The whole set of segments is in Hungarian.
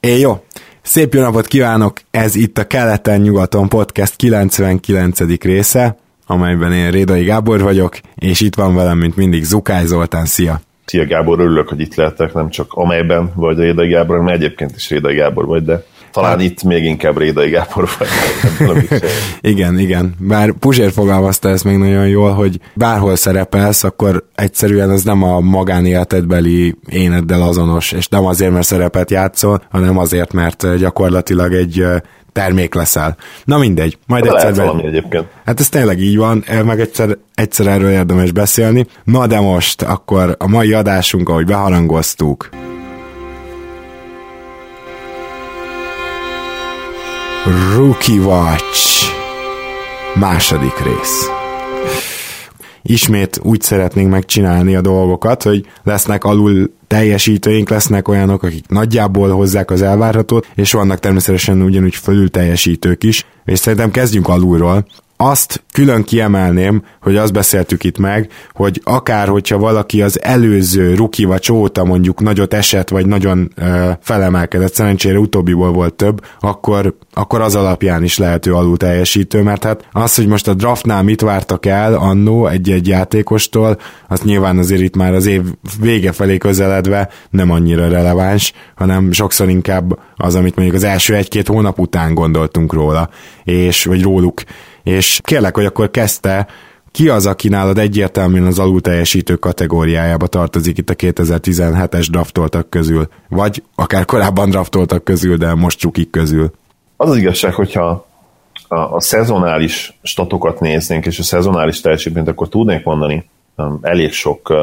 É, jó. Szép jó napot kívánok! Ez itt a Keleten-nyugaton podcast 99. része, amelyben én Rédai Gábor vagyok, és itt van velem, mint mindig, Zukály Zoltán. Szia! Szia Gábor, örülök, hogy itt lehetek, nem csak amelyben vagy Rédai Gábor, hanem egyébként is Rédai Gábor vagy, de talán hát, itt még inkább Rédai Gábor vagy. igen, igen. Bár Puzsér fogalmazta ezt még nagyon jól, hogy bárhol szerepelsz, akkor egyszerűen ez nem a magánéletedbeli éneddel azonos, és nem azért, mert szerepet játszol, hanem azért, mert gyakorlatilag egy termék leszel. Na mindegy, majd de egyszer... valami egyébként. Hát ez tényleg így van, meg egyszer, egyszer erről érdemes beszélni. Na de most akkor a mai adásunk, ahogy beharangoztuk, Rookie Watch. Második rész. Ismét úgy szeretnénk megcsinálni a dolgokat, hogy lesznek alul teljesítőink, lesznek olyanok, akik nagyjából hozzák az elvárhatót, és vannak természetesen ugyanúgy fölül teljesítők is, és szerintem kezdjünk alulról azt külön kiemelném, hogy azt beszéltük itt meg, hogy akár hogyha valaki az előző ruki vagy csóta mondjuk nagyot esett, vagy nagyon ö, felemelkedett, szerencsére utóbbiból volt több, akkor, akkor az alapján is lehető alul teljesítő, mert hát az, hogy most a draftnál mit vártak el annó egy-egy játékostól, az nyilván azért itt már az év vége felé közeledve nem annyira releváns, hanem sokszor inkább az, amit mondjuk az első egy-két hónap után gondoltunk róla, és vagy róluk és kérlek, hogy akkor kezdte, ki az, aki nálad egyértelműen az alulteljesítő kategóriájába tartozik itt a 2017-es draftoltak közül, vagy akár korábban draftoltak közül, de most csukik közül? Az az igazság, hogyha a, a szezonális statokat néznénk, és a szezonális teljesítményt, akkor tudnék mondani um, elég sok uh,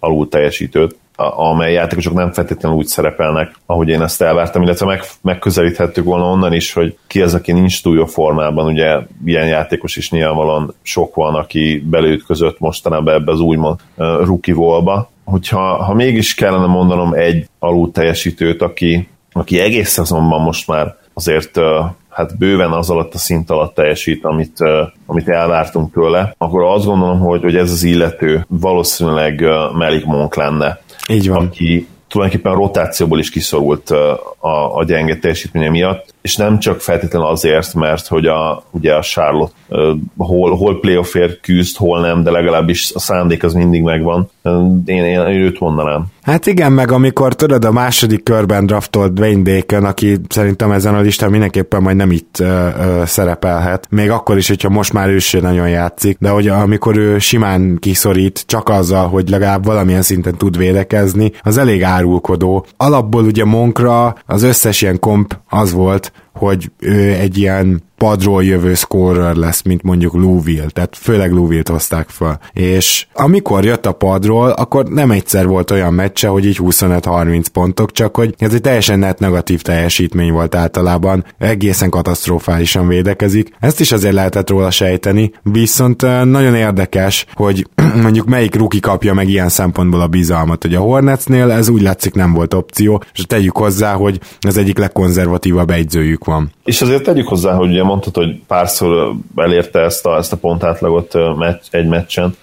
alul teljesítőt, amely játékosok nem feltétlenül úgy szerepelnek, ahogy én ezt elvártam, illetve meg, megközelíthettük volna onnan is, hogy ki az, aki nincs túl jó formában, ugye ilyen játékos is nyilvánvalóan sok van, aki belőtközött mostanában ebbe az úgymond uh, rookie volba. Hogyha ha mégis kellene mondanom egy alul teljesítőt, aki, aki egész szezonban most már azért uh, hát bőven az alatt a szint alatt teljesít, amit, uh, amit elvártunk tőle, akkor azt gondolom, hogy, hogy ez az illető valószínűleg uh, Melik Monk lenne így van. Aki tulajdonképpen rotációból is kiszorult a, a gyenge teljesítménye miatt, és nem csak feltétlenül azért, mert hogy a, ugye a Charlotte uh, hol, hol playoffért küzd, hol nem, de legalábbis a szándék az mindig megvan. Én, én, én őt mondanám. Hát igen, meg amikor tudod, a második körben draftolt Dwayne Bacon, aki szerintem ezen a listán mindenképpen majd nem itt uh, uh, szerepelhet, még akkor is, hogyha most már ő nagyon játszik, de hogy amikor ő simán kiszorít, csak azzal, hogy legalább valamilyen szinten tud védekezni, az elég árulkodó. Alapból ugye Monkra az összes ilyen komp az volt, hogy ő egy ilyen padról jövő scorer lesz, mint mondjuk Louisville, tehát főleg Louisville-t hozták fel. És amikor jött a padról, akkor nem egyszer volt olyan meccse, hogy így 25-30 pontok, csak hogy ez egy teljesen net negatív teljesítmény volt általában, egészen katasztrofálisan védekezik. Ezt is azért lehetett róla sejteni, viszont nagyon érdekes, hogy mondjuk melyik ruki kapja meg ilyen szempontból a bizalmat, hogy a Hornetsnél ez úgy látszik nem volt opció, és tegyük hozzá, hogy az egyik legkonzervatívabb egyzőjük van. És azért tegyük hozzá, hogy ugye mondtad, hogy párszor elérte ezt a, ezt a pontátlagot meccs, egy meccsen.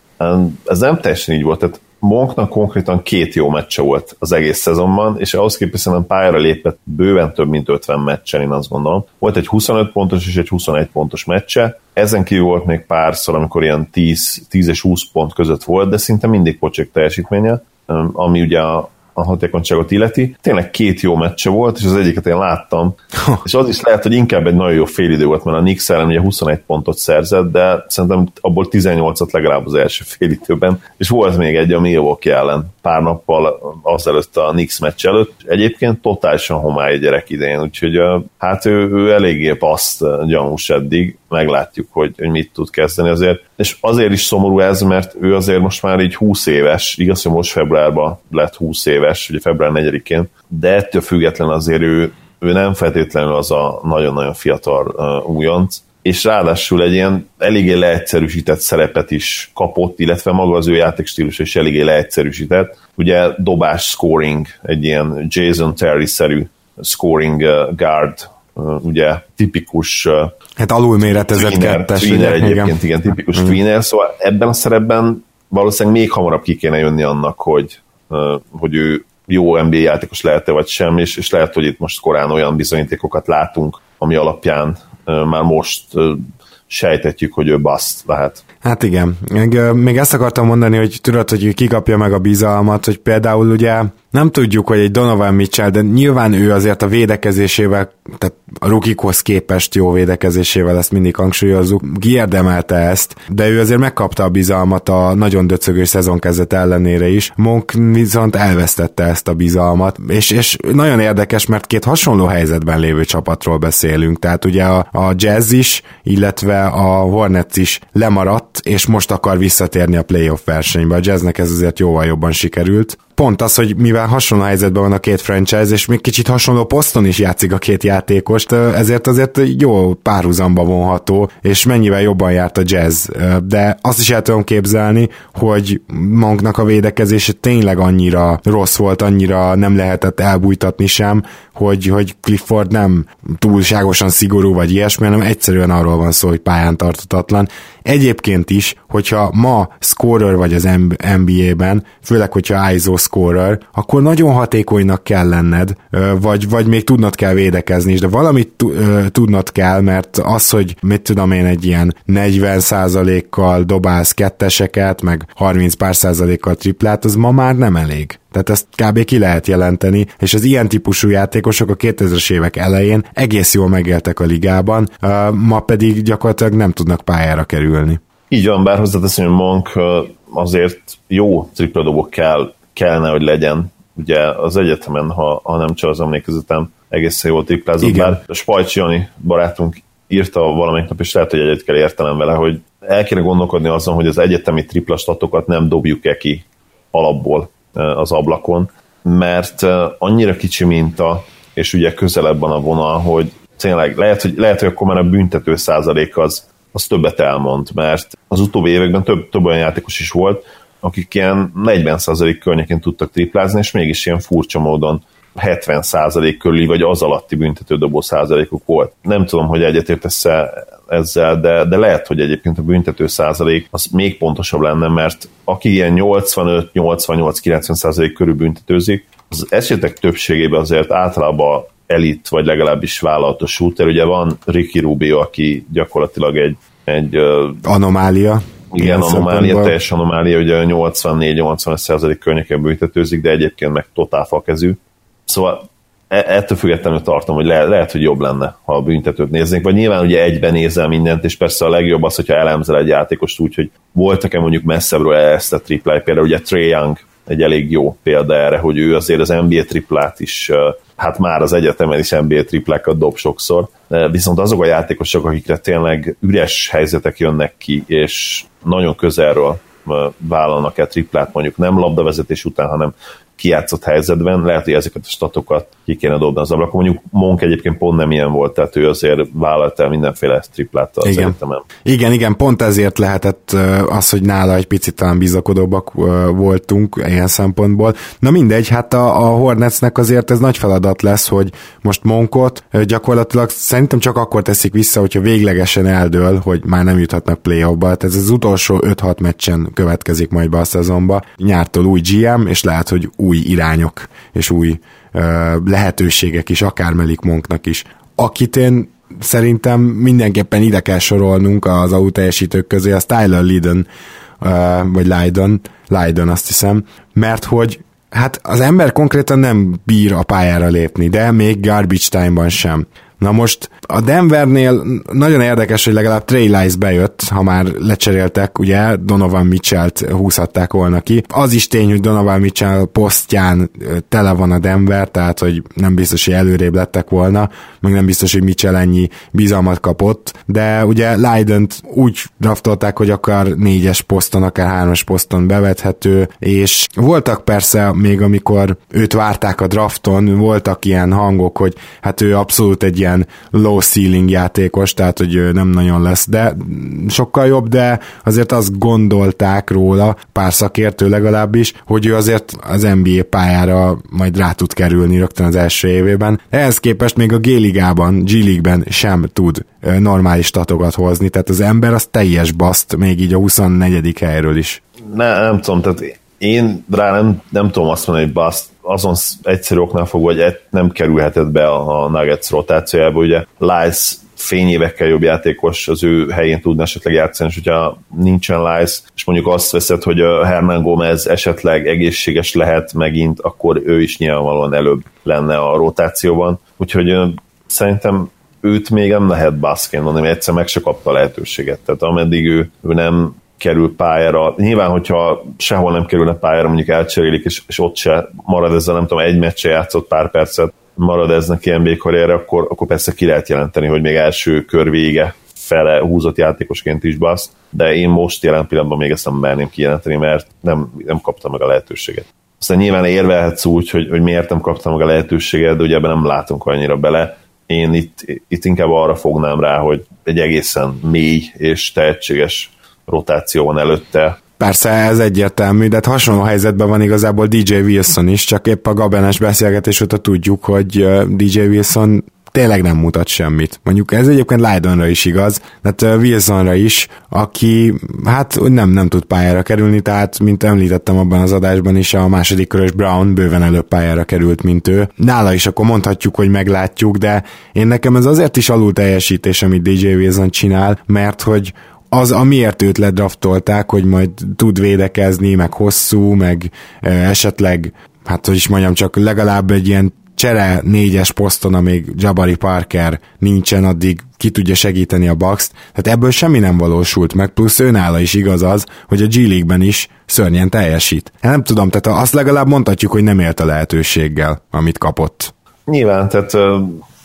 Ez nem teljesen így volt, tehát Monknak konkrétan két jó meccse volt az egész szezonban, és ahhoz képest szerintem pályára lépett bőven több mint 50 meccsen, én azt gondolom. Volt egy 25 pontos és egy 21 pontos meccse, ezen kívül volt még párszor, amikor ilyen 10, 10 és 20 pont között volt, de szinte mindig pocsék teljesítménye, ami ugye a, a hatékonyságot illeti. Tényleg két jó meccse volt, és az egyiket én láttam, és az is lehet, hogy inkább egy nagyon jó félidő volt, mert a Knicks ellen ugye 21 pontot szerzett, de szerintem abból 18-at legalább az első félidőben, és volt még egy a Milwaukee ellen pár nappal azelőtt a Knicks meccs előtt. Egyébként totálisan homály gyerek idején, úgyhogy hát ő, ő eléggé paszt gyanús eddig, meglátjuk, hogy, hogy mit tud kezdeni azért. És azért is szomorú ez, mert ő azért most már így 20 éves, igaz, hogy most februárban lett 20 éves, ugye február 4-én, de ettől független azért ő, ő nem feltétlenül az a nagyon-nagyon fiatal uh, újonc, és ráadásul egy ilyen eléggé leegyszerűsített szerepet is kapott, illetve maga az ő játékstílus is eléggé leegyszerűsített. Ugye dobás scoring, egy ilyen Jason Terry-szerű scoring guard, ugye tipikus Hát alulméretezett tweener, kettes. Tweener egyébként, igen, igen tipikus mm. tweener, szóval ebben a szerepben valószínűleg még hamarabb ki kéne jönni annak, hogy, hogy ő jó NBA játékos lehet-e vagy sem, és, és lehet, hogy itt most korán olyan bizonyítékokat látunk, ami alapján már most sejtetjük, hogy ő baszt lehet. Hát igen. Még, még ezt akartam mondani, hogy tudod, hogy ki kapja meg a bizalmat, hogy például ugye nem tudjuk, hogy egy Donovan Mitchell, de nyilván ő azért a védekezésével, tehát a rukikhoz képest jó védekezésével, ezt mindig hangsúlyozzuk, kiérdemelte ezt, de ő azért megkapta a bizalmat a nagyon döcögő szezonkezet ellenére is. Monk viszont elvesztette ezt a bizalmat, és, és nagyon érdekes, mert két hasonló helyzetben lévő csapatról beszélünk, tehát ugye a, a Jazz is, illetve a Hornets is lemaradt, és most akar visszatérni a playoff versenybe. A Jazznek ez azért jóval jobban sikerült pont az, hogy mivel hasonló helyzetben van a két franchise, és még kicsit hasonló poszton is játszik a két játékos, ezért azért jó párhuzamba vonható, és mennyivel jobban járt a jazz. De azt is el tudom képzelni, hogy Monknak a védekezése tényleg annyira rossz volt, annyira nem lehetett elbújtatni sem, hogy, hogy Clifford nem túlságosan szigorú vagy ilyesmi, hanem egyszerűen arról van szó, hogy pályán tartatatlan. Egyébként is, hogyha ma scorer vagy az NBA-ben, főleg, hogyha ISO scorer, akkor nagyon hatékonynak kell lenned, vagy, vagy még tudnod kell védekezni is, de valamit tudnod kell, mert az, hogy mit tudom én, egy ilyen 40% kal dobálsz ketteseket, meg 30 pár százalékkal triplát, az ma már nem elég. Tehát ezt kb. ki lehet jelenteni, és az ilyen típusú játékosok a 2000-es évek elején egész jól megéltek a ligában, ma pedig gyakorlatilag nem tudnak pályára kerülni. Így van, bár hozzáteszem, hogy Monk azért jó tripladobok kell, kellene, hogy legyen. Ugye az egyetemen, ha, ha nem csak az emlékezetem, egészen jól triplázott, Igen. bár Spajcs Jani barátunk írta valamelyik nap, és lehet, hogy egyet kell értenem vele, hogy el kéne gondolkodni azon, hogy az egyetemi triplastatokat nem dobjuk-e ki alapból az ablakon, mert annyira kicsi minta, és ugye közelebb van a vonal, hogy tényleg lehet, hogy, lehet, hogy akkor már a büntető százalék az, az többet elmond, mert az utóbbi években több, több olyan játékos is volt, akik ilyen 40% környékén tudtak triplázni, és mégis ilyen furcsa módon 70% körüli, vagy az alatti büntetődobó százalékuk volt. Nem tudom, hogy egyetértesz ezzel, de, de lehet, hogy egyébként a büntető százalék az még pontosabb lenne, mert aki ilyen 85-88-90 százalék körül büntetőzik, az esetek többségében azért általában elit, vagy legalábbis vállalatos shooter. Ugye van Ricky Rubio, aki gyakorlatilag egy, egy anomália. Igen, anomália, teljes anomália, ugye 84-85% környéken büntetőzik, de egyébként meg totál fakezű. Szóval e- ettől függetlenül tartom, hogy le, lehet, hogy jobb lenne, ha a büntetőt néznénk, vagy nyilván ugye egyben nézel mindent, és persze a legjobb az, hogyha elemzel egy játékost úgy, hogy voltak-e mondjuk messzebbről ezt a triplái, például ugye Trey Young egy elég jó példa erre, hogy ő azért az NBA triplát is, hát már az egyetemen is NBA triplákat dob sokszor, viszont azok a játékosok, akikre tényleg üres helyzetek jönnek ki, és nagyon közelről vállalnak-e triplát, mondjuk nem labdavezetés után, hanem kijátszott helyzetben, lehet, hogy ezeket a statokat ki kéne dobni az ablakon. Mondjuk Monk egyébként pont nem ilyen volt, tehát ő azért vállalt el mindenféle triplát az igen. egyetemen. Igen, igen, pont ezért lehetett az, hogy nála egy picit talán bizakodóbbak voltunk ilyen szempontból. Na mindegy, hát a, a Hornetsnek azért ez nagy feladat lesz, hogy most Monkot gyakorlatilag szerintem csak akkor teszik vissza, hogyha véglegesen eldől, hogy már nem juthatnak play-offba. Tehát ez az utolsó 5-6 meccsen következik majd be a szezonba. Nyártól új GM, és lehet, hogy új irányok és új lehetőségek is, akár Melik Monknak is. Akit én szerintem mindenképpen ide kell sorolnunk az autóteljesítők közé, az Tyler Lydon, vagy Lydon, Lydon azt hiszem, mert hogy hát az ember konkrétan nem bír a pályára lépni, de még garbage time-ban sem. Na most a Denvernél nagyon érdekes, hogy legalább Trey Lice bejött, ha már lecseréltek, ugye Donovan Mitchell-t húzhatták volna ki. Az is tény, hogy Donovan Mitchell posztján tele van a Denver, tehát hogy nem biztos, hogy előrébb lettek volna, meg nem biztos, hogy Mitchell ennyi bizalmat kapott, de ugye leiden úgy draftolták, hogy akár négyes poszton, akár hármas poszton bevethető, és voltak persze még amikor őt várták a drafton, voltak ilyen hangok, hogy hát ő abszolút egy ilyen low ceiling játékos, tehát hogy nem nagyon lesz, de sokkal jobb, de azért azt gondolták róla, pár szakértő legalábbis, hogy ő azért az NBA pályára majd rá tud kerülni rögtön az első évében. Ehhez képest még a G-ligában, G-ligben sem tud normális statokat hozni, tehát az ember az teljes baszt, még így a 24. helyről is. Ne, nem tudom, tehát én rá nem, nem tudom azt mondani, hogy baszt, azon egyszerű oknál fogva, hogy nem kerülhetett be a Nuggets rotációjába, ugye Lice fényévekkel jobb játékos az ő helyén tudna esetleg játszani, és hogyha nincsen Lice, és mondjuk azt veszed, hogy a Hernán Gomez esetleg egészséges lehet megint, akkor ő is nyilvánvalóan előbb lenne a rotációban. Úgyhogy szerintem őt még nem lehet baszként mondani, mert egyszer meg se kapta a lehetőséget. Tehát ameddig ő, ő nem kerül pályára. Nyilván, hogyha sehol nem kerülne pályára, mondjuk elcserélik, és, és ott se marad ezzel, nem tudom, egy meccse játszott pár percet, marad ez neki NBA karrierre, akkor, akkor persze ki lehet jelenteni, hogy még első kör vége fele húzott játékosként is basz, de én most jelen pillanatban még ezt nem merném kijelenteni, mert nem, nem kaptam meg a lehetőséget. Aztán nyilván érvelhetsz úgy, hogy, hogy miért nem kaptam meg a lehetőséget, de ugye ebben nem látunk annyira bele. Én itt, itt inkább arra fognám rá, hogy egy egészen mély és tehetséges rotáció van előtte, Persze ez egyértelmű, de hát hasonló helyzetben van igazából DJ Wilson is, csak épp a Gabenes beszélgetés óta tudjuk, hogy DJ Wilson tényleg nem mutat semmit. Mondjuk ez egyébként Lydonra is igaz, tehát Wilsonra is, aki hát nem, nem tud pályára kerülni, tehát mint említettem abban az adásban is, a második körös Brown bőven előbb pályára került, mint ő. Nála is akkor mondhatjuk, hogy meglátjuk, de én nekem ez azért is alul teljesítés, amit DJ Wilson csinál, mert hogy az, amiért őt ledraftolták, hogy majd tud védekezni, meg hosszú, meg esetleg, hát hogy is mondjam, csak legalább egy ilyen csere négyes poszton, amíg Jabari Parker nincsen, addig ki tudja segíteni a Bucks-t. Tehát ebből semmi nem valósult meg, plusz őnála is igaz az, hogy a G League-ben is szörnyen teljesít. Én nem tudom, tehát azt legalább mondhatjuk, hogy nem élt a lehetőséggel, amit kapott. Nyilván, tehát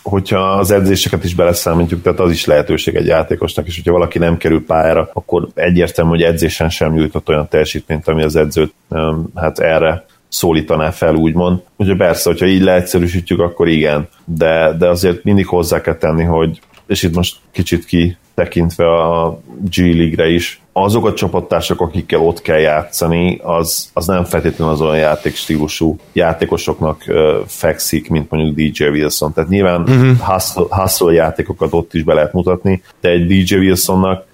hogyha az edzéseket is beleszámítjuk, tehát az is lehetőség egy játékosnak, és hogyha valaki nem kerül pályára, akkor egyértelmű, hogy edzésen sem nyújtott olyan teljesítményt, ami az edzőt hát erre szólítaná fel, úgymond. Ugye persze, hogyha így leegyszerűsítjük, akkor igen, de, de azért mindig hozzá kell tenni, hogy és itt most kicsit ki tekintve a G League-re is, azok a csapattársak, akikkel ott kell játszani, az, az nem feltétlenül az olyan játékstílusú játékosoknak uh, fekszik, mint mondjuk DJ Wilson. Tehát nyilván uh-huh. hustle, hustle játékokat ott is be lehet mutatni, de egy DJ Wilsonnak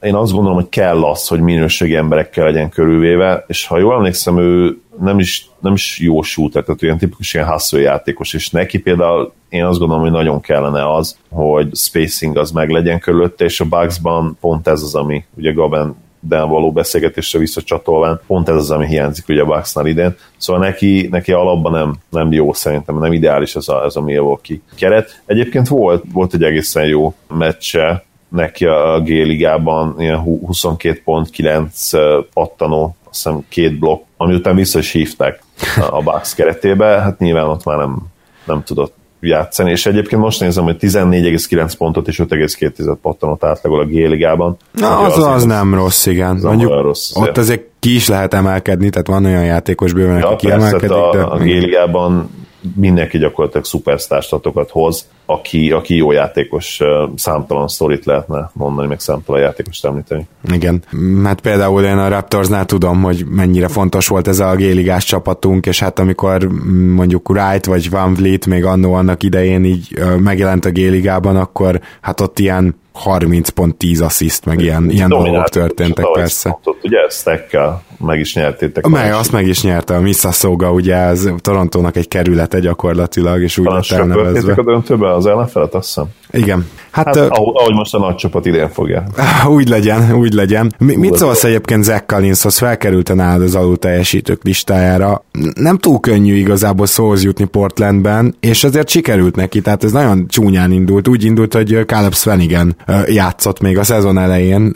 én azt gondolom, hogy kell az, hogy minőségi emberekkel legyen körülvéve, és ha jól emlékszem, ő nem is, nem is jó shooter, tehát olyan tipikus ilyen hustle játékos, és neki például én azt gondolom, hogy nagyon kellene az, hogy spacing az meg legyen körülötte, és a Bugsban pont ez az, ami ugye Gaben de való beszélgetésre visszacsatolván, pont ez az, ami hiányzik ugye a Bucksnál idén. Szóval neki, neki alapban nem, nem jó szerintem, nem ideális ez a, ez a Milwaukee keret. Egyébként volt, volt egy egészen jó meccse neki a G-ligában, ilyen 22 pont, 9 pattanó, azt hiszem két blokk, ami után vissza is hívták a Bucks keretébe, hát nyilván ott már nem, nem tudott játszani, és egyébként most nézem, hogy 14,9 pontot és 5,2 pattanot átlagol a G-ligában. Na, az, az, az nem rossz, igen. Az Mondjuk rossz, ott azért ki is lehet emelkedni, tehát van olyan játékos bőven, ja, aki kiemelkedik. A, de... a G-ligában mindenki gyakorlatilag szupersztárstatokat hoz, aki, aki jó játékos, számtalan sztorit lehetne mondani, meg számtalan játékos említeni. Igen, hát például én a Raptorsnál tudom, hogy mennyire fontos volt ez a géligás csapatunk, és hát amikor mondjuk Wright vagy Van Vliet még annó annak idején így megjelent a géligában, akkor hát ott ilyen 30 pont 10 assziszt, meg ilyen, ilyen dolgok történtek persze. Pontot, ugye Stackkel meg is nyertétek. Meg, azt meg is nyerte a Mississauga, ugye ez Torontónak egy kerülete gyakorlatilag, és úgy lett elnevezve. a döntőbe az ellenfelet, azt hiszem. Igen. Hát, hát uh, ahogy most a nagy csapat idén fogja. Úgy legyen, úgy legyen. Mi, mit szólsz egyébként Zach Collinshoz? Felkerült nálad az alul teljesítők listájára. Nem túl könnyű igazából szóhoz jutni Portlandben, és azért sikerült neki, tehát ez nagyon csúnyán indult. Úgy indult, hogy Caleb Svenigen játszott még a szezon elején,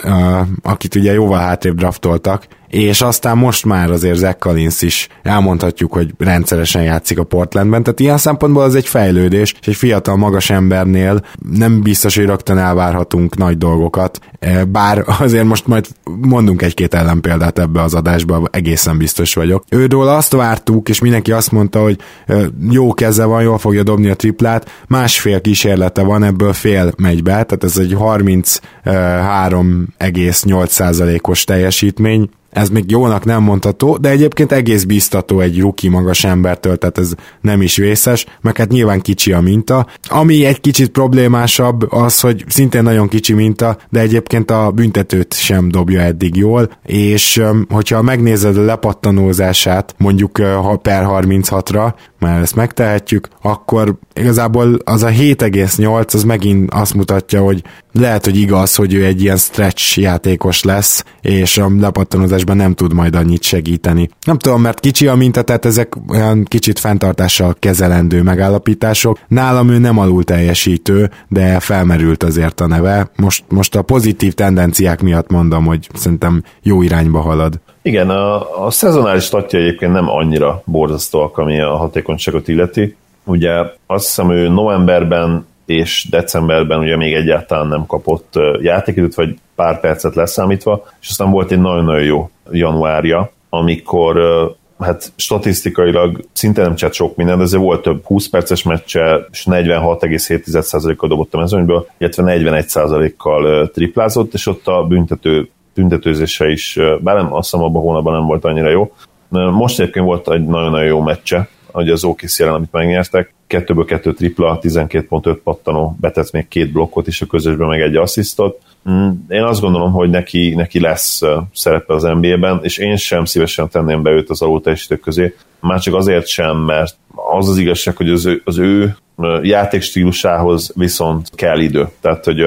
akit ugye jóval hátrébb draftoltak, és aztán most már azért Zach Collins is elmondhatjuk, hogy rendszeresen játszik a Portlandben, tehát ilyen szempontból az egy fejlődés, és egy fiatal magas embernél nem biztos, hogy rögtön elvárhatunk nagy dolgokat, e, bár azért most majd mondunk egy-két ellenpéldát ebbe az adásba, egészen biztos vagyok. Őről azt vártuk, és mindenki azt mondta, hogy e, jó keze van, jól fogja dobni a triplát, másfél kísérlete van, ebből fél megy be, tehát ez egy 33,8%-os teljesítmény, ez még jónak nem mondható, de egyébként egész biztató egy ruki magas embertől, tehát ez nem is vészes, meg hát nyilván kicsi a minta. Ami egy kicsit problémásabb az, hogy szintén nagyon kicsi minta, de egyébként a büntetőt sem dobja eddig jól, és hogyha megnézed a lepattanózását mondjuk per 36-ra, mert ezt megtehetjük, akkor igazából az a 7,8 az megint azt mutatja, hogy lehet, hogy igaz, hogy ő egy ilyen stretch játékos lesz, és a lepattanozásban nem tud majd annyit segíteni. Nem tudom, mert kicsi a minta, tehát ezek olyan kicsit fenntartással kezelendő megállapítások. Nálam ő nem alul teljesítő, de felmerült azért a neve. Most, most a pozitív tendenciák miatt mondom, hogy szerintem jó irányba halad. Igen, a, a szezonális statja egyébként nem annyira borzasztóak, ami a hatékonyságot illeti. Ugye azt hiszem ő novemberben és decemberben ugye még egyáltalán nem kapott játékidőt, vagy pár percet leszámítva, és aztán volt egy nagyon-nagyon jó januárja, amikor hát statisztikailag szinte nem csett sok minden, de azért volt több 20 perces meccse, és 46,7%-kal dobott a mezőnyből, illetve 41%-kal triplázott, és ott a büntető, büntetőzése is, bár nem, azt hiszem abban a hónapban nem volt annyira jó. Most egyébként volt egy nagyon-nagyon jó meccse, hogy az OKC jelen, amit megnyertek, kettőből kettő tripla, 12.5 pattanó, betett még két blokkot is a közösben, meg egy asszisztot. Mm, én azt gondolom, hogy neki, neki lesz szerepe az NBA-ben, és én sem szívesen tenném be őt az alulteljesítők közé, már csak azért sem, mert az az igazság, hogy az ő, az ő játékstílusához viszont kell idő. Tehát, hogy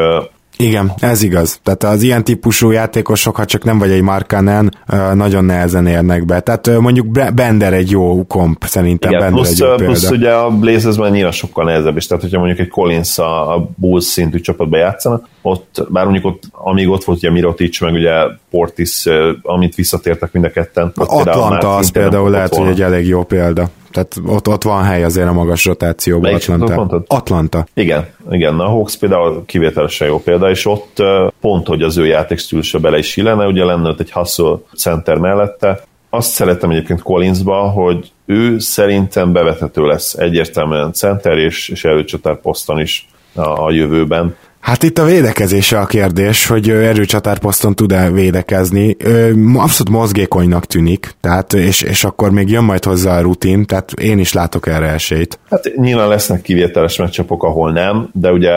igen, ez igaz. Tehát az ilyen típusú játékosok, ha csak nem vagy egy Markanen, nagyon nehezen érnek be. Tehát mondjuk Bender egy jó komp, szerintem Igen, Bender plusz, egy jó plusz példa. ugye a Blazers nyilván sokkal nehezebb is, tehát hogyha mondjuk egy Collins a, a Bulls szintű csapatba játszana, ott, bár mondjuk ott, amíg ott volt ugye Mirotic, meg ugye Portis, amit visszatértek mind a ketten. Atlanta az például lehet, hogy egy elég jó példa. Tehát ott, ott van hely azért a magas rotációban. Melyik Atlanta. Atlanta. Igen, igen, a Hawks például kivételesen jó példa, és ott pont, hogy az ő játékstílusa bele is illene, ugye lenne ott egy hustle center mellette, azt szeretem egyébként Collinsba, hogy ő szerintem bevethető lesz egyértelműen center és, és előcsatár poszton is a, a jövőben. Hát itt a védekezése a kérdés, hogy erőcsatárposzton tud-e védekezni. Abszolút mozgékonynak tűnik, tehát, és, és akkor még jön majd hozzá a rutin, tehát én is látok erre esélyt. Hát nyilván lesznek kivételes meccsapok, ahol nem, de ugye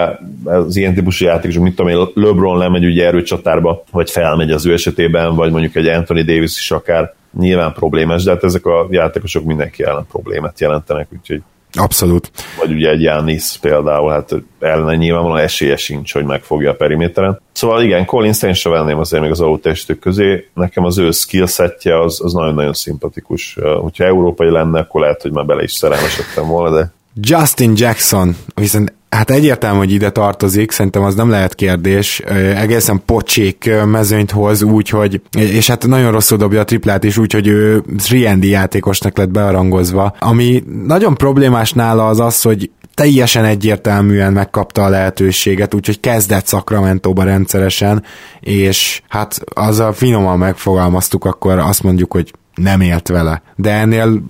az ilyen típusú játékosok, mit tudom én, LeBron lemegy ugye erőcsatárba, vagy felmegy az ő esetében, vagy mondjuk egy Anthony Davis is akár, nyilván problémás, de hát ezek a játékosok mindenki ellen problémát jelentenek, úgyhogy Abszolút. Vagy ugye egy Jánisz például, hát ellene nyilvánvalóan esélye sincs, hogy megfogja a periméteren. Szóval igen, Collins én sem venném azért még az alultestők közé. Nekem az ő skillsetje az, az nagyon-nagyon szimpatikus. Hogyha európai lenne, akkor lehet, hogy már bele is szerelmesedtem volna, de Justin Jackson, viszont Hát egyértelmű, hogy ide tartozik, szerintem az nem lehet kérdés. Egészen pocsék mezőnyt hoz úgy, hogy, és hát nagyon rosszul dobja a triplát is, úgy, hogy ő 3 játékosnak lett bearangozva. Ami nagyon problémás nála az az, hogy teljesen egyértelműen megkapta a lehetőséget, úgyhogy kezdett Sacramento-ba rendszeresen, és hát az a finoman megfogalmaztuk, akkor azt mondjuk, hogy nem élt vele. De ennél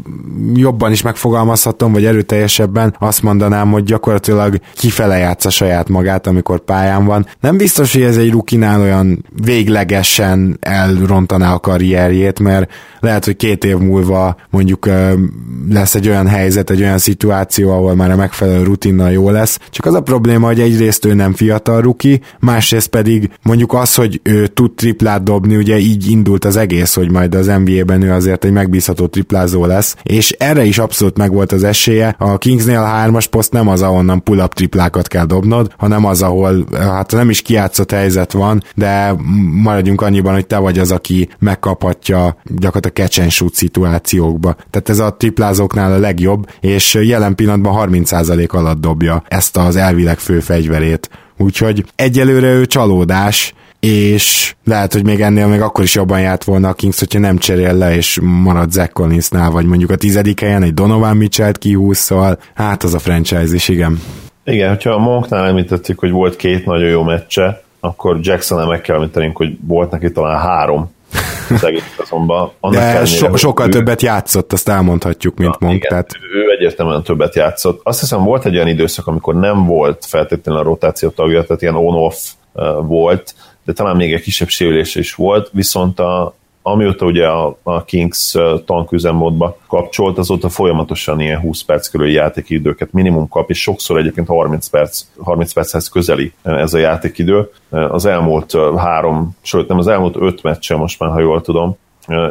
jobban is megfogalmazhatom, vagy erőteljesebben azt mondanám, hogy gyakorlatilag kifele játsza saját magát, amikor pályán van. Nem biztos, hogy ez egy rukinál olyan véglegesen elrontaná a karrierjét, mert lehet, hogy két év múlva mondjuk lesz egy olyan helyzet, egy olyan szituáció, ahol már a megfelelő rutinnal jó lesz. Csak az a probléma, hogy egyrészt ő nem fiatal ruki, másrészt pedig mondjuk az, hogy ő tud triplát dobni, ugye így indult az egész, hogy majd az NBA-ben ő azért egy megbízható triplázó lesz, és erre is abszolút megvolt az esélye. A Kingsnél a hármas poszt nem az, ahonnan pull-up triplákat kell dobnod, hanem az, ahol hát nem is kiátszott helyzet van, de maradjunk annyiban, hogy te vagy az, aki megkaphatja gyakorlatilag catch and shoot szituációkba. Tehát ez a triplázóknál a legjobb, és jelen pillanatban 30% alatt dobja ezt az elvileg fő fegyverét. Úgyhogy egyelőre ő csalódás, és lehet, hogy még ennél még akkor is jobban járt volna a Kings, hogyha nem cserél le, és marad Zach Collinsnál, vagy mondjuk a tizedik helyen egy Donovan Mitchell-t kihúszszal, hát az a franchise is, igen. Igen, hogyha a Monknál említettük, hogy volt két nagyon jó meccse, akkor Jackson-nel meg kell említenünk, hogy volt neki talán három az egész azonban. De ellenére, so, sokkal ő... többet játszott, azt elmondhatjuk, mint Na, Monk. Igen, tehát... Ő egyértelműen többet játszott. Azt hiszem volt egy olyan időszak, amikor nem volt feltétlenül a rotáció tagja, tehát ilyen on-off volt, de talán még egy kisebb sérülés is volt, viszont a, amióta ugye a, a Kings tanküzemmódba kapcsolt, azóta folyamatosan ilyen 20 perc körüli játékidőket minimum kap, és sokszor egyébként 30 perc, 30 perchez közeli ez a játékidő. Az elmúlt három, sőt nem az elmúlt öt meccse most már, ha jól tudom,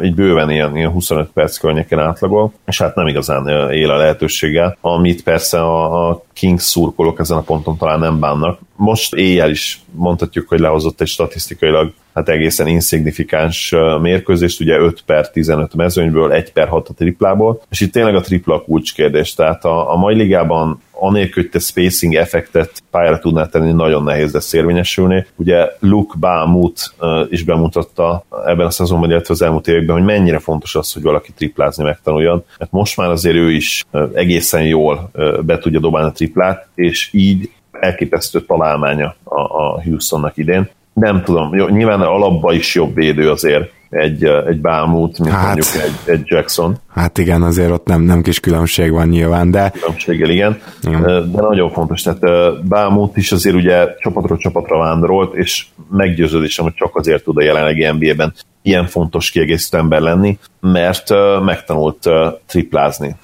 így bőven ilyen, ilyen 25 perc környéken átlagol, és hát nem igazán él a lehetőséggel, amit persze a, a Kings szurkolók ezen a ponton talán nem bánnak. Most éjjel is mondhatjuk, hogy lehozott egy statisztikailag hát egészen insignifikáns mérkőzést, ugye 5 per 15 mezőnyből, 1 per 6 a triplából, és itt tényleg a tripla kulcskérdés, tehát a, a mai ligában anélkül, hogy te spacing effektet pályára tudnál tenni, nagyon nehéz lesz érvényesülni. Ugye Luke Bámut is bemutatta ebben a szezonban, illetve az elmúlt években, hogy mennyire fontos az, hogy valaki triplázni megtanuljon, mert most már azért ő is egészen jól be tudja dobálni a triplát, és így elképesztő találmánya a, Houstonnak idén. Nem tudom, nyilván alapba is jobb védő azért egy, egy Bámút, mint hát, mondjuk egy, egy Jackson. Hát igen, azért ott nem, nem kis különbség van nyilván, de... Különbséggel, igen. igen. De nagyon fontos, tehát Bámút is azért ugye csapatról csapatra vándorolt, és meggyőződésem, hogy csak azért tud a jelenlegi NBA-ben ilyen fontos kiegészítő ember lenni, mert megtanult triplázni.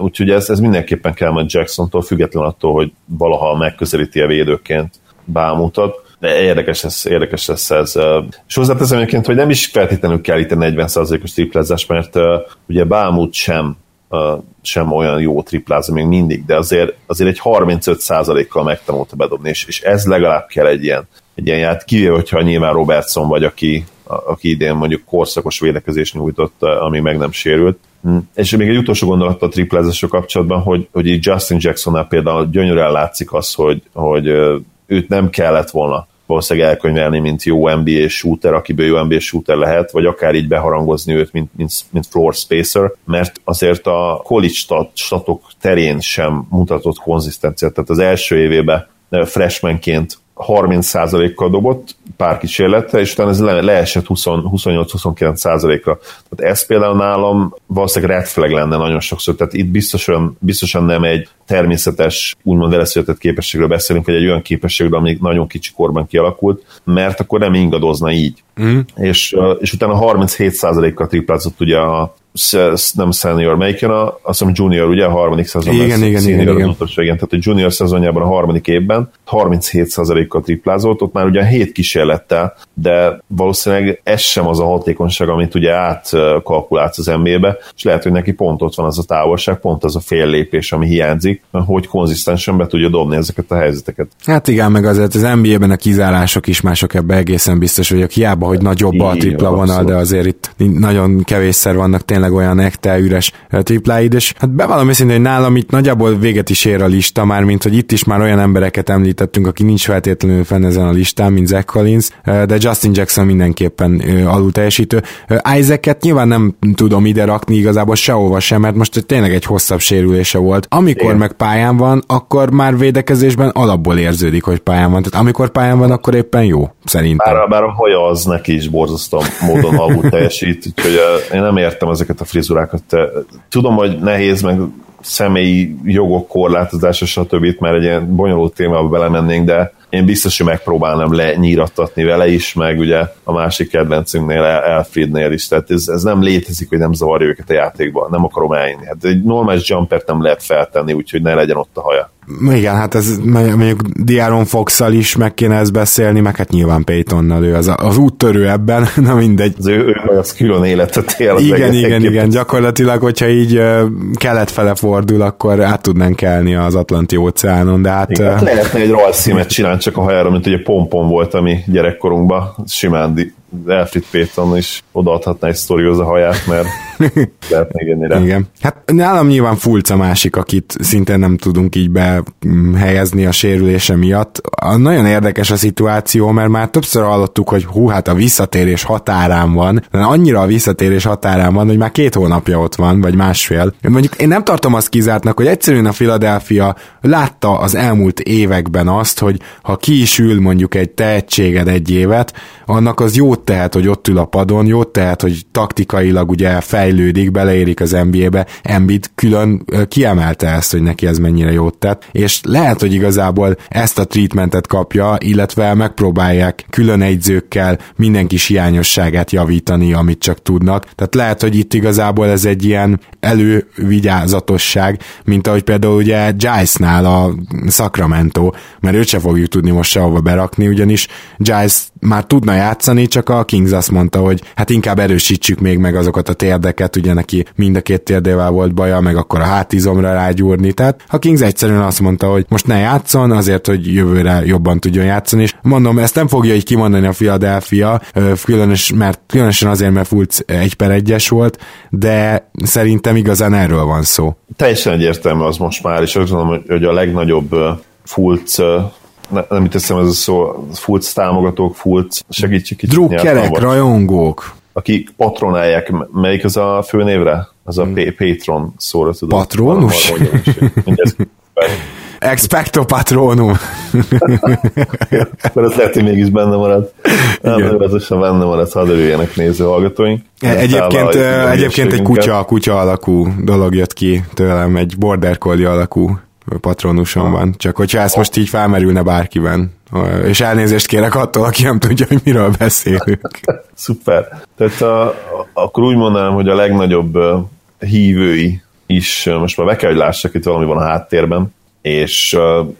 Úgyhogy ez, ez mindenképpen kell majd Jackson-tól, független attól, hogy valaha megközelíti a védőként Bámutat de érdekes lesz, érdekes lesz ez. És hozzáteszem egyébként, hogy nem is feltétlenül kell itt a 40%-os triplázás, mert ugye Bámut sem sem olyan jó triplázni még mindig, de azért, azért egy 35%-kal megtanulta bedobni, és, és ez legalább kell egy ilyen, egy ilyen ját, kivéve, hogyha nyilván Robertson vagy, aki, aki idén mondjuk korszakos védekezés nyújtott, ami meg nem sérült. Hm. És még egy utolsó gondolat a triplázások kapcsolatban, hogy, hogy Justin Jacksonnál például gyönyörűen látszik az, hogy, hogy őt nem kellett volna valószínűleg elkönyvelni, mint jó NBA shooter, akiből jó NBA shooter lehet, vagy akár így beharangozni őt, mint, mint, mint floor spacer, mert azért a college stat, statok terén sem mutatott konzisztenciát, tehát az első évében freshmanként 30%-kal dobott pár kísérletre, és utána ez le, leesett 28-29%-ra. Tehát ez például nálam valószínűleg red flag lenne nagyon sokszor, tehát itt biztosan, biztosan nem egy természetes, úgymond veleszületett képességről beszélünk, vagy egy olyan képességről, ami nagyon kicsi korban kialakult, mert akkor nem ingadozna így. Mm. És, és utána 37%-kal triplázott ugye a nem senior, melyiken a, azt hiszem junior, ugye a harmadik szezon igen, lesz, igen, igen, igen. Tehát a junior szezonjában a harmadik évben 37%-kal triplázott, ott már ugye 7 kísérlettel, de valószínűleg ez sem az a hatékonyság, amit ugye átkalkulálsz az NBA-be, és lehet, hogy neki pont ott van az a távolság, pont az a fél lépés, ami hiányzik, hogy konzisztensen be tudja dobni ezeket a helyzeteket. Hát igen, meg azért az NBA-ben a kizárások is mások ebbe egészen biztos vagyok. Hiába, hogy nagyobb a tripla vonal, de azért itt nagyon kevésszer vannak tényleg olyan ekte üres tripláid, és hát bevallom őszintén, hogy nálam itt nagyjából véget is ér a lista, már mint hogy itt is már olyan embereket említettünk, aki nincs feltétlenül fenn ezen a listán, mint Zach Collins, de Justin Jackson mindenképpen alul teljesítő. Isaac-et nyilván nem tudom ide rakni igazából sehova sem, mert most tényleg egy hosszabb sérülése volt. Amikor Igen. meg pályán van, akkor már védekezésben alapból érződik, hogy pályán van. Tehát amikor pályán van, akkor éppen jó, szerintem. Bár, bár a haja az neki is borzasztó módon alul teljesít, úgyhogy én nem értem ezeket a frizurákat. Tudom, hogy nehéz, meg személyi jogok korlátozása, stb. mert egy ilyen bonyolult témába belemennénk, de én biztos, hogy megpróbálnám lenyírattatni vele is, meg ugye a másik kedvencünknél, Elfriednél is, tehát ez, ez nem létezik, hogy nem zavarja őket a játékban, nem akarom eljönni. Hát egy normális jumpert nem lehet feltenni, úgyhogy ne legyen ott a haja. Igen, hát ez mondjuk Diaron fox is meg kéne ezt beszélni, meg hát nyilván Paytonnal ő az, az úttörő ebben, na mindegy. Az ő, ő az külön életet él. Igen, igen, igen, gyakorlatilag, hogyha így kelet fele fordul, akkor át tudnánk kelni az Atlanti óceánon, de hát... Igen, uh... lehetne egy rajzszímet csinálni csak a hajára, mint ugye pompon volt a mi gyerekkorunkban, simán Elfrid Péton is odaadhatná egy sztorióz a haját, mert lehet még ennyire. Igen. Hát nálam nyilván Fulc a másik, akit szintén nem tudunk így behelyezni a sérülése miatt. Nagyon érdekes a szituáció, mert már többször hallottuk, hogy hú, hát a visszatérés határán van, de annyira a visszatérés határán van, hogy már két hónapja ott van, vagy másfél. Mondjuk én nem tartom azt kizártnak, hogy egyszerűen a Philadelphia látta az elmúlt években azt, hogy ha ki is ül mondjuk egy tehetséged egy évet, annak az jó jót tehet, hogy ott ül a padon, jót tehet, hogy taktikailag ugye fejlődik, beleérik az NBA-be, Embiid külön kiemelte ezt, hogy neki ez mennyire jót tett, és lehet, hogy igazából ezt a treatmentet kapja, illetve megpróbálják külön egyzőkkel mindenki hiányosságát javítani, amit csak tudnak. Tehát lehet, hogy itt igazából ez egy ilyen elővigyázatosság, mint ahogy például ugye Giles-nál a Sacramento, mert őt se fogjuk tudni most sehova berakni, ugyanis Giles már tudna játszani, csak a Kings azt mondta, hogy hát inkább erősítsük még meg azokat a térdeket, ugye neki mind a két térdével volt baja, meg akkor a hátizomra rágyúrni, tehát a Kings egyszerűen azt mondta, hogy most ne játszon, azért, hogy jövőre jobban tudjon játszani, és mondom, ezt nem fogja így kimondani a Philadelphia, különös, mert, különösen azért, mert Fulc egy per egyes volt, de szerintem igazán erről van szó. Teljesen egyértelmű az most már, és azt gondolom, hogy a legnagyobb Fulc ne, nem itt teszem ez a szó, Fulc támogatók, Fulc, segítsük kicsit. Drukkerek, rajongók. Akik patronálják, melyik az a főnévre? Az a hmm. Patron szóra tudom. Patronus? Expecto patronum. Mert ez lehet, hogy mégis benne marad. Nevezetesen benne marad, ha örüljenek néző hallgatóink. Egyébként, egyébként egy kutya, kutya alakú dolog jött ki tőlem, egy border collie alakú patronusom van, csak hogyha ezt most így felmerülne bárkiben. És elnézést kérek attól, aki nem tudja, hogy miről beszélünk. Szuper. Tehát a, akkor úgy mondanám, hogy a legnagyobb hívői is, most már be kell, hogy lássak, itt valami van a háttérben, és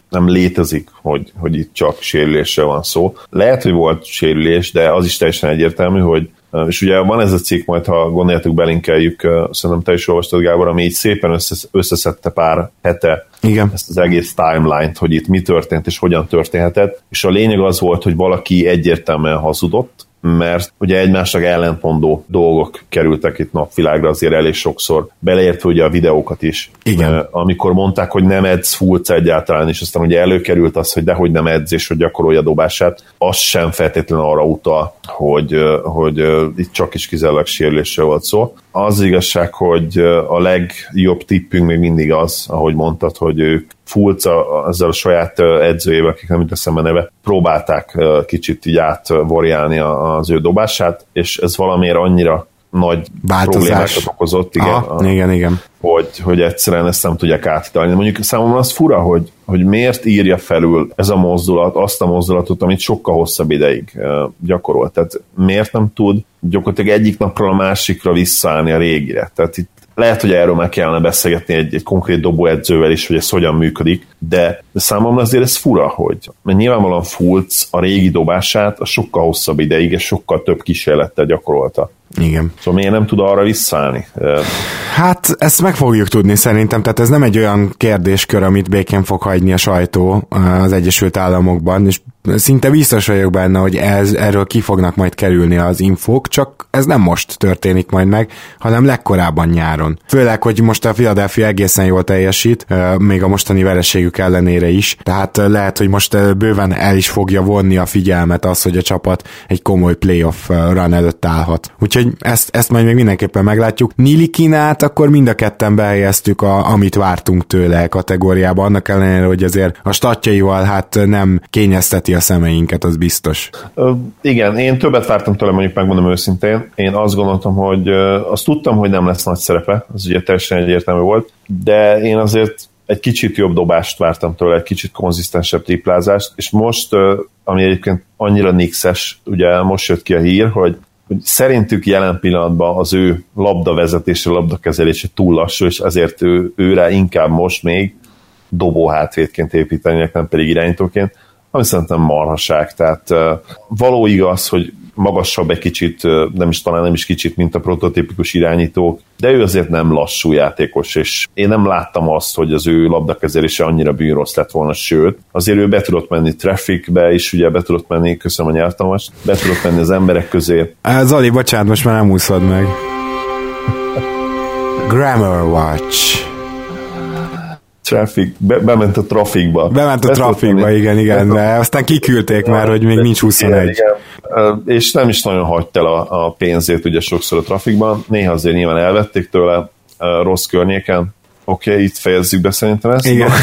nem létezik, hogy, hogy itt csak sérülésre van szó. Lehet, hogy volt sérülés, de az is teljesen egyértelmű, hogy és ugye van ez a cikk, majd ha gondoljátok, belinkeljük, szerintem te is olvastad, Gábor, ami így szépen összeszedte pár hete Igen. ezt az egész timeline-t, hogy itt mi történt és hogyan történhetett, és a lényeg az volt, hogy valaki egyértelműen hazudott, mert ugye egymásnak ellentmondó dolgok kerültek itt napvilágra azért elég sokszor, beleértve ugye a videókat is. Igen. Amikor mondták, hogy nem edz Fulc egyáltalán, és aztán ugye előkerült az, hogy dehogy nem edz, és hogy gyakorolja dobását, az sem feltétlenül arra utal, hogy, hogy itt csak is kizárólag sérülésről volt szó. Az igazság, hogy a legjobb tippünk még mindig az, ahogy mondtad, hogy ők Fulca ezzel a saját edzőjével, akik nem jut eszembe neve, próbálták kicsit így átvorjálni az ő dobását, és ez valamiért annyira nagy Változás. problémákat okozott, igen, Aha, a, igen, igen. Hogy, hogy egyszerűen ezt nem tudják áthidalni. Mondjuk számomra az fura, hogy, hogy miért írja felül ez a mozdulat azt a mozdulatot, amit sokkal hosszabb ideig gyakorolt. Tehát miért nem tud gyakorlatilag egyik napról a másikra visszaállni a régire. Tehát itt lehet, hogy erről meg kellene beszélgetni egy, egy konkrét dobóedzővel is, hogy ez hogyan működik, de, de számomra azért ez fura, hogy mert nyilvánvalóan Fulc a régi dobását a sokkal hosszabb ideig és sokkal több kísérlettel gyakorolta. Igen. Szóval miért nem tud arra visszaállni? Hát ezt meg fogjuk tudni szerintem, tehát ez nem egy olyan kérdéskör, amit békén fog hagyni a sajtó az Egyesült Államokban, és szinte biztos vagyok benne, hogy ez, erről ki fognak majd kerülni az infók, csak ez nem most történik majd meg, hanem legkorábban nyáron. Főleg, hogy most a Philadelphia egészen jól teljesít, még a mostani vereségük ellenére is, tehát lehet, hogy most bőven el is fogja vonni a figyelmet az, hogy a csapat egy komoly playoff run előtt állhat. Úgyhogy ezt, ezt majd még mindenképpen meglátjuk. Nilikinát akkor mind a ketten behelyeztük, a, amit vártunk tőle kategóriába, annak ellenére, hogy azért a statjaival hát nem kényezteti a szemeinket, az biztos. Ö, igen, én többet vártam tőle, mondjuk megmondom őszintén. Én azt gondoltam, hogy azt tudtam, hogy nem lesz nagy szerepe, az ugye teljesen egyértelmű volt, de én azért egy kicsit jobb dobást vártam tőle, egy kicsit konzisztensebb triplázást, és most, ami egyébként annyira nixes, ugye most jött ki a hír, hogy hogy szerintük jelen pillanatban az ő labdavezetése, labdakezelése túl lassú, és ezért ő, őre inkább most még dobó hátvédként építenek, nem pedig irányítóként, ami szerintem marhaság. Tehát való igaz, hogy magasabb egy kicsit, nem is talán nem is kicsit, mint a prototípikus irányítók, de ő azért nem lassú játékos, és én nem láttam azt, hogy az ő labdakezelése annyira bűnrossz lett volna, sőt, azért ő be tudott menni trafficbe, és ugye be tudott menni, köszönöm a nyelvtanost, be tudott menni az emberek közé. Zali, bocsánat, most már nem úszod meg. Grammar Watch. Traffic, be, bement a trafikba. Bement a trafikba, igen, igen, de aztán kiküldték már, hogy még nincs 21. Igen, igen. És nem is nagyon hagyta el a, a pénzét ugye sokszor a trafikban, néha azért nyilván elvették tőle rossz környéken. Oké, okay, itt fejezzük be szerintem ezt. Igen.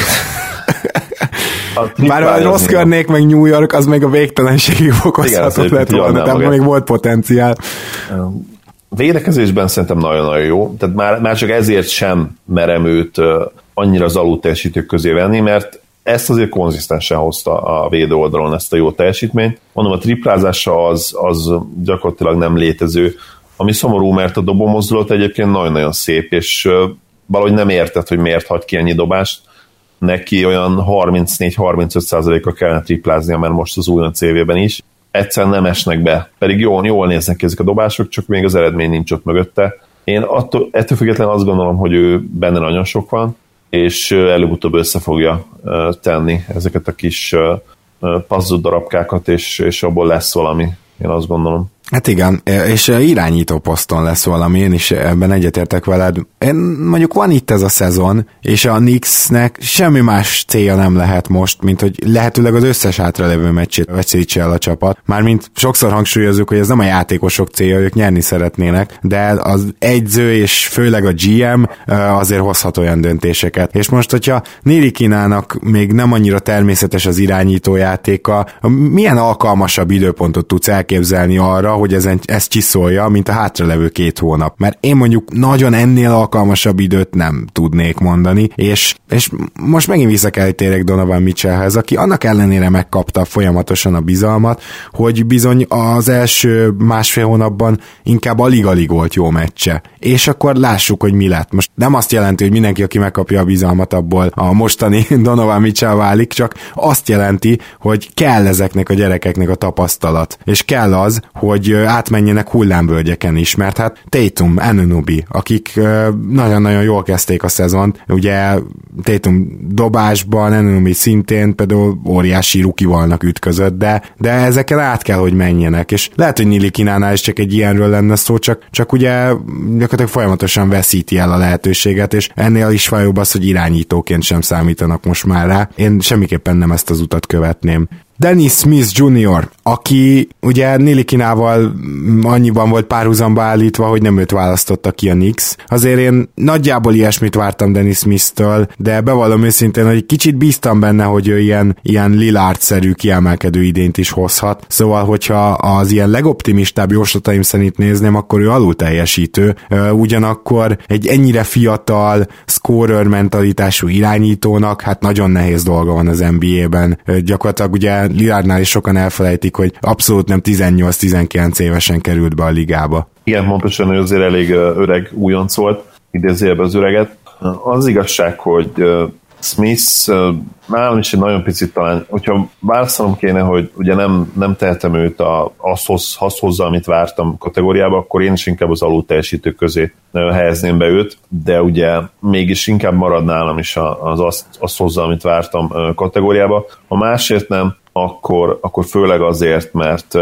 Bár a rossz körnék, meg New York, az meg a végtelenségig fokozható lett volna, de még volt potenciál. Védekezésben szerintem nagyon-nagyon jó, tehát már, már csak ezért sem merem őt annyira az alulteljesítők közé venni, mert ezt azért konzisztensen hozta a védő oldalon ezt a jó teljesítményt. Mondom, a triplázása az, az gyakorlatilag nem létező, ami szomorú, mert a dobómozdulat egyébként nagyon-nagyon szép, és valahogy nem érted, hogy miért hagy ki ennyi dobást. Neki olyan 34-35%-a kellene tripláznia, mert most az új CV-ben is. Egyszerűen nem esnek be, pedig jól, jól néznek ki ezek a dobások, csak még az eredmény nincs ott mögötte. Én attól, ettől függetlenül azt gondolom, hogy ő benne nagyon sok van, és előbb-utóbb össze fogja tenni ezeket a kis puzzle darabkákat, és, és abból lesz valami, én azt gondolom. Hát igen, és irányító poszton lesz valami, én is ebben egyetértek veled. Én, mondjuk van itt ez a szezon, és a Knicksnek semmi más célja nem lehet most, mint hogy lehetőleg az összes hátralevő meccsét veszítse el a csapat. Mármint sokszor hangsúlyozzuk, hogy ez nem a játékosok célja, ők nyerni szeretnének, de az egyző és főleg a GM azért hozhat olyan döntéseket. És most, hogyha Nili Kinának még nem annyira természetes az irányítójátéka, milyen alkalmasabb időpontot tudsz elképzelni arra, hogy ezen, ezt csiszolja, mint a hátralevő két hónap. Mert én mondjuk nagyon ennél alkalmasabb időt nem tudnék mondani, és, és most megint vissza kell térek Donovan Mitchellhez, aki annak ellenére megkapta folyamatosan a bizalmat, hogy bizony az első másfél hónapban inkább alig-alig volt jó meccse. És akkor lássuk, hogy mi lett. Most nem azt jelenti, hogy mindenki, aki megkapja a bizalmat, abból a mostani Donovan Mitchell válik, csak azt jelenti, hogy kell ezeknek a gyerekeknek a tapasztalat. És kell az, hogy átmenjenek hullámvölgyeken is, mert hát Tatum, Anunobi, akik nagyon-nagyon jól kezdték a szezont, ugye Tatum dobásban, Anunobi szintén például óriási rukivalnak ütközött, de, de ezeken át kell, hogy menjenek, és lehet, hogy Nili Kinánál is csak egy ilyenről lenne szó, csak, csak ugye gyakorlatilag folyamatosan veszíti el a lehetőséget, és ennél is fajóbb az, hogy irányítóként sem számítanak most már rá. Én semmiképpen nem ezt az utat követném. Dennis Smith Jr., aki ugye Nilikinával annyiban volt párhuzamba állítva, hogy nem őt választotta ki a Knicks. Azért én nagyjából ilyesmit vártam Dennis Smith-től, de bevallom őszintén, hogy kicsit bíztam benne, hogy ő ilyen, ilyen Lillard-szerű kiemelkedő idént is hozhat. Szóval, hogyha az ilyen legoptimistább jóslataim szerint nézném, akkor ő alul teljesítő. Ugyanakkor egy ennyire fiatal, scorer mentalitású irányítónak, hát nagyon nehéz dolga van az NBA-ben. Gyakorlatilag ugye Lilárdnál is sokan elfelejtik, hogy abszolút nem 18-19 évesen került be a ligába. Igen, pontosan, hogy azért elég öreg újonc volt, idézőjelben az öreget. Az igazság, hogy Smith nálam is egy nagyon picit talán, hogyha válaszolom kéne, hogy ugye nem, nem tehetem őt a, azt, azt hozzá, amit vártam kategóriába, akkor én is inkább az alul teljesítő közé helyezném be őt, de ugye mégis inkább marad nálam is az azt, azt hozzá, amit vártam kategóriába. Ha másért nem, akkor, akkor főleg azért, mert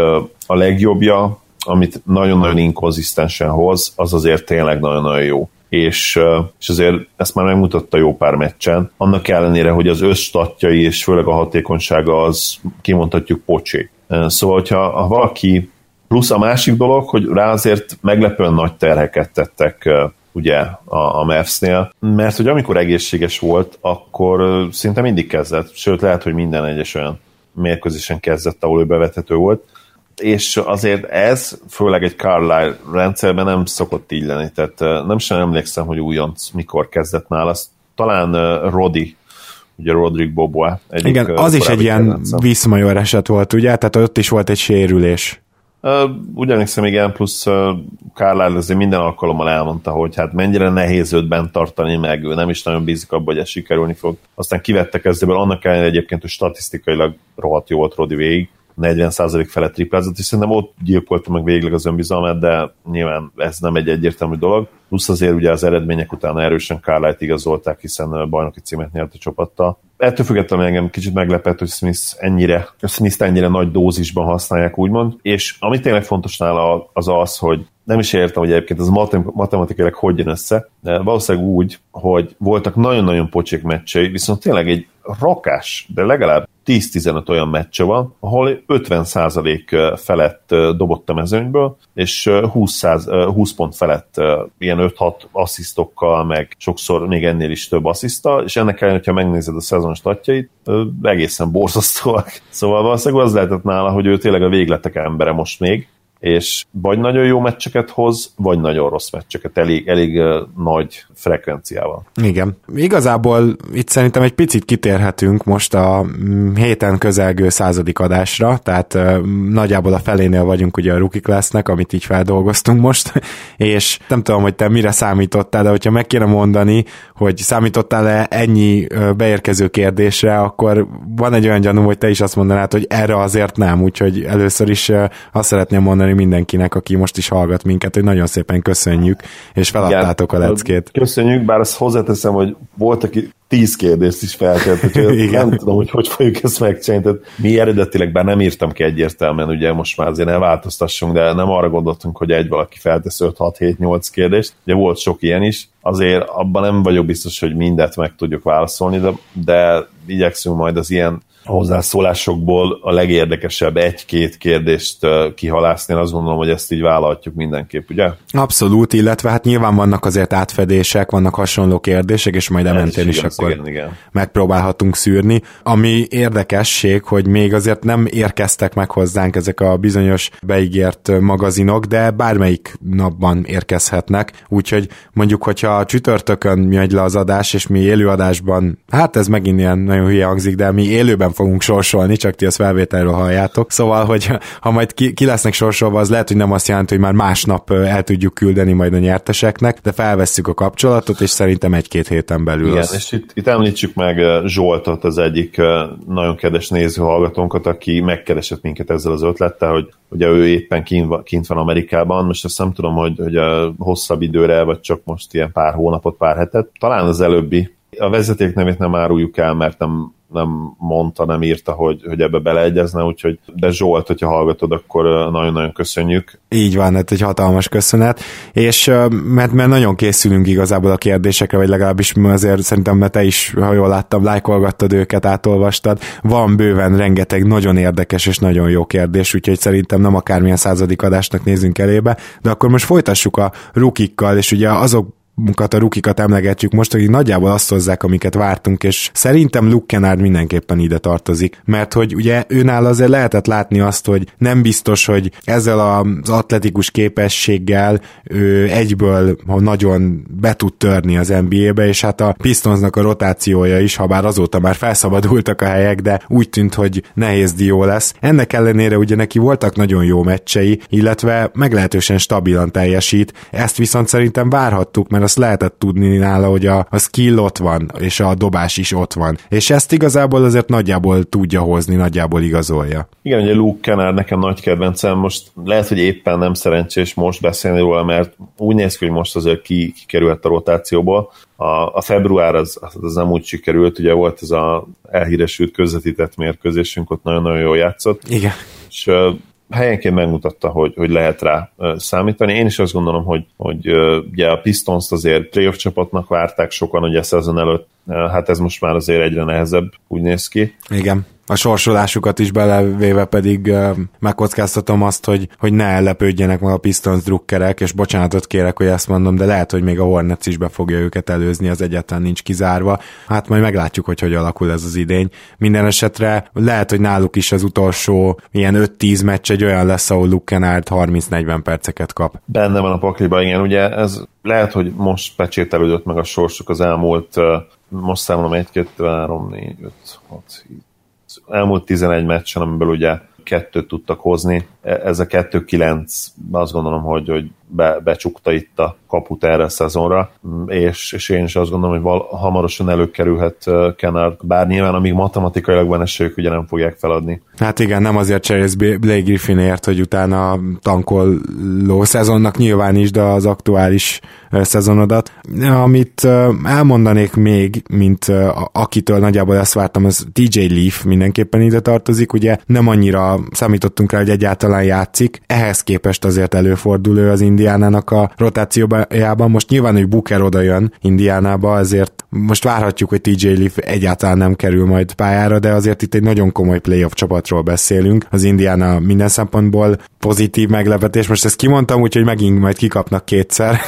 a legjobbja, amit nagyon-nagyon inkonzisztensen hoz, az azért tényleg nagyon-nagyon jó. És, és azért ezt már megmutatta jó pár meccsen, annak ellenére, hogy az összstatjai és főleg a hatékonysága az kimondhatjuk pocsék. Szóval, hogyha ha valaki plusz a másik dolog, hogy rá azért meglepően nagy terheket tettek ugye a, a Mavs-nél, mert hogy amikor egészséges volt, akkor szinte mindig kezdett, sőt lehet, hogy minden egyes olyan mérkőzésen kezdett, ahol ő bevethető volt, és azért ez, főleg egy Carlisle rendszerben nem szokott így lenni, tehát nem sem emlékszem, hogy újonc mikor kezdett nála, talán Rodi, ugye Rodrik Boboa. Igen, az is egy ilyen viszmajor eset volt, ugye? Tehát ott is volt egy sérülés. Uh, ugyanígy igen, plusz uh, Carlisle azért minden alkalommal elmondta, hogy hát mennyire nehéz őt bent tartani, meg ő nem is nagyon bízik abban, hogy ez sikerülni fog. Aztán kivettek ezzel, annak ellenére egyébként, hogy statisztikailag rohadt jó volt Rodi végig, 40% felett triplázott, és szerintem ott gyilkolta meg végleg az önbizalmát, de nyilván ez nem egy egyértelmű dolog. Plusz azért ugye az eredmények után erősen Carlisle-t igazolták, hiszen bajnoki címet nyert a csapattal. Ettől függetlenül engem kicsit meglepett, hogy Smith ennyire, Smith ennyire nagy dózisban használják, úgymond. És ami tényleg fontos nála az az, hogy nem is értem, hogy egyébként ez matematikailag hogy jön össze, de valószínűleg úgy, hogy voltak nagyon-nagyon pocsék meccsei, viszont tényleg egy rakás, de legalább 10-15 olyan meccse van, ahol 50% felett dobott a mezőnyből, és 20, 20 pont felett ilyen 5-6 asszisztokkal, meg sokszor még ennél is több asszisztal, és ennek ellenére, hogyha megnézed a szezon statjait, egészen borzasztóak. Szóval valószínűleg az lehetett nála, hogy ő tényleg a végletek embere most még, és vagy nagyon jó meccseket hoz, vagy nagyon rossz meccseket, elég, elég nagy frekvenciával. Igen. Igazából itt szerintem egy picit kitérhetünk most a mm, héten közelgő századik adásra, tehát nagyjából a felénél vagyunk ugye a rookie classnek, amit így feldolgoztunk most, és nem tudom, hogy te mire számítottál, de hogyha meg kéne mondani, hogy számítottál-e ennyi beérkező kérdésre, akkor van egy olyan gyanúm, hogy te is azt mondanád, hogy erre azért nem, úgyhogy először is azt szeretném mondani, mindenkinek, aki most is hallgat minket, hogy nagyon szépen köszönjük, és feladtátok Igen, a leckét. Köszönjük, bár azt hozzáteszem, hogy volt, aki tíz kérdést is feltett, úgyhogy nem tudom, hogy hogy fogjuk ezt megcsinálni. Tehát mi eredetileg, bár nem írtam ki egyértelműen, ugye most már azért elváltoztassunk, de nem arra gondoltunk, hogy egy valaki feltesz 5, 6, 7, 8 kérdést. Ugye volt sok ilyen is, azért abban nem vagyok biztos, hogy mindet meg tudjuk válaszolni, de, de igyekszünk majd az ilyen hozzászólásokból a legérdekesebb egy-két kérdést kihalászni, én azt gondolom, hogy ezt így vállalhatjuk mindenképp, ugye? Abszolút, illetve hát nyilván vannak azért átfedések, vannak hasonló kérdések, és majd ementén is, is akkor igen, igen. megpróbálhatunk szűrni. Ami érdekesség, hogy még azért nem érkeztek meg hozzánk ezek a bizonyos beígért magazinok, de bármelyik napban érkezhetnek, úgyhogy mondjuk, hogyha csütörtökön megy le az adás, és mi élőadásban, hát ez megint ilyen nagyon hülye hangzik, de mi élőben fogunk sorsolni, csak ti ezt felvételről halljátok. Szóval, hogy ha majd ki, ki lesznek sorsolva, az lehet, hogy nem azt jelenti, hogy már másnap el tudjuk küldeni majd a nyerteseknek, de felvesszük a kapcsolatot, és szerintem egy-két héten belül. Igen, az... és itt, itt említsük meg Zsoltot, az egyik nagyon kedves néző hallgatónkat, aki megkeresett minket ezzel az ötlettel, hogy ugye ő éppen kint, kint van Amerikában, most azt nem tudom, hogy, hogy a hosszabb időre, vagy csak most ilyen pár hónapot, pár hetet. Talán az előbbi. A vezeték nevét nem áruljuk el, mert nem nem mondta, nem írta, hogy, hogy ebbe beleegyezne, úgyhogy de Zsolt, hogyha hallgatod, akkor nagyon-nagyon köszönjük. Így van, hát egy hatalmas köszönet, és mert, mert nagyon készülünk igazából a kérdésekre, vagy legalábbis azért szerintem, mert te is, ha jól láttam, lájkolgattad őket, átolvastad, van bőven rengeteg nagyon érdekes és nagyon jó kérdés, úgyhogy szerintem nem akármilyen századik adásnak nézünk elébe, de akkor most folytassuk a rukikkal, és ugye azok munkat, a rukikat emlegetjük most, hogy nagyjából azt hozzák, amiket vártunk, és szerintem Luke Kennard mindenképpen ide tartozik, mert hogy ugye őnál azért lehetett látni azt, hogy nem biztos, hogy ezzel az atletikus képességgel ő egyből nagyon be tud törni az NBA-be, és hát a Pistonsnak a rotációja is, ha bár azóta már felszabadultak a helyek, de úgy tűnt, hogy nehéz dió lesz. Ennek ellenére ugye neki voltak nagyon jó meccsei, illetve meglehetősen stabilan teljesít, ezt viszont szerintem várhattuk, mert azt lehetett tudni nála, hogy a, a skill ott van, és a dobás is ott van. És ezt igazából azért nagyjából tudja hozni, nagyjából igazolja. Igen, ugye Luke Kennard nekem nagy kedvencem, most lehet, hogy éppen nem szerencsés most beszélni róla, mert úgy néz ki, hogy most azért ki, kikerült a rotációból. A, a február az, az nem úgy sikerült, ugye volt ez a elhíresült közvetített mérkőzésünk, ott nagyon-nagyon jól játszott. Igen. És helyenként megmutatta, hogy, hogy lehet rá számítani. Én is azt gondolom, hogy, hogy ugye a Pistons azért playoff csapatnak várták sokan, ugye szezon előtt, hát ez most már azért egyre nehezebb, úgy néz ki. Igen a sorsolásukat is belevéve pedig uh, megkockáztatom azt, hogy, hogy ne lepődjenek meg a Pistons drukkerek, és bocsánatot kérek, hogy ezt mondom, de lehet, hogy még a Hornets is be fogja őket előzni, az egyetlen nincs kizárva. Hát majd meglátjuk, hogy hogy alakul ez az idény. Minden esetre lehet, hogy náluk is az utolsó ilyen 5-10 meccs egy olyan lesz, ahol Luke Kennard 30-40 perceket kap. Benne van a pakliba, igen, ugye ez lehet, hogy most pecsételődött meg a sorsuk az elmúlt, most számolom 1, 2, 3, 4, 5, 6, 7, elmúlt 11 meccsen, amiből ugye kettőt tudtak hozni. E, ez a 2-9 azt gondolom, hogy, hogy be, becsukta itt a kaput erre a szezonra, és, és én is azt gondolom, hogy val, hamarosan előkerülhet Kennard, bár nyilván amíg matematikailag van esélyük, ugye nem fogják feladni. Hát igen, nem azért cserélsz Blake Griffinért, hogy utána tankoló szezonnak nyilván is, de az aktuális szezonodat. Amit elmondanék még, mint akitől nagyjából ezt vártam, az TJ Leaf mindenképpen ide tartozik, ugye nem annyira számítottunk rá, hogy egyáltalán talán játszik, ehhez képest azért előfordul ő az Indiánának a rotációjában. Most nyilván, hogy Booker oda jön Indiánába, azért most várhatjuk, hogy TJ Leaf egyáltalán nem kerül majd pályára, de azért itt egy nagyon komoly playoff csapatról beszélünk. Az Indiana minden szempontból pozitív meglepetés. Most ezt kimondtam, úgyhogy megint majd kikapnak kétszer.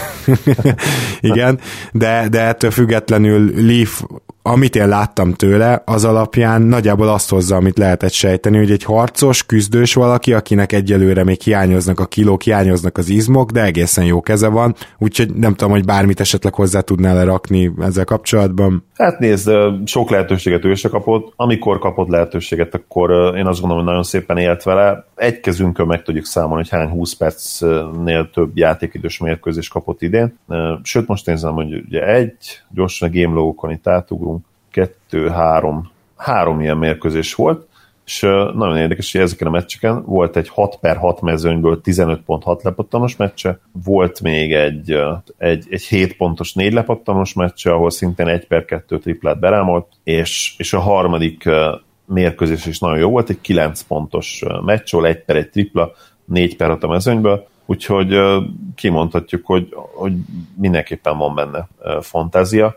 Igen, de, de ettől függetlenül Leaf amit én láttam tőle, az alapján nagyjából azt hozza, amit lehetett sejteni, hogy egy harcos, küzdős valaki, akinek egyelőre még hiányoznak a kilók, hiányoznak az izmok, de egészen jó keze van, úgyhogy nem tudom, hogy bármit esetleg hozzá tudnál lerakni ezzel kapcsolatban. Hát nézd, sok lehetőséget ő se kapott, amikor kapott lehetőséget, akkor én azt gondolom, hogy nagyon szépen élt vele. Egy kezünkön meg tudjuk számolni, hogy hány 20 percnél több játékidős mérkőzés kapott idén. Sőt, most nézem, hogy ugye egy, gyorsan a game itt átugrunk, kettő, három, három ilyen mérkőzés volt, és nagyon érdekes, hogy ezeken a meccseken volt egy 6 per 6 mezőnyből 15.6 lepattanos meccse, volt még egy, egy, egy 7 pontos 4 lepattanos meccse, ahol szintén 1 per 2 triplát berámolt, és, és a harmadik mérkőzés is nagyon jó volt, egy 9 pontos meccs, ahol 1 per 1 tripla, 4 per 6 a mezőnyből, úgyhogy kimondhatjuk, hogy, hogy mindenképpen van benne fantázia,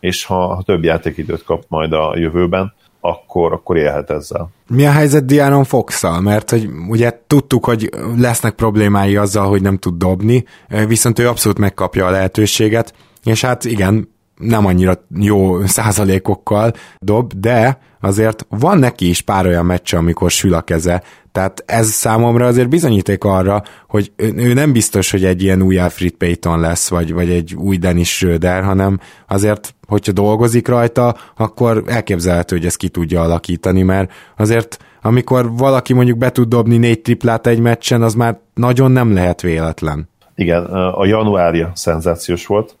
és ha, ha több játékidőt kap majd a jövőben, akkor, akkor élhet ezzel. Mi a helyzet Dianon fox Mert hogy ugye tudtuk, hogy lesznek problémái azzal, hogy nem tud dobni, viszont ő abszolút megkapja a lehetőséget, és hát igen, nem annyira jó százalékokkal dob, de azért van neki is pár olyan meccse, amikor sül a keze, tehát ez számomra azért bizonyíték arra, hogy ő nem biztos, hogy egy ilyen új Alfred Payton lesz, vagy, vagy egy új Dennis Schröder, hanem azért, hogyha dolgozik rajta, akkor elképzelhető, hogy ezt ki tudja alakítani, mert azért amikor valaki mondjuk be tud dobni négy triplát egy meccsen, az már nagyon nem lehet véletlen. Igen, a januárja szenzációs volt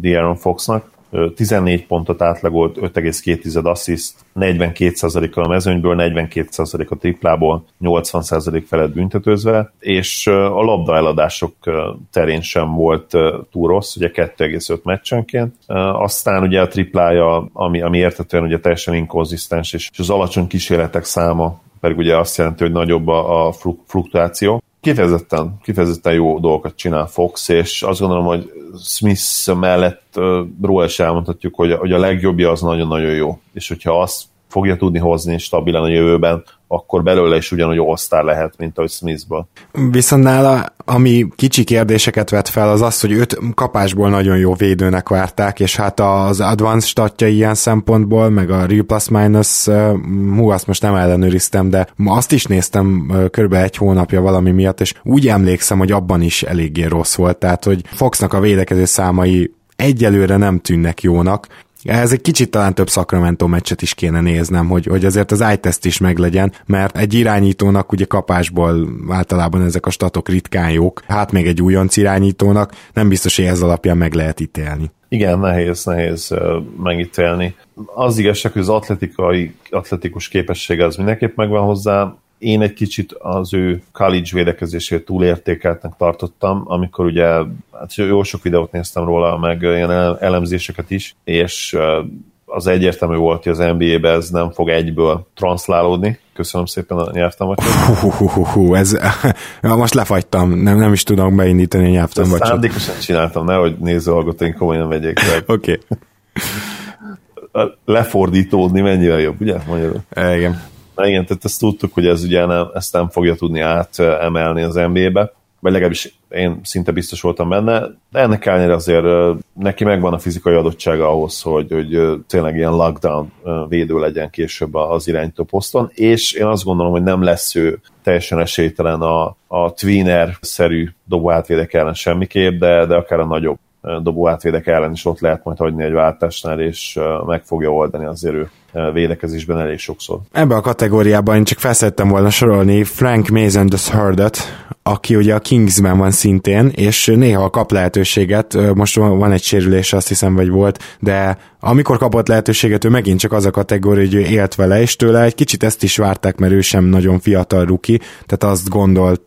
De'Aaron Foxnak, 14 pontot átlagolt, 5,2 assziszt, 42%-kal a mezőnyből, 42% a triplából, 80% felett büntetőzve, és a labda eladások terén sem volt túl rossz, ugye 2,5 meccsenként. Aztán ugye a triplája, ami, ami értetően ugye teljesen inkonzisztens, és az alacsony kísérletek száma pedig ugye azt jelenti, hogy nagyobb a, a fluktuáció kifejezetten, kifejezetten jó dolgokat csinál Fox, és azt gondolom, hogy Smith mellett uh, róla is elmondhatjuk, hogy, hogy a legjobbja az nagyon-nagyon jó, és hogyha azt fogja tudni hozni stabilan a jövőben, akkor belőle is ugyanúgy all lehet, mint ahogy Smithből. Viszont nála, ami kicsi kérdéseket vet fel, az az, hogy őt kapásból nagyon jó védőnek várták, és hát az advanced statja ilyen szempontból, meg a real plus minus, hú, azt most nem ellenőriztem, de azt is néztem körülbelül egy hónapja valami miatt, és úgy emlékszem, hogy abban is eléggé rossz volt, tehát hogy Foxnak a védekező számai egyelőre nem tűnnek jónak, ez egy kicsit talán több Sacramento meccset is kéne néznem, hogy, hogy azért az iTest is meglegyen, mert egy irányítónak ugye kapásból általában ezek a statok ritkán jók, hát még egy újonc irányítónak nem biztos, hogy ez alapján meg lehet ítélni. Igen, nehéz, nehéz megítélni. Az igazság, hogy az atletikai, atletikus képessége az mindenképp megvan hozzá, én egy kicsit az ő college védekezését túlértékeltnek tartottam, amikor ugye hát jó sok videót néztem róla, meg ilyen elemzéseket is, és az egyértelmű volt, hogy az NBA-be ez nem fog egyből transzlálódni. Köszönöm szépen a nyelvtanvacsot. Hú, ez, most lefagytam, nem, nem is tudom beindítani a nyelvtanvacsot. Szándékosan csináltam, nehogy nézőhallgatóink komolyan vegyék Oké. Okay. Lefordítódni mennyire jobb, ugye? Magyarul. Igen. Na igen, tehát ezt tudtuk, hogy ez ugye nem, ezt nem fogja tudni átemelni az NBA-be, vagy legalábbis én szinte biztos voltam benne, de ennek ellenére azért neki megvan a fizikai adottsága ahhoz, hogy, hogy tényleg ilyen lockdown védő legyen később az irányító poszton, és én azt gondolom, hogy nem lesz ő teljesen esélytelen a, a tweener-szerű dobóátvédek ellen semmiképp, de, de akár a nagyobb dobóátvédek ellen is ott lehet majd hagyni egy váltásnál, és meg fogja oldani azért ő védekezésben elég sokszor. Ebbe a kategóriában én csak feszettem volna sorolni Frank Mason the Hurdet, aki ugye a Kingsben van szintén, és néha kap lehetőséget, most van egy sérülés, azt hiszem, vagy volt, de amikor kapott lehetőséget, ő megint csak az a kategória, hogy ő élt vele, és tőle egy kicsit ezt is várták, mert ő sem nagyon fiatal ruki, tehát azt gondolt,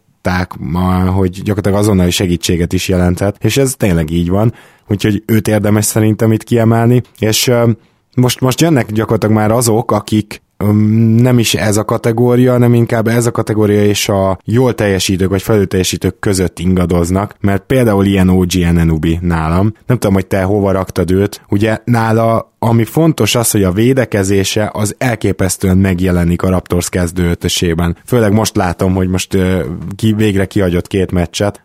hogy gyakorlatilag azonnali segítséget is jelenthet, és ez tényleg így van, úgyhogy őt érdemes szerintem itt kiemelni, és most, most jönnek gyakorlatilag már azok, akik nem is ez a kategória, hanem inkább ez a kategória és a jól teljesítők vagy felülteljesítők között ingadoznak, mert például ilyen OG Enenubi nálam. Nem tudom, hogy te hova raktad őt. Ugye nála ami fontos az, hogy a védekezése az elképesztően megjelenik a Raptors kezdőötösében. Főleg most látom, hogy most ki, végre kihagyott két meccset.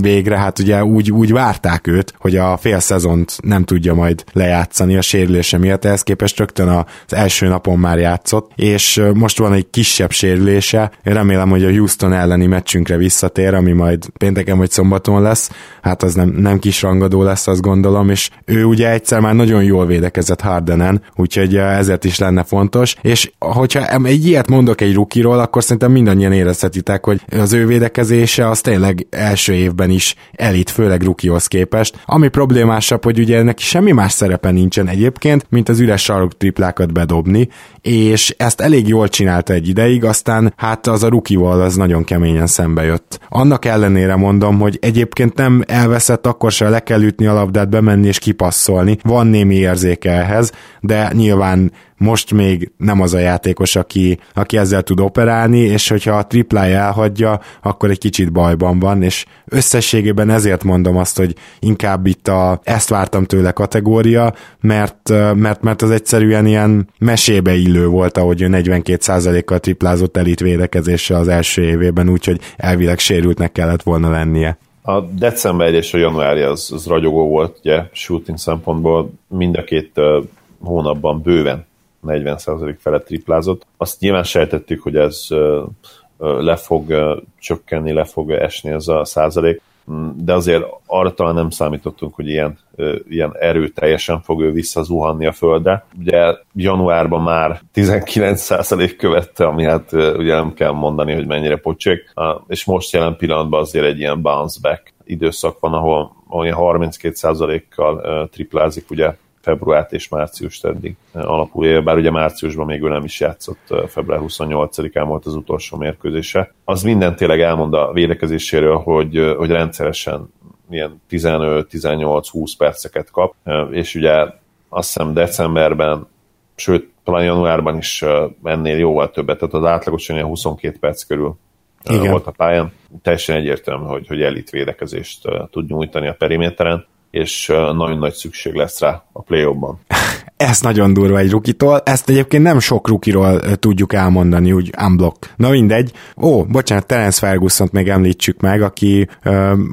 Végre, hát ugye úgy, úgy várták őt, hogy a fél szezont nem tudja majd lejátszani a sérülése miatt, ehhez képest rögtön az első napon már játszott, és most van egy kisebb sérülése. Én remélem, hogy a Houston elleni meccsünkre visszatér, ami majd pénteken vagy szombaton lesz. Hát az nem, nem kis rangadó lesz, azt gondolom, és ő ugye egyszer már nagyon jól védekezik védekezett Hardenen, úgyhogy eh, ezért is lenne fontos, és hogyha egy ilyet mondok egy rukiról, akkor szerintem mindannyian érezhetitek, hogy az ő védekezése az tényleg első évben is elit, főleg rukihoz képest. Ami problémásabb, hogy ugye neki semmi más szerepe nincsen egyébként, mint az üres sarok triplákat bedobni, és ezt elég jól csinálta egy ideig, aztán hát az a rukival az nagyon keményen szembe jött. Annak ellenére mondom, hogy egyébként nem elveszett, akkor se le kell ütni a labdát, bemenni és kipasszolni. Van némi érzéke ehhez, de nyilván most még nem az a játékos, aki, aki ezzel tud operálni, és hogyha a triplája elhagyja, akkor egy kicsit bajban van, és összességében ezért mondom azt, hogy inkább itt a ezt vártam tőle kategória, mert, mert, mert az egyszerűen ilyen mesébe illő volt, ahogy ő 42%-kal triplázott elit védekezéssel az első évében, úgyhogy elvileg sérültnek kellett volna lennie. A december és a januári az, az ragyogó volt, ugye, shooting szempontból mind a két uh, hónapban bőven 40% felett triplázott. Azt nyilván sejtettük, hogy ez uh, le fog uh, csökkenni, le fog esni ez a százalék de azért arra talán nem számítottunk, hogy ilyen, ilyen erőteljesen fog ő visszazuhanni a földre. Ugye januárban már 19% követte, ami hát ugye nem kell mondani, hogy mennyire pocsék, és most jelen pillanatban azért egy ilyen bounce back időszak van, ahol, ahol 32%-kal triplázik, ugye februárt és március eddig alapul, bár ugye márciusban még ő nem is játszott, február 28-án volt az utolsó mérkőzése. Az minden tényleg elmond a védekezéséről, hogy, hogy rendszeresen ilyen 15-18-20 perceket kap, és ugye azt hiszem decemberben, sőt, talán januárban is ennél jóval többet, tehát az átlagosan ilyen 22 perc körül Igen. volt a pályán. Teljesen egyértelmű, hogy, hogy elit védekezést tud nyújtani a periméteren és nagyon nagy szükség lesz rá a play ban Ez nagyon durva egy rukitól, ezt egyébként nem sok rukiról tudjuk elmondani, úgy unblock. Na mindegy. Ó, bocsánat, Terence ferguson még említsük meg, aki,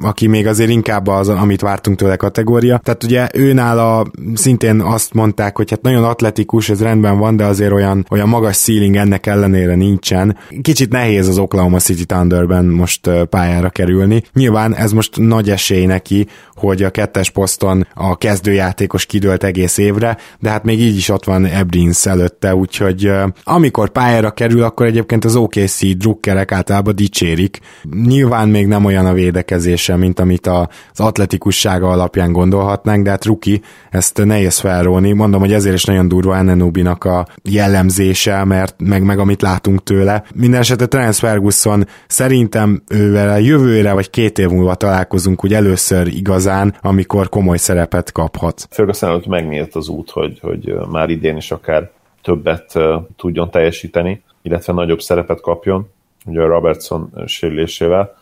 aki még azért inkább az, amit vártunk tőle kategória. Tehát ugye ő nála szintén azt mondták, hogy hát nagyon atletikus, ez rendben van, de azért olyan, olyan magas ceiling ennek ellenére nincsen. Kicsit nehéz az Oklahoma City Thunderben most pályára kerülni. Nyilván ez most nagy esély neki, hogy a kettes poszton a kezdőjátékos kidőlt egész évre, de hát még így is ott van Ebrins előtte, úgyhogy amikor pályára kerül, akkor egyébként az OKC drukkerek általában dicsérik. Nyilván még nem olyan a védekezése, mint amit az atletikussága alapján gondolhatnánk, de hát Ruki, ezt nehéz felróni. Mondom, hogy ezért is nagyon durva Enenubinak a jellemzése, mert meg, meg amit látunk tőle. Mindenesetre Trans Ferguson szerintem ővel jövőre vagy két év múlva találkozunk hogy először igazán, amikor komoly szerepet kaphat. Ferguson előtt megnyílt az út, hogy, hogy már idén is akár többet tudjon teljesíteni, illetve nagyobb szerepet kapjon, ugye a Robertson sérülésével,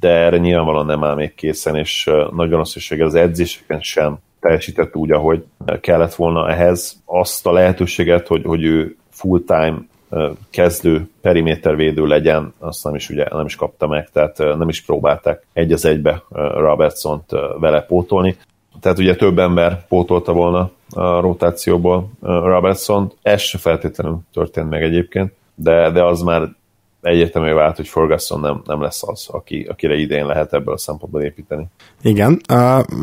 de erre nyilvánvalóan nem áll még készen, és nagy valószínűséggel az edzéseken sem teljesített úgy, ahogy kellett volna ehhez azt a lehetőséget, hogy, hogy ő full-time kezdő perimétervédő legyen, azt nem is, ugye, nem is kapta meg, tehát nem is próbálták egy az egybe Robertson-t vele pótolni. Tehát ugye több ember pótolta volna a rotációból Robertson, ez se feltétlenül történt meg egyébként, de, de az már egyértelmű vált, hogy Ferguson nem, nem lesz az, aki, akire idén lehet ebből a szempontból építeni. Igen,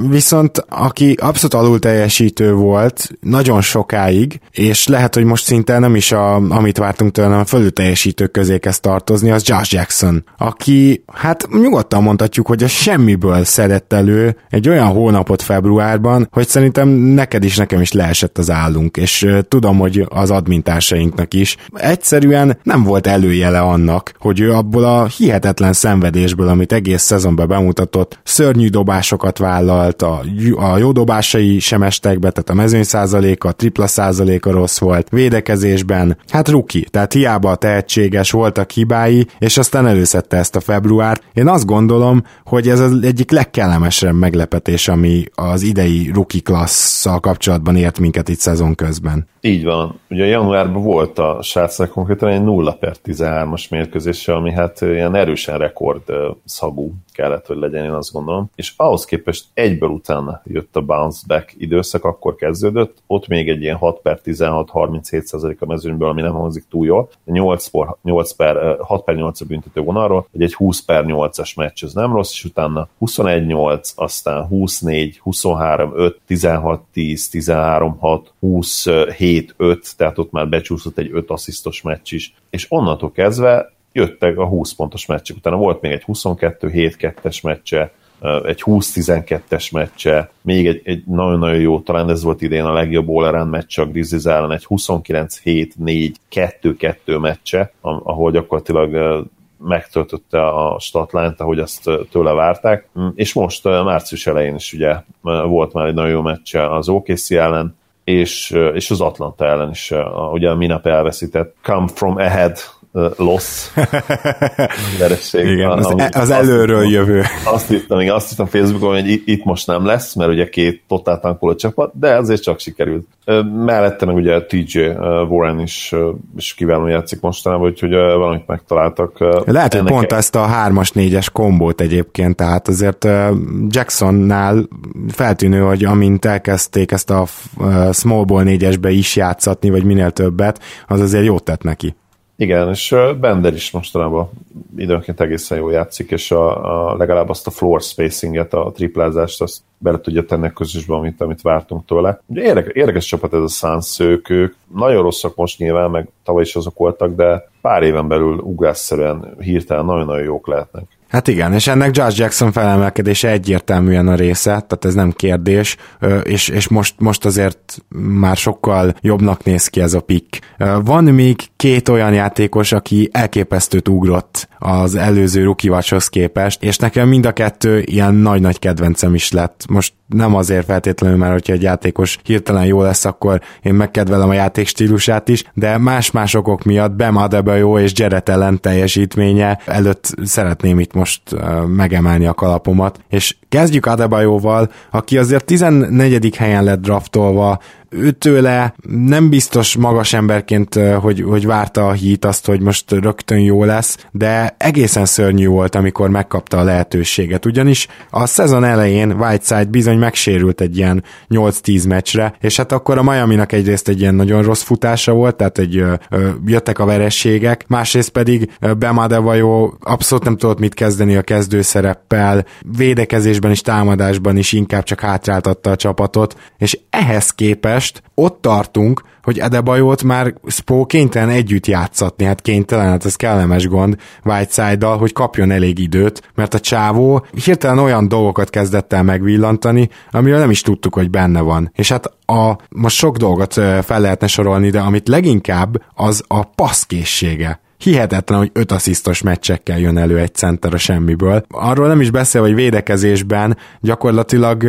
viszont aki abszolút alul teljesítő volt nagyon sokáig, és lehet, hogy most szinte nem is a, amit vártunk tőle, a fölül teljesítők közé kezd tartozni, az Josh Jackson, aki hát nyugodtan mondhatjuk, hogy a semmiből szedett elő egy olyan hónapot februárban, hogy szerintem neked is, nekem is leesett az állunk, és tudom, hogy az admintársainknak is. Egyszerűen nem volt előjele annak, annak, hogy ő abból a hihetetlen szenvedésből, amit egész szezonban bemutatott, szörnyű dobásokat vállalt, a, a jó dobásai sem estek be, tehát a mezőny százaléka, a tripla százaléka rossz volt, védekezésben, hát ruki, tehát hiába a tehetséges voltak hibái, és aztán előszette ezt a februárt. Én azt gondolom, hogy ez az egyik legkellemesebb meglepetés, ami az idei rookie klasszal kapcsolatban ért minket itt szezon közben. Így van. Ugye januárban volt a srácnak konkrétan egy 0 per 13-as mérkőzése, ami hát ilyen erősen rekord szagú kellett, hogy legyen, én azt gondolom. És ahhoz képest egyből utána jött a bounce back időszak, akkor kezdődött, ott még egy ilyen 6 per 16, 37 a mezőnyből, ami nem hangzik túl jól, 8, por, 8 per, 6 per 8 a büntető vonalról, egy 20 per 8-as meccs, ez nem rossz, és utána 21-8, aztán 24, 23, 5, 16, 10, 13, 6, 27, 5, tehát ott már becsúszott egy 5 asszisztos meccs is, és onnantól kezdve jöttek a 20 pontos meccsek, utána volt még egy 22-7-2-es meccse, egy 20-12-es meccse, még egy, egy nagyon-nagyon jó, talán ez volt idén a legjobb all meccse a Grizzlies ellen, egy 29-7-4-2-2 meccse, ahol gyakorlatilag megtöltötte a statlányt, ahogy azt tőle várták, mm, és most március elején is ugye volt már egy nagyon jó meccse az OKC ellen, és, és az Atlanta ellen is, ugye a minap elveszített Come From Ahead loss. Igen, az, e- az előről azt, jövő. Azt hittem, igen, azt hittem Facebookon, hogy itt most nem lesz, mert ugye két totál tankoló csapat, de azért csak sikerült. Mellette meg ugye TJ Warren is, is kiválóan játszik mostanában, úgyhogy valamit megtaláltak. Lehet, hogy pont ezt a 3-as, 4-es kombót egyébként, tehát azért Jacksonnál feltűnő, hogy amint elkezdték ezt a small ball 4-esbe is játszatni, vagy minél többet, az azért jót tett neki. Igen, és Bender is mostanában időnként egészen jól játszik, és a, a legalább azt a floor spacinget, a triplázást, azt bele tudja tenni a közösbe, amit, amit vártunk tőle. Érdekes, érdekes csapat ez a Suns, ők, ők nagyon rosszak most nyilván, meg tavaly is azok voltak, de pár éven belül ugrásszerűen hirtelen nagyon-nagyon jók lehetnek. Hát igen, és ennek Josh Jackson felemelkedése egyértelműen a része, tehát ez nem kérdés, és, és most, most azért már sokkal jobbnak néz ki ez a pick. Van még két olyan játékos, aki elképesztőt ugrott az előző rookie képest, és nekem mind a kettő ilyen nagy-nagy kedvencem is lett. Most nem azért feltétlenül, mert hogyha egy játékos hirtelen jó lesz, akkor én megkedvelem a játék stílusát is, de más-más okok miatt Bam Adebayo és Jared Allen teljesítménye előtt szeretném itt most megemelni a kalapomat. És kezdjük Adebayoval, aki azért 14. helyen lett draftolva, őtőle nem biztos magas emberként, hogy, hogy várta a hít azt, hogy most rögtön jó lesz, de egészen szörnyű volt, amikor megkapta a lehetőséget, ugyanis a szezon elején Whiteside bizony megsérült egy ilyen 8-10 meccsre, és hát akkor a Miami-nak egyrészt egy ilyen nagyon rossz futása volt, tehát egy ö, ö, jöttek a verességek, másrészt pedig Bemadevajó abszolút nem tudott mit kezdeni a kezdőszereppel, védekezésben és támadásban is inkább csak hátráltatta a csapatot, és ehhez képest ott tartunk, hogy Edebajót már Spo kénytelen együtt játszatni, hát kénytelen, hát ez kellemes gond Whiteside-dal, hogy kapjon elég időt, mert a csávó hirtelen olyan dolgokat kezdett el megvillantani, amiről nem is tudtuk, hogy benne van. És hát a, most sok dolgot fel lehetne sorolni, de amit leginkább az a passzkészsége hihetetlen, hogy öt asszisztos meccsekkel jön elő egy center a semmiből. Arról nem is beszél, hogy védekezésben gyakorlatilag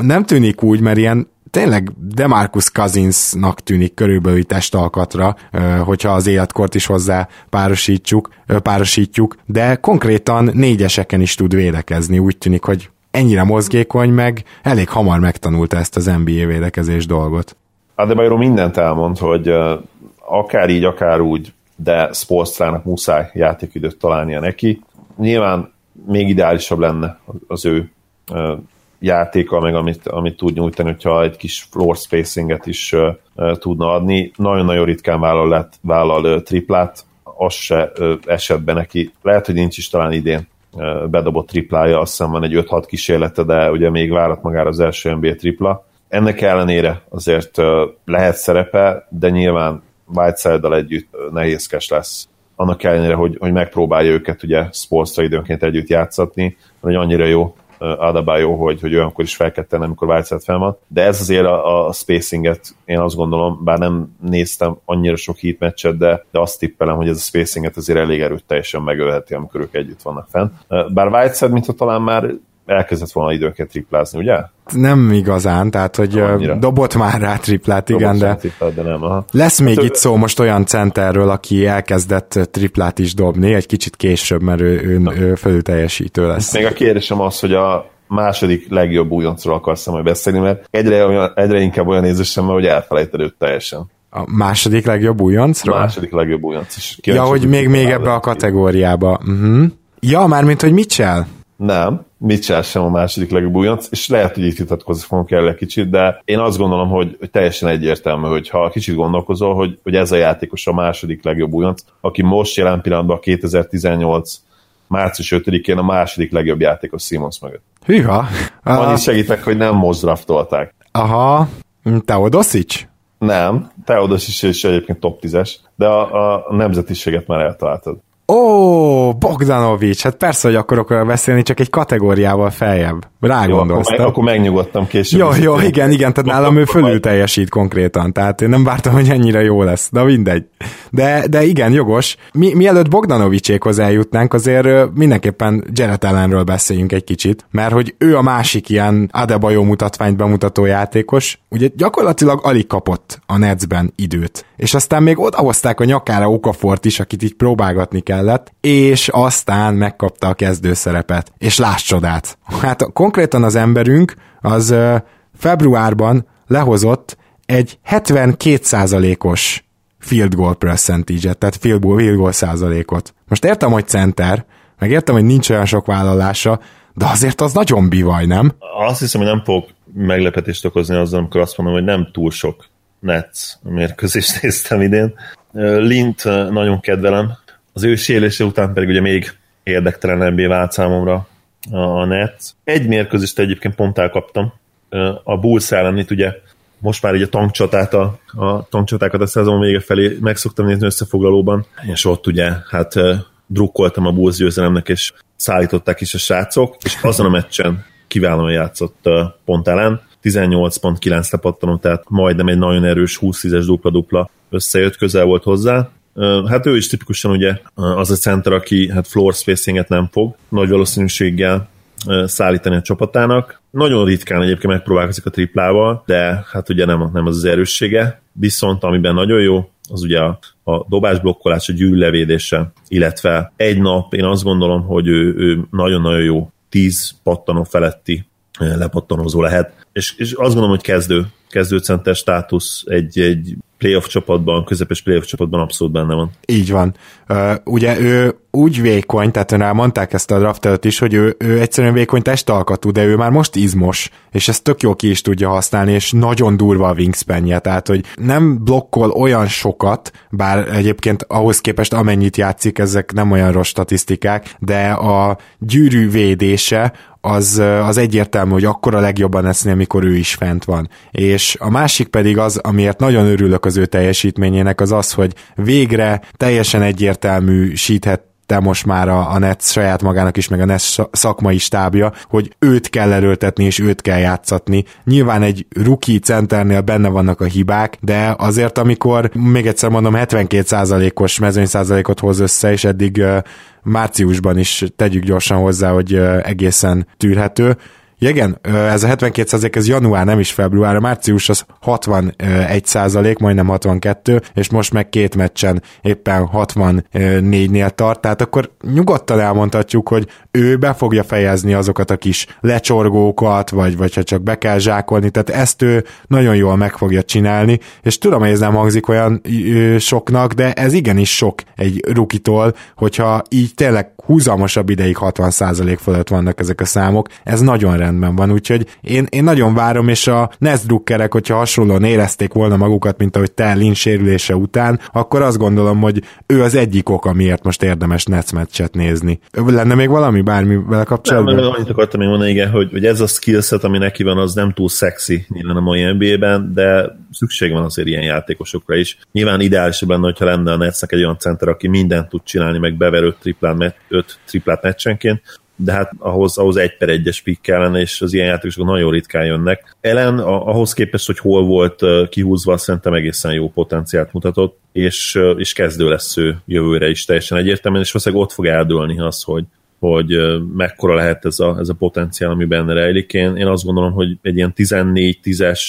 nem tűnik úgy, mert ilyen tényleg Demarcus Cousinsnak tűnik körülbelül testalkatra, hogyha az életkort is hozzá párosítjuk, párosítjuk, de konkrétan négyeseken is tud védekezni, úgy tűnik, hogy ennyire mozgékony, meg elég hamar megtanulta ezt az NBA védekezés dolgot. Adebayo mindent elmond, hogy akár így, akár úgy, de Spolstrának muszáj játékidőt találnia neki. Nyilván még ideálisabb lenne az ő játéka, meg amit, amit tud nyújtani, hogyha egy kis floor spacinget is tudna adni. Nagyon-nagyon ritkán vállal, lett, vállal uh, triplát, az se esett be neki. Lehet, hogy nincs is talán idén bedobott triplája, azt hiszem van egy 5-6 kísérlete, de ugye még várat magára az első NBA tripla. Ennek ellenére azért lehet szerepe, de nyilván Whiteside-dal együtt nehézkes lesz annak ellenére, hogy, hogy megpróbálja őket ugye sportsra időnként együtt játszatni, hogy annyira jó Adabayo, hogy, hogy olyankor is fel kell tenni, amikor Whiteside fel van, de ez azért a, a spacinget én azt gondolom, bár nem néztem annyira sok hit meccset, de, de azt tippelem, hogy ez a spacinget azért elég erőteljesen megölheti, amikor ők együtt vannak fenn. Bár Whiteside, mint talán már elkezdett volna időnként triplázni, ugye? Nem igazán, tehát hogy Annyira. dobott már rá triplát, igen, dobott de, triplát, de nem, aha. lesz még hát, itt szó most olyan centerről, aki elkezdett triplát is dobni, egy kicsit később, mert ő, ő, ő fölül teljesítő lesz. Még a kérdésem az, hogy a második legjobb újoncról akarsz majd beszélni, mert egyre, olyan, egyre inkább olyan érzésem hogy elfelejted őt teljesen. A második legjobb újoncról? A második legjobb újonc is. Ja, hogy még, még ebbe a kategóriába. Uh-huh. Ja, mármint, hogy Mitchell? Nem, Mitchell sem a második legjobb újonc, és lehet, hogy itt vitatkozni fogunk el egy kicsit, de én azt gondolom, hogy, hogy teljesen egyértelmű, hogy ha kicsit gondolkozol, hogy, hogy ez a játékos a második legjobb újonc, aki most jelen pillanatban 2018 március 5-én a második legjobb játékos Simons mögött. Hűha! Annyit segítek, hogy nem most draftolták. Aha, Teodosic? Nem, Teodosic is egyébként top 10-es, de a, a nemzetiséget már eltaláltad. Ó, Bogdanovics, hát persze, hogy akarok beszélni, csak egy kategóriával feljebb. Rágondoltam. Jó, akkor, akkor megnyugodtam később. Jó, jó, igen, igen, tehát nálam ő fölül teljesít konkrétan, tehát én nem vártam, hogy ennyire jó lesz, de mindegy. De, de igen, jogos. Mi, mielőtt Bogdanovicsékhoz eljutnánk, azért mindenképpen Jared Allenről beszéljünk egy kicsit, mert hogy ő a másik ilyen Adebayo mutatványt bemutató játékos, ugye gyakorlatilag alig kapott a Netsben időt. És aztán még odahozták a nyakára Okafort is, akit így próbálgatni kellett, és aztán megkapta a kezdőszerepet. És láss csodát. Hát konkrétan az emberünk az februárban lehozott egy 72%-os field goal percentage-et, tehát field goal, field goal százalékot. Most értem, hogy center, meg értem, hogy nincs olyan sok vállalása, de azért az nagyon bivaj, nem? Azt hiszem, hogy nem fog meglepetést okozni azzal, amikor azt mondom, hogy nem túl sok Nets mérkőzést néztem idén. Lint nagyon kedvelem, az ő sélése után pedig ugye még érdektelenebb vált számomra a Nets. Egy mérkőzést egyébként pont elkaptam. A Bulls ellen itt ugye most már így a tankcsatát, a, a tankcsatákat a szezon vége felé meg szoktam nézni összefoglalóban, és ott ugye hát drukkoltam a Bulls győzelemnek, és szállították is a srácok, és azon a meccsen kiválóan játszott pont ellen, 18.9 lepattanó, tehát majdnem egy nagyon erős 20-10-es dupla-dupla összejött, közel volt hozzá. Hát ő is tipikusan ugye az a center, aki hát floor spacinget nem fog, nagy valószínűséggel szállítani a csapatának. Nagyon ritkán egyébként megpróbálkozik a triplával, de hát ugye nem, nem az az erőssége. Viszont amiben nagyon jó, az ugye a, a dobásblokkolás, a gyűllevédése, illetve egy nap én azt gondolom, hogy ő, ő nagyon-nagyon jó 10 pattanó feletti lepattanózó lehet. És, és azt gondolom, hogy kezdő, kezdőcenter státusz egy, egy playoff csapatban, közepes playoff csapatban abszolút benne van. Így van. Ugye ő úgy vékony, tehát rá mondták ezt a draft előtt is, hogy ő, ő egyszerűen vékony testalkatú, de ő már most izmos, és ezt tök jó ki is tudja használni, és nagyon durva a wingspanje, tehát hogy nem blokkol olyan sokat, bár egyébként ahhoz képest amennyit játszik, ezek nem olyan rossz statisztikák, de a gyűrű védése az, az egyértelmű, hogy akkor a legjobban eszni, amikor ő is fent van. És a másik pedig az, amiért nagyon örülök az ő teljesítményének, az az, hogy végre teljesen egyértelmű síthet te most már a, a Nets saját magának is, meg a Nets szakmai stábja, hogy őt kell erőltetni, és őt kell játszatni. Nyilván egy rookie centernél benne vannak a hibák, de azért, amikor, még egyszer mondom, 72%-os mezőny százalékot hoz össze, és eddig márciusban is tegyük gyorsan hozzá, hogy egészen tűrhető, Igen, ez a 72 ez január, nem is február, a március az 61 százalék, majdnem 62, és most meg két meccsen éppen 64-nél tart, tehát akkor nyugodtan elmondhatjuk, hogy ő be fogja fejezni azokat a kis lecsorgókat, vagy, vagy ha csak be kell zsákolni, tehát ezt ő nagyon jól meg fogja csinálni, és tudom, hogy ez nem hangzik olyan soknak, de ez igenis sok egy rukitól, hogyha így tényleg húzamosabb ideig 60% fölött vannak ezek a számok, ez nagyon rendben van, úgyhogy én, én nagyon várom, és a Nest drukkerek, hogyha hasonlóan érezték volna magukat, mint ahogy te Lin sérülése után, akkor azt gondolom, hogy ő az egyik ok, miért most érdemes Nets meccset nézni. Lenne még valami bármivel kapcsolatban? Nem, annyit akartam még mondani, igen, hogy, hogy ez a skillset, ami neki van, az nem túl szexi nyilván a mai NBA-ben, de szükség van azért ilyen játékosokra is. Nyilván ideális benne, hogyha lenne a Netsnek egy olyan center, aki mindent tud csinálni, meg bever öt triplát, öt triplát meccsenként, de hát ahhoz, ahhoz egy per egyes pick kellene, és az ilyen játékosok nagyon ritkán jönnek. Ellen ahhoz képest, hogy hol volt kihúzva, szerintem egészen jó potenciált mutatott, és, és kezdő lesz ő jövőre is teljesen egyértelműen, és valószínűleg ott fog eldőlni az, hogy, hogy mekkora lehet ez a, ez a potenciál, ami benne rejlik. Én, én azt gondolom, hogy egy ilyen 14-10-es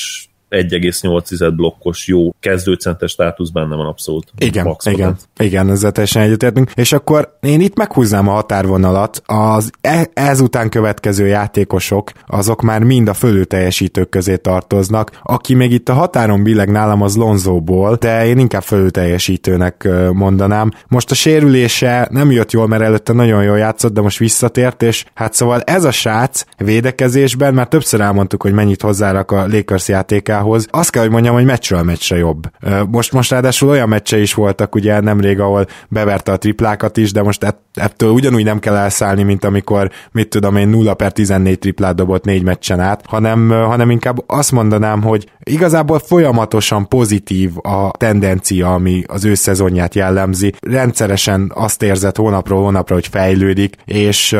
1,8 blokkos jó kezdőcentes státusz benne van abszolút. Igen, Max igen, igen, ezzel teljesen egyetértünk. És akkor én itt meghúznám a határvonalat. Az e- ezután következő játékosok, azok már mind a fölül teljesítők közé tartoznak. Aki még itt a határon billeg nálam az Lonzóból, de én inkább fölül teljesítőnek mondanám. Most a sérülése nem jött jól, mert előtte nagyon jól játszott, de most visszatért, és hát szóval ez a srác védekezésben, már többször elmondtuk, hogy mennyit hozzárak a Lakers játéká Indiához. Azt kell, hogy mondjam, hogy meccsről meccsre jobb. Most, most ráadásul olyan meccse is voltak ugye nemrég, ahol beverte a triplákat is, de most ettől ugyanúgy nem kell elszállni, mint amikor, mit tudom én, 0 per 14 triplát dobott négy meccsen át, hanem, hanem inkább azt mondanám, hogy igazából folyamatosan pozitív a tendencia, ami az ő szezonját jellemzi. Rendszeresen azt érzett hónapról hónapra, hogy fejlődik, és,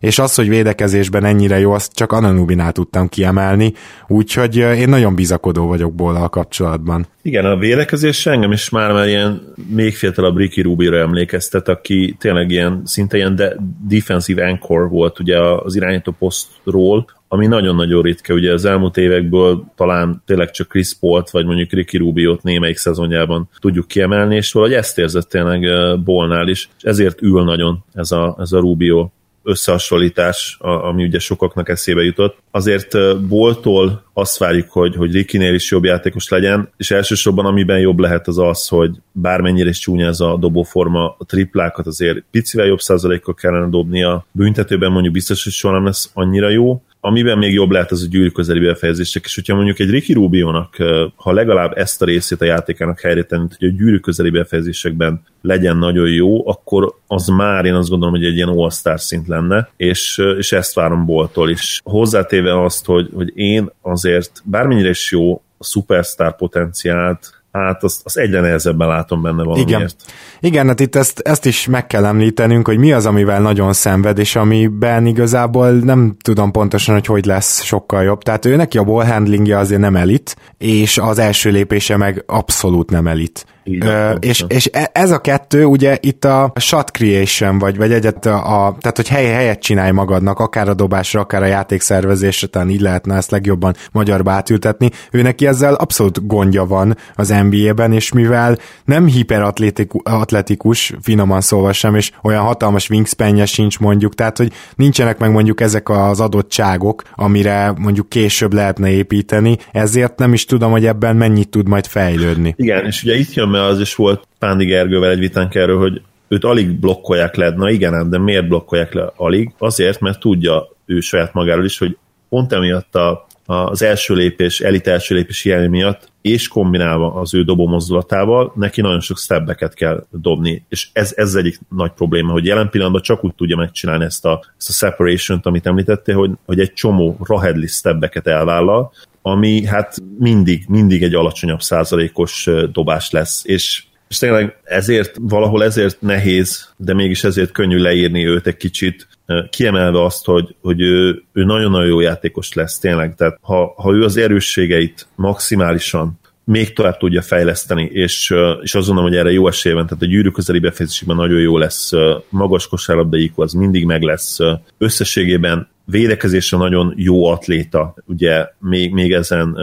és az, hogy védekezésben ennyire jó, azt csak Ananubinál tudtam kiemelni, úgyhogy én nagyon bizakodó vagyok Bollal kapcsolatban. Igen, a védekezés engem is már már ilyen még fiatalabb Ricky Rubira emlékeztet, aki tényleg ilyen, szinte ilyen de defensive anchor volt ugye az irányító posztról, ami nagyon-nagyon ritka, ugye az elmúlt évekből talán tényleg csak Chris Paul-t, vagy mondjuk Ricky Rubio-t némelyik szezonjában tudjuk kiemelni, és valahogy ezt érzett tényleg Bolnál is, és ezért ül nagyon ez a, ez a Rubio összehasonlítás, ami ugye sokaknak eszébe jutott. Azért Boltól azt várjuk, hogy, hogy Rickinél is jobb játékos legyen, és elsősorban amiben jobb lehet az az, hogy bármennyire is csúnya ez a dobóforma, a triplákat azért picivel jobb százalékkal kellene dobnia, büntetőben mondjuk biztos, hogy soha nem lesz annyira jó, amiben még jobb lehet az a gyűrű közeli befejezések, és hogyha mondjuk egy Ricky Rubio-nak, ha legalább ezt a részét a játékának helyre tenni, hogy a gyűrű közeli befejezésekben legyen nagyon jó, akkor az már én azt gondolom, hogy egy ilyen all-star szint lenne, és, és ezt várom Boltól is. Hozzátéve azt, hogy, hogy én azért bármennyire is jó a superstar potenciált hát azt, azt egyre nehezebben látom benne valamiért. Igen, Igen hát itt ezt, ezt is meg kell említenünk, hogy mi az, amivel nagyon szenved, és amiben igazából nem tudom pontosan, hogy hogy lesz sokkal jobb. Tehát ő neki a ball handlingje azért nem elit, és az első lépése meg abszolút nem elit. És, és e, ez a kettő, ugye itt a shot creation, vagy, vagy egyet a, a tehát hogy hely, helyet csinálj magadnak, akár a dobásra, akár a játékszervezésre, talán így lehetne ezt legjobban magyarba átültetni. Ő neki ezzel abszolút gondja van az NBA-ben, és mivel nem hiperatletikus, finoman szólva sem, és olyan hatalmas wingspanje sincs mondjuk, tehát hogy nincsenek meg mondjuk ezek az adottságok, amire mondjuk később lehetne építeni, ezért nem is tudom, hogy ebben mennyit tud majd fejlődni. Igen, és ugye itt jön mert az is volt Pándi Gergővel egy vitánk erről, hogy őt alig blokkolják le, na igen, de miért blokkolják le alig? Azért, mert tudja ő saját magáról is, hogy pont emiatt a, az első lépés, elit első lépés hiány miatt, és kombinálva az ő dobó mozdulatával, neki nagyon sok stebbeket kell dobni, és ez, ez egyik nagy probléma, hogy jelen pillanatban csak úgy tudja megcsinálni ezt a, ezt a separation-t, amit említettél, hogy, hogy egy csomó rahedli stebbeket elvállal, ami hát mindig, mindig egy alacsonyabb százalékos dobás lesz, és és tényleg ezért, valahol ezért nehéz, de mégis ezért könnyű leírni őt egy kicsit, kiemelve azt, hogy, hogy ő, ő nagyon-nagyon jó játékos lesz tényleg, tehát ha, ha ő az erősségeit maximálisan még tovább tudja fejleszteni, és, és azt gondolom, hogy erre jó esély van, tehát a gyűrű közeli befejezésében nagyon jó lesz, magas kosárlabdaik az mindig meg lesz, összességében védekezésre nagyon jó atléta, ugye még, még ezen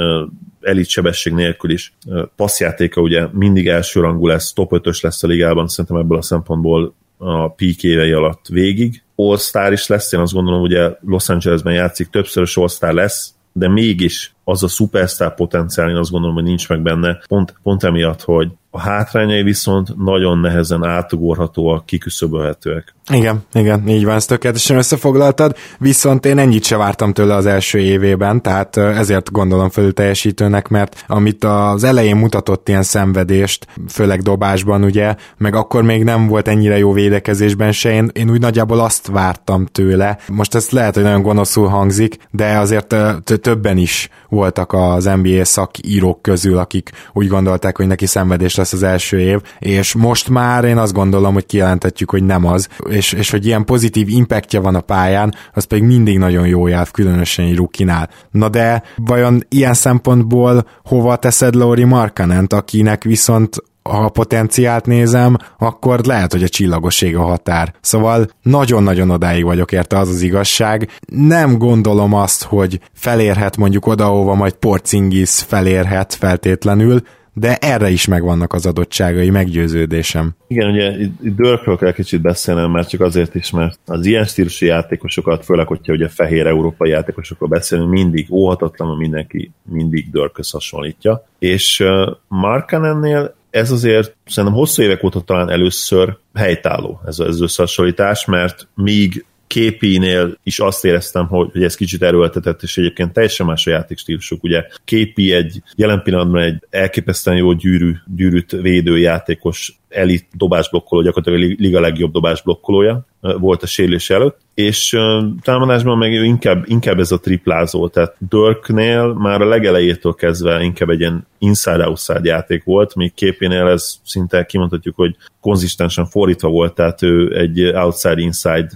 elit sebesség nélkül is. Passzjátéka ugye mindig elsőrangú lesz, top 5 lesz a ligában, szerintem ebből a szempontból a peak évei alatt végig. All-Star is lesz, én azt gondolom, ugye Los Angelesben játszik, többszörös All-Star lesz, de mégis az a superstar potenciál, én azt gondolom, hogy nincs meg benne, pont, pont emiatt, hogy a hátrányai viszont nagyon nehezen átugorhatóak, kiküszöbölhetőek. Igen, igen, így van, ezt tökéletesen összefoglaltad, viszont én ennyit se vártam tőle az első évében, tehát ezért gondolom fölül teljesítőnek, mert amit az elején mutatott ilyen szenvedést, főleg dobásban ugye, meg akkor még nem volt ennyire jó védekezésben se, én, én úgy nagyjából azt vártam tőle. Most ez lehet, hogy nagyon gonoszul hangzik, de azért többen is voltak az NBA szakírók közül, akik úgy gondolták, hogy neki szenvedés lesz az első év, és most már én azt gondolom, hogy kijelentetjük, hogy nem az, és, és hogy ilyen pozitív impactja van a pályán, az pedig mindig nagyon jó jár, különösen egy rukinál. Na de vajon ilyen szempontból hova teszed Lauri Markanent, akinek viszont ha potenciált nézem, akkor lehet, hogy a csillagoség a határ. Szóval nagyon-nagyon odáig vagyok érte, az az igazság. Nem gondolom azt, hogy felérhet mondjuk oda, ahova majd Porcingis felérhet feltétlenül, de erre is megvannak az adottságai, meggyőződésem. Igen, ugye itt Dörkről kell kicsit beszélnem, mert csak azért is, mert az ilyen stílusú játékosokat, főleg, hogyha ugye fehér európai játékosokról beszélünk, mindig óhatatlanul mindenki mindig Dörköz hasonlítja. És Markanennél ez azért szerintem hosszú évek óta talán először helytálló ez az összehasonlítás, mert míg képinél is azt éreztem, hogy, hogy ez kicsit erőltetett, és egyébként teljesen más a játékstílusuk. Ugye képi egy jelen pillanatban egy elképesztően jó gyűrű, gyűrűt védő játékos, elit dobásblokkoló, gyakorlatilag a liga legjobb dobásblokkolója volt a sérülés előtt, és támadásban meg inkább, inkább ez a triplázó, tehát Dirknél már a legelejétől kezdve inkább egy ilyen inside-outside játék volt, míg képénél ez szinte kimondhatjuk, hogy konzistensen fordítva volt, tehát ő egy outside-inside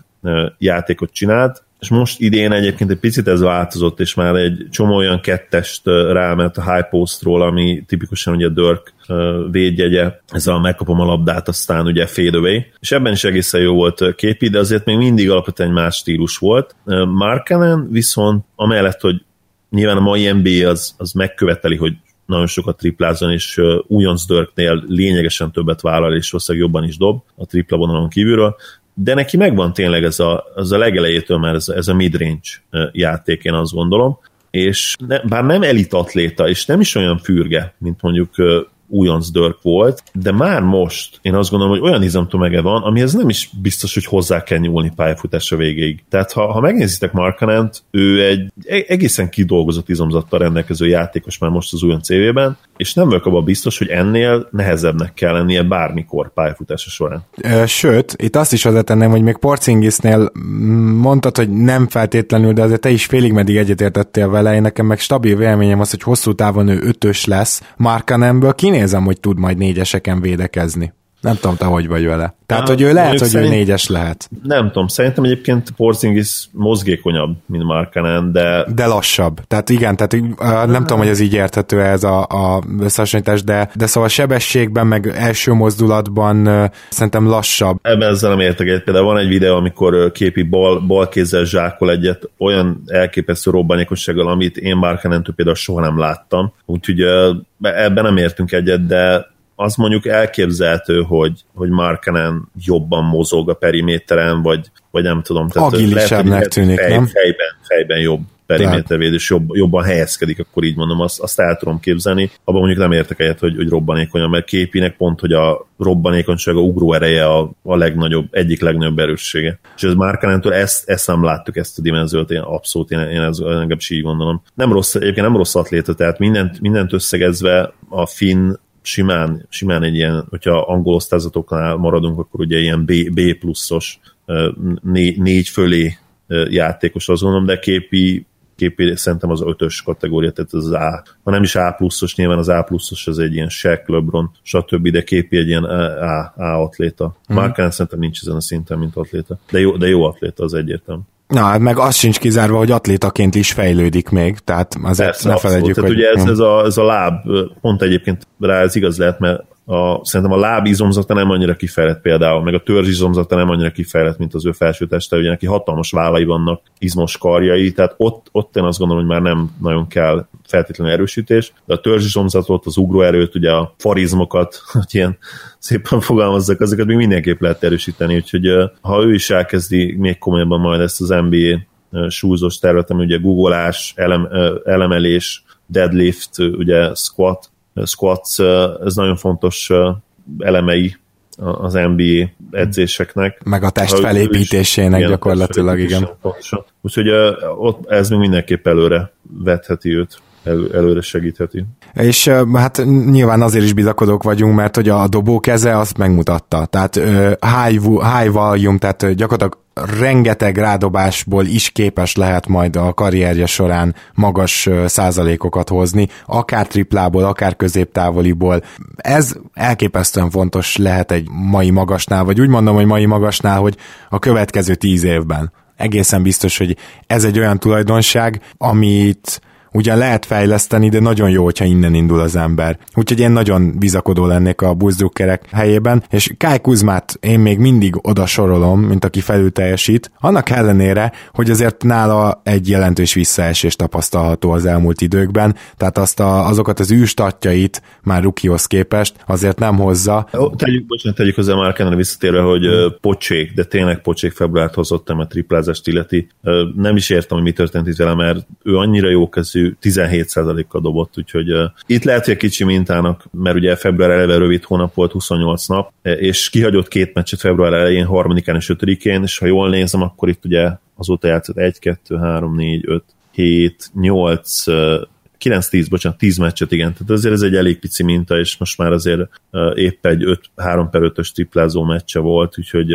játékot csinált, és most idén egyébként egy picit ez változott, és már egy csomó olyan kettest ráment a high postról, ami tipikusan ugye a Dirk védjegye, ez a megkapom a labdát, aztán ugye fade away, és ebben is egészen jó volt képi, de azért még mindig alapvetően egy más stílus volt. Markenen viszont amellett, hogy nyilván a mai NBA az, az megköveteli, hogy nagyon sokat triplázon, és újonc Dörknél lényegesen többet vállal, és valószínűleg jobban is dob a tripla vonalon kívülről de neki megvan tényleg ez a, az a legelejétől már ez, ez a midrange játék, én azt gondolom, és ne, bár nem elit atléta, és nem is olyan fürge, mint mondjuk újonc Dörk volt, de már most én azt gondolom, hogy olyan izomtömege van, amihez nem is biztos, hogy hozzá kell nyúlni pályafutása végéig. Tehát ha, ha megnézitek Markanent, ő egy e-, egészen kidolgozott izomzattal rendelkező játékos már most az újon CV-ben, és nem vagyok abban biztos, hogy ennél nehezebbnek kell lennie bármikor pályafutása során. Sőt, itt azt is hozzátenném, hogy még Porcingisnél mondtad, hogy nem feltétlenül, de azért te is félig meddig egyetértettél vele, én nekem meg stabil véleményem az, hogy hosszú távon ő ötös lesz. Markanemből kinézem, hogy tud majd négyeseken védekezni. Nem tudom, te hogy vagy vele. Tehát, hogy ő lehet, hogy szerint, ő négyes lehet. Nem tudom, szerintem egyébként Porzingis mozgékonyabb, mint Markanen, de... De lassabb. Tehát igen, tehát nem tudom, hogy ez így érthető ez a, a összehasonlítás, de, de szóval sebességben, meg első mozdulatban szerintem lassabb. Ebben ezzel nem értek egy. Például van egy videó, amikor képi bal, bal kézzel zsákol egyet olyan elképesztő robbanékossággal, amit én Markanentől például soha nem láttam. Úgyhogy ebben nem értünk egyet, de az mondjuk elképzelhető, hogy, hogy Markanen jobban mozog a periméteren, vagy, vagy nem tudom. Tehát Agilisebbnek tűnik, fej, nem? Fejben, fejben jobb perimétervéd, és jobb, jobban helyezkedik, akkor így mondom, azt, azt el tudom képzelni. Abban mondjuk nem értek egyet, hogy, hogy robbanékonyan, mert képinek pont, hogy a robbanékonyság, a ugró ereje a, a legnagyobb, egyik legnagyobb erőssége. És ez Márkanentől ezt, ezt nem láttuk, ezt a dimenziót, én abszolút, én, én ez engem is így gondolom. Nem rossz, egyébként nem rossz atléta, tehát mindent, mindent összegezve a finn simán, simán egy ilyen, hogyha angol osztályzatoknál maradunk, akkor ugye ilyen B, B pluszos né, négy fölé játékos azt gondolom, de képi, képi szerintem az ötös kategória, tehát az A, ha nem is A pluszos, nyilván az A pluszos az egy ilyen Shaq, LeBron, stb., de képi egy ilyen A, A atléta. Mm. Márkán szerintem nincs ezen a szinten, mint atléta, de jó, de jó atléta az egyértelmű. Na, hát meg az sincs kizárva, hogy atlétaként is fejlődik még, tehát azért Persze, ne felejtjük, hogy... ugye ez, ez, a, ez a láb, pont egyébként rá ez igaz lehet, mert a, szerintem a lábizomzata nem annyira kifejlett például, meg a törzsizomzata nem annyira kifejlett, mint az ő felső teste, ugye neki hatalmas vállai vannak, izmos karjai, tehát ott, ott én azt gondolom, hogy már nem nagyon kell feltétlenül erősítés, de a törzsizomzatot, az ugróerőt, ugye a farizmokat, hogy ilyen szépen fogalmazzak, azokat még mindenképp lehet erősíteni, úgyhogy ha ő is elkezdi még komolyabban majd ezt az NBA súlyzós területen, ugye googolás, elem, elemelés, deadlift, ugye squat, squats, ez nagyon fontos elemei az NBA edzéseknek. Meg a test felépítésének igen, gyakorlatilag, igen. Úgyhogy ott ez még mindenképp előre vetheti őt elő, előre segítheti. És hát nyilván azért is bizakodók vagyunk, mert hogy a dobó keze azt megmutatta. Tehát high, high volume, tehát gyakorlatilag rengeteg rádobásból is képes lehet majd a karrierje során magas százalékokat hozni, akár triplából, akár középtávoliból. Ez elképesztően fontos lehet egy mai magasnál, vagy úgy mondom, hogy mai magasnál, hogy a következő tíz évben. Egészen biztos, hogy ez egy olyan tulajdonság, amit Ugyan lehet fejleszteni, de nagyon jó, hogyha innen indul az ember. Úgyhogy én nagyon bizakodó lennék a buzdrukkerek helyében, és Kai Kuzmát én még mindig oda sorolom, mint aki felül teljesít, annak ellenére, hogy azért nála egy jelentős visszaesés tapasztalható az elmúlt időkben, tehát azt a, azokat az űstatjait már Rukihoz képest azért nem hozza. Ó, tegyük, bocsánat, tegyük hozzá már kellene visszatérve, hogy uh, pocsék, de tényleg pocsék februárt hozott, a triplázást illeti. Nem is értem, hogy mi történt itt vele, mert ő annyira jó kezű, 17%-kal dobott, úgyhogy uh, itt lehet, hogy kicsi mintának, mert ugye február eleve rövid hónap volt, 28 nap, és kihagyott két meccset február elején, harmadikán és ötödikén, és ha jól nézem, akkor itt ugye azóta játszott 1, 2, 3, 4, 5, 7, 8, 9-10, bocsánat, 10 meccset, igen, tehát azért ez egy elég pici minta, és most már azért épp egy 5, 3 per 5-ös triplázó meccse volt, úgyhogy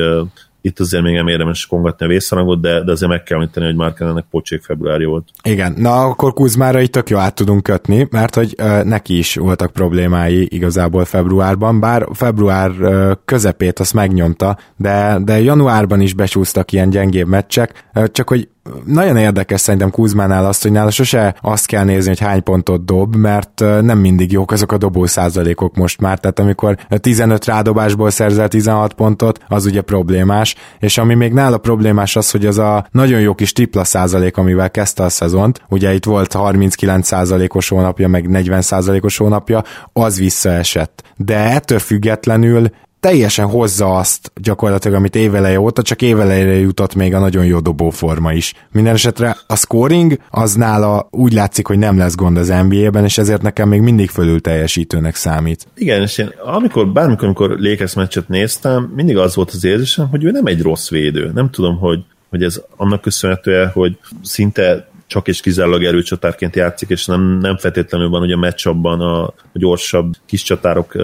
itt azért még nem érdemes kongatni a vészharangot, de, de azért meg kell említeni, hogy már ennek pocsék februári volt. Igen, na akkor Kuzmára itt tök jó át tudunk kötni, mert hogy ö, neki is voltak problémái igazából februárban, bár február ö, közepét azt megnyomta, de, de januárban is becsúsztak ilyen gyengébb meccsek, ö, csak hogy nagyon érdekes szerintem Kuzmánál azt, hogy nála sose azt kell nézni, hogy hány pontot dob, mert nem mindig jók azok a dobó százalékok most már, tehát amikor 15 rádobásból szerzel 16 pontot, az ugye problémás, és ami még nála problémás az, hogy az a nagyon jó kis tripla százalék, amivel kezdte a szezont, ugye itt volt 39 százalékos hónapja, meg 40 százalékos hónapja, az visszaesett. De ettől függetlenül teljesen hozza azt gyakorlatilag, amit éveleje óta, csak évelejére jutott még a nagyon jó dobóforma is. Minden esetre a scoring az nála úgy látszik, hogy nem lesz gond az NBA-ben, és ezért nekem még mindig fölül teljesítőnek számít. Igen, és én amikor, bármikor, amikor Lakers meccset néztem, mindig az volt az érzésem, hogy ő nem egy rossz védő. Nem tudom, hogy hogy ez annak köszönhetően, hogy szinte csak és kizárólag erőcsatárként játszik, és nem, nem feltétlenül van a meccsabban a gyorsabb kis csatárok,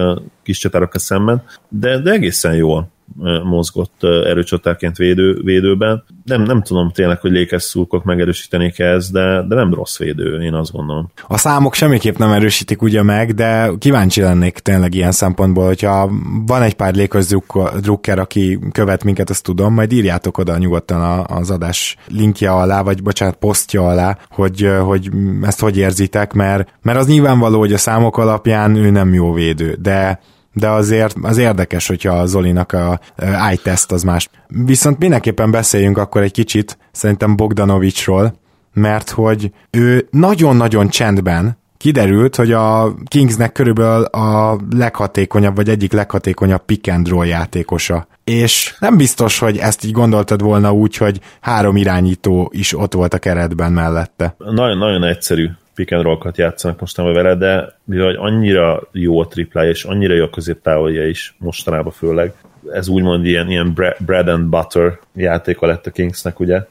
kis csatárokkal szemben, de, de egészen jól mozgott erőcsatárként védő, védőben. Nem, nem tudom tényleg, hogy Lakers szurkok megerősítenék ezt, de, de nem rossz védő, én azt gondolom. A számok semmiképp nem erősítik ugye meg, de kíváncsi lennék tényleg ilyen szempontból, hogyha van egy pár Lakers drukker, aki követ minket, azt tudom, majd írjátok oda nyugodtan az adás linkje alá, vagy bocsánat, posztja alá, hogy, hogy ezt hogy érzitek, mert, mert az nyilvánvaló, hogy a számok alapján ő nem jó védő, de de azért az érdekes, hogyha a Zolinak a eye test az más. Viszont mindenképpen beszéljünk akkor egy kicsit szerintem Bogdanovicsról, mert hogy ő nagyon-nagyon csendben kiderült, hogy a Kingsnek körülbelül a leghatékonyabb, vagy egyik leghatékonyabb pick and roll játékosa. És nem biztos, hogy ezt így gondoltad volna úgy, hogy három irányító is ott volt a keretben mellette. Nagyon, nagyon egyszerű pick and roll-kat játszanak mostanában vele, de mivel annyira jó a triplája, és annyira jó a középtávolja is mostanában főleg, ez úgymond ilyen, ilyen bread and butter játéka lett a Kingsnek, ugye?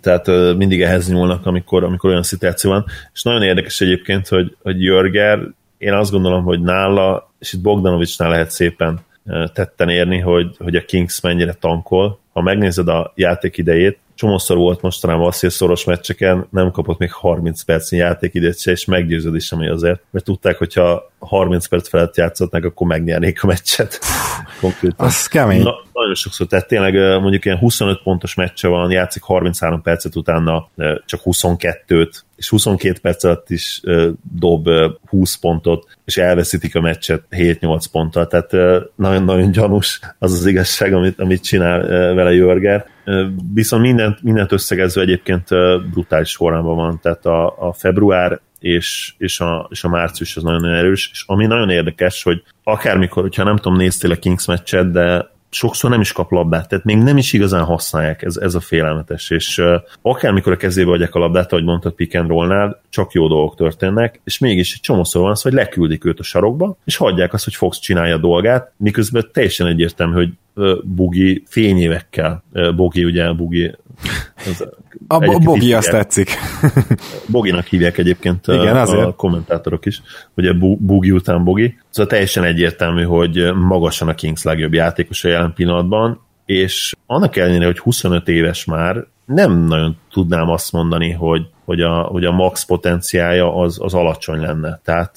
Tehát mindig ehhez nyúlnak, amikor, amikor olyan szituáció van. És nagyon érdekes egyébként, hogy, hogy Jörger, én azt gondolom, hogy nála, és itt Bogdanovicsnál lehet szépen tetten érni, hogy, hogy a Kings mennyire tankol. Ha megnézed a játék idejét, csomószor volt mostanában az, hogy szoros meccseken nem kapott még 30 percnyi játékidőt se, és meggyőződés, ami azért, mert tudták, hogyha 30 perc felett játszhatnak, akkor megnyernék a meccset. Konkrétan. Az kemény. Na, nagyon sokszor, tehát tényleg mondjuk ilyen 25 pontos meccse van, játszik 33 percet, utána csak 22-t, és 22 perc alatt is dob 20 pontot, és elveszítik a meccset 7-8 ponttal, tehát nagyon-nagyon gyanús az az igazság, amit, amit csinál vele Jörger. Viszont mindent, mindent összegezve egyébként brutális formában van, tehát a, a február és, és, a, és a március az nagyon erős, és ami nagyon érdekes, hogy akármikor, hogyha nem tudom, néztél a Kings meccset, de sokszor nem is kap labdát, tehát még nem is igazán használják, ez, ez a félelmetes, és uh, akármikor a kezébe adják a labdát, ahogy mondtad pick and rollnál, csak jó dolgok történnek, és mégis egy csomószor van az, hogy leküldik őt a sarokba, és hagyják azt, hogy Fox csinálja a dolgát, miközben teljesen egyértelmű, hogy Bugi fényévekkel, Bogi ugye, Bugi a Bogi azt tetszik. Boginak hívják egyébként Igen, a, a kommentátorok is, ugye Bugi után Bogi. Szóval teljesen egyértelmű, hogy magasan a Kings legjobb játékos a jelen pillanatban, és annak ellenére, hogy 25 éves már, nem nagyon tudnám azt mondani, hogy, hogy, a, hogy a max potenciája az, az alacsony lenne. Tehát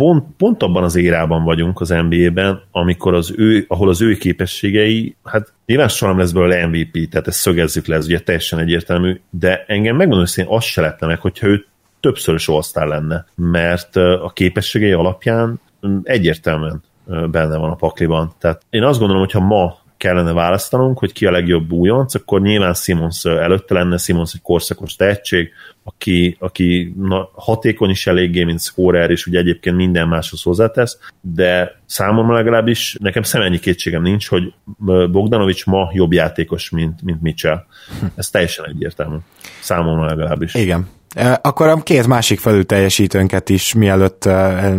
pont, pont abban az érában vagyunk az NBA-ben, amikor az ő, ahol az ő képességei, hát nyilván soha nem lesz belőle MVP, tehát ezt szögezzük le, ez ugye teljesen egyértelmű, de engem megmondom, hogy azt se lehetne meg, hogyha ő többszörös all lenne, mert a képességei alapján egyértelműen benne van a pakliban. Tehát én azt gondolom, hogy ha ma kellene választanunk, hogy ki a legjobb újonc, akkor nyilván Simons előtte lenne, Simons egy korszakos tehetség, aki, aki na, hatékony is eléggé, mint scorer, és ugye egyébként minden máshoz hozzátesz, de számomra legalábbis nekem szemennyi kétségem nincs, hogy Bogdanovics ma jobb játékos, mint, mint Mitchell. Ez teljesen egyértelmű. Számomra legalábbis. Igen, akkor a két másik felül teljesítőnket is, mielőtt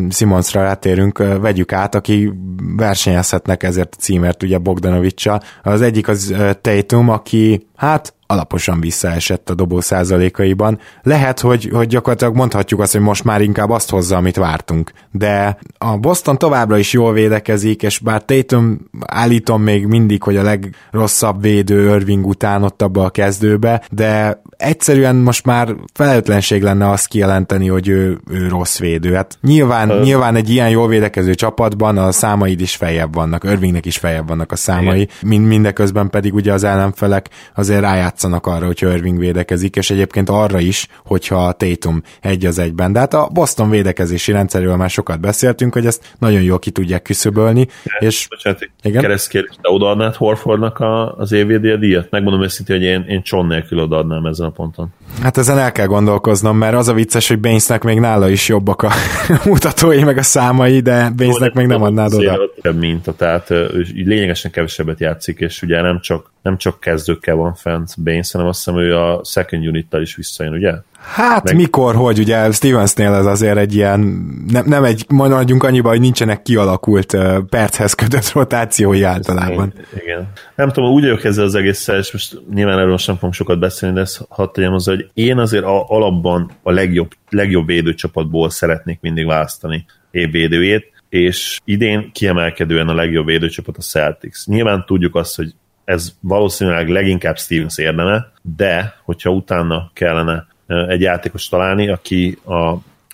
Simonsra rátérünk, vegyük át, aki versenyezhetnek ezért a címért, ugye Bogdanovicsal. Az egyik az Tatum, aki hát alaposan visszaesett a dobó százalékaiban. Lehet, hogy, hogy gyakorlatilag mondhatjuk azt, hogy most már inkább azt hozza, amit vártunk. De a Boston továbbra is jól védekezik, és bár Tatum állítom még mindig, hogy a legrosszabb védő Irving után ott abba a kezdőbe, de egyszerűen most már felelőtlenség lenne azt kijelenteni, hogy ő, ő rossz védő. Hát nyilván, uh. nyilván egy ilyen jól védekező csapatban a számaid is feljebb vannak, Irvingnek is feljebb vannak a számai, mind, mindeközben pedig ugye az ellenfelek azért rájátszanak arra, hogy Irving védekezik, és egyébként arra is, hogyha a Tatum egy az egyben. De hát a Boston védekezési rendszerről már sokat beszéltünk, hogy ezt nagyon jól ki tudják küszöbölni. De, és, bocsánat, igen? keresztkérdés, te odaadnád Horfordnak a, az évvédi díjat? Megmondom őszintén, hogy én, én Cson nélkül odaadnám ezen a ponton. Hát ezen el kell gondolkoznom, mert az a vicces, hogy Bainesnek még nála is jobbak a mutatói, meg a számai, de Bainesnek még nem adnád oda. Mint a, tehát lényegesen kevesebbet játszik, és ugye nem csak, nem csak kezdőkkel van fent Baines, hanem azt hiszem, ő a second unittal is visszajön, ugye? Hát Meg... mikor, hogy ugye Stevensnél ez azért egy ilyen, nem, nem egy, maradjunk annyiba, hogy nincsenek kialakult uh, perchez kötött rotációi általában. Igen. Nem tudom, úgy vagyok ezzel az egésszel, és most nyilván erről sem fogunk sokat beszélni, de ezt hadd tegyem hozzá, hogy én azért a, alapban a legjobb, legjobb védőcsapatból szeretnék mindig választani évvédőjét, és idén kiemelkedően a legjobb védőcsapat a Celtics. Nyilván tudjuk azt, hogy ez valószínűleg leginkább Stevens érdeme, de hogyha utána kellene egy játékos találni, aki a,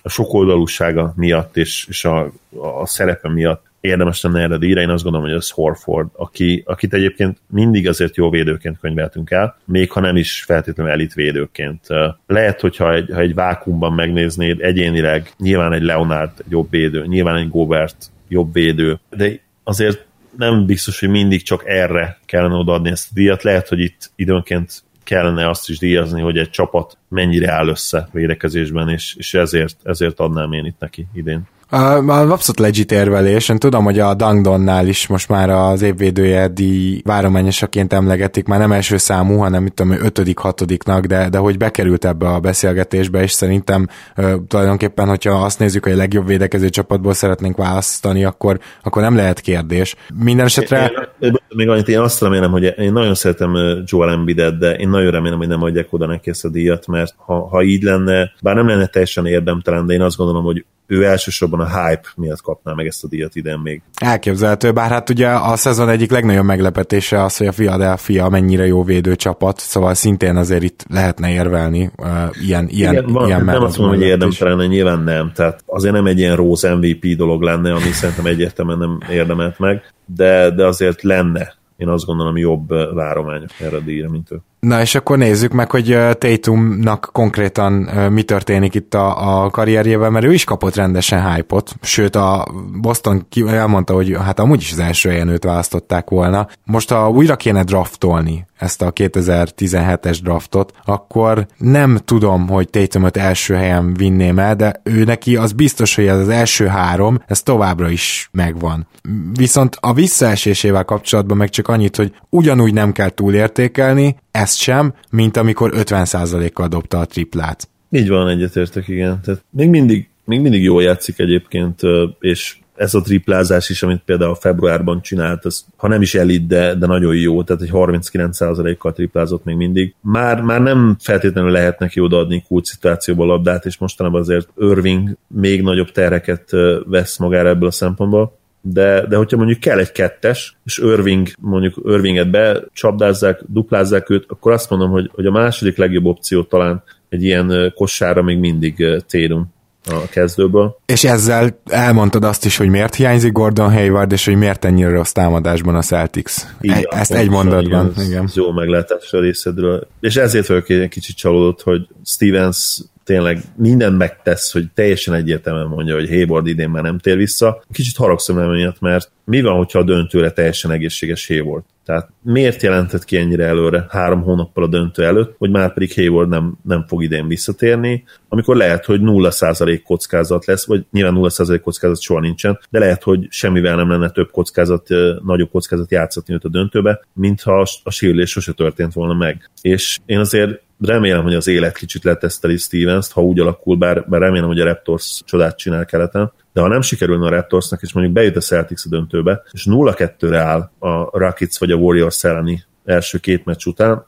a sokoldalúsága miatt és, és a, a szerepe miatt érdemes lenne erre díjra, én azt gondolom, hogy ez Horford, aki, akit egyébként mindig azért jó védőként könyveltünk el, még ha nem is feltétlenül elit védőként. Lehet, hogyha egy, ha egy vákumban megnéznéd, egyénileg nyilván egy Leonard jobb védő, nyilván egy Gobert jobb védő, de azért nem biztos, hogy mindig csak erre kellene odaadni ezt a díjat. Lehet, hogy itt időnként kellene azt is díjazni, hogy egy csapat mennyire áll össze védekezésben, és, és ezért, ezért adnám én itt neki idén. Uh, abszolút legit érvelés. Én tudom, hogy a Dangdonnál is most már az évvédője díj várományosaként emlegetik, már nem első számú, hanem mit tudom, ötödik, hatodiknak, de, de hogy bekerült ebbe a beszélgetésbe, és szerintem uh, tulajdonképpen, hogyha azt nézzük, hogy a legjobb védekező csapatból szeretnénk választani, akkor, akkor nem lehet kérdés. Minden esetre... Én, én, még annyit, én azt remélem, hogy én nagyon szeretem Joel Embiidet, de én nagyon remélem, hogy nem adják oda neki ezt a díjat, mert ha, ha így lenne, bár nem lenne teljesen érdemtelen, de én azt gondolom, hogy ő elsősorban a hype miatt kapná meg ezt a díjat idén még. Elképzelhető, bár hát ugye a szezon egyik legnagyobb meglepetése az, hogy a Philadelphia mennyire jó védőcsapat, szóval szintén azért itt lehetne érvelni uh, ilyen, ilyen, Igen, van, ilyen Nem azt mondom, hogy érdemtelen, nyilván nem, tehát azért nem egy ilyen Rose MVP dolog lenne, ami szerintem egyértelműen nem érdemelt meg, de, de azért lenne én azt gondolom jobb várományok erre a díjra, mint ő. Na és akkor nézzük meg, hogy Tatumnak konkrétan mi történik itt a, a karrierjében, mert ő is kapott rendesen hype-ot, sőt a Boston elmondta, hogy hát amúgy is az első helyen őt választották volna. Most ha újra kéne draftolni ezt a 2017-es draftot, akkor nem tudom, hogy Tatumot első helyen vinném el, de ő neki az biztos, hogy ez az első három, ez továbbra is megvan. Viszont a visszaesésével kapcsolatban meg csak annyit, hogy ugyanúgy nem kell túlértékelni, ezt sem, mint amikor 50%-kal dobta a triplát. Így van, egyetértek, igen. Tehát még mindig, még mindig jól játszik egyébként, és ez a triplázás is, amit például februárban csinált, az, ha nem is elit, de, de nagyon jó, tehát egy 39%-kal triplázott még mindig. Már, már nem feltétlenül lehet neki odaadni kult szituációból labdát, és mostanában azért Irving még nagyobb tereket vesz magára ebből a szempontból de, de hogyha mondjuk kell egy kettes, és Irving, mondjuk Irvinget becsapdázzák, duplázzák őt, akkor azt mondom, hogy, hogy a második legjobb opció talán egy ilyen kossára még mindig Tatum a kezdőből. És ezzel elmondtad azt is, hogy miért hiányzik Gordon Hayward, és hogy miért ennyire rossz támadásban a Celtics. Igen, Ezt egy mondatban. Igen, igen. Jó meglátás a részedről. És ezért vagyok egy kicsit csalódott, hogy Stevens tényleg minden megtesz, hogy teljesen egyértelműen mondja, hogy Hayward idén már nem tér vissza. Kicsit haragszom emiatt, mert mi van, hogyha a döntőre teljesen egészséges Hayward? Tehát miért jelentett ki ennyire előre, három hónappal a döntő előtt, hogy már pedig Hayward nem, nem fog idén visszatérni, amikor lehet, hogy 0% kockázat lesz, vagy nyilván 0% kockázat soha nincsen, de lehet, hogy semmivel nem lenne több kockázat, nagyobb kockázat játszatni őt a döntőbe, mintha a sérülés sose történt volna meg. És én azért remélem, hogy az élet kicsit leteszteli Stevens-t, ha úgy alakul, bár, bár remélem, hogy a Raptors csodát csinál keleten, de ha nem sikerülne a Raptorsnak, és mondjuk bejut a Celtics a döntőbe, és 0-2-re áll a Rockets vagy a Warriors elleni első két meccs után,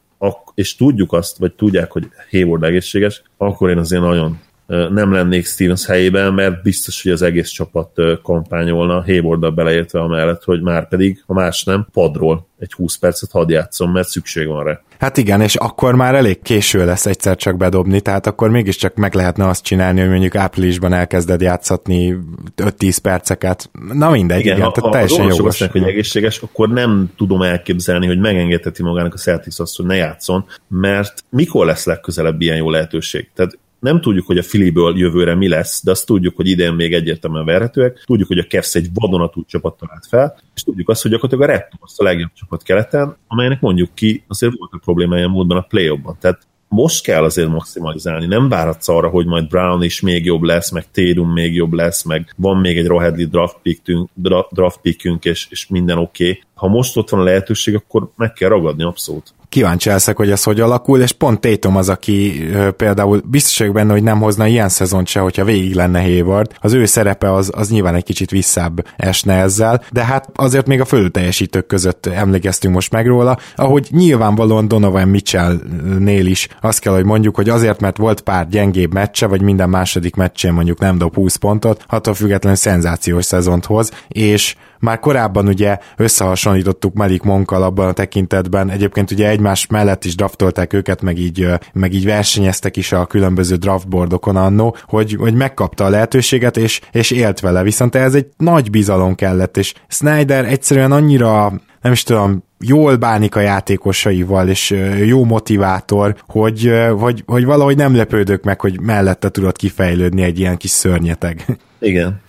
és tudjuk azt, vagy tudják, hogy Hayward egészséges, akkor én azért nagyon nem lennék Stevens helyében, mert biztos, hogy az egész csapat kampányolna, hayward beleértve amellett, hogy már pedig, ha más nem, padról egy 20 percet hadd játszom, mert szükség van rá. Hát igen, és akkor már elég késő lesz egyszer csak bedobni, tehát akkor mégiscsak meg lehetne azt csinálni, hogy mondjuk áprilisban elkezded játszatni 5-10 perceket. Na mindegy, igen, igen ha, tehát teljesen jogos. Azt hogy egészséges, akkor nem tudom elképzelni, hogy megengedheti magának a Celtics azt, hogy ne játszon, mert mikor lesz legközelebb ilyen jó lehetőség? Tehát nem tudjuk, hogy a Filiből jövőre mi lesz, de azt tudjuk, hogy idén még egyértelműen verhetőek. Tudjuk, hogy a Kevsz egy vadonatúj csapat talált fel, és tudjuk azt, hogy gyakorlatilag a Raptors a legjobb csapat keleten, amelynek mondjuk ki azért volt a problémája módban a play ban Tehát most kell azért maximalizálni, nem várhatsz arra, hogy majd Brown is még jobb lesz, meg Tatum még jobb lesz, meg van még egy Rohedli draft pickünk, draft pickünk és, és minden oké. Okay. Ha most ott van a lehetőség, akkor meg kell ragadni abszolút kíváncsi leszek, hogy ez hogy alakul, és pont Tatum az, aki például biztos vagyok benne, hogy nem hozna ilyen szezont se, hogyha végig lenne Hayward. Az ő szerepe az, az nyilván egy kicsit visszább esne ezzel, de hát azért még a fölteljesítők között emlékeztünk most meg róla, ahogy nyilvánvalóan Donovan Mitchell-nél is azt kell, hogy mondjuk, hogy azért, mert volt pár gyengébb meccse, vagy minden második meccsén mondjuk nem dob 20 pontot, attól függetlenül szenzációs szezont hoz, és már korábban ugye összehasonlítottuk Malik Monkkal abban a tekintetben, egyébként ugye egymás mellett is draftolták őket, meg így, meg így versenyeztek is a különböző draftboardokon annó, hogy, hogy megkapta a lehetőséget, és, és élt vele, viszont ez egy nagy bizalom kellett, és Snyder egyszerűen annyira nem is tudom, jól bánik a játékosaival, és jó motivátor, hogy, hogy, hogy valahogy nem lepődök meg, hogy mellette tudod kifejlődni egy ilyen kis szörnyeteg. Igen,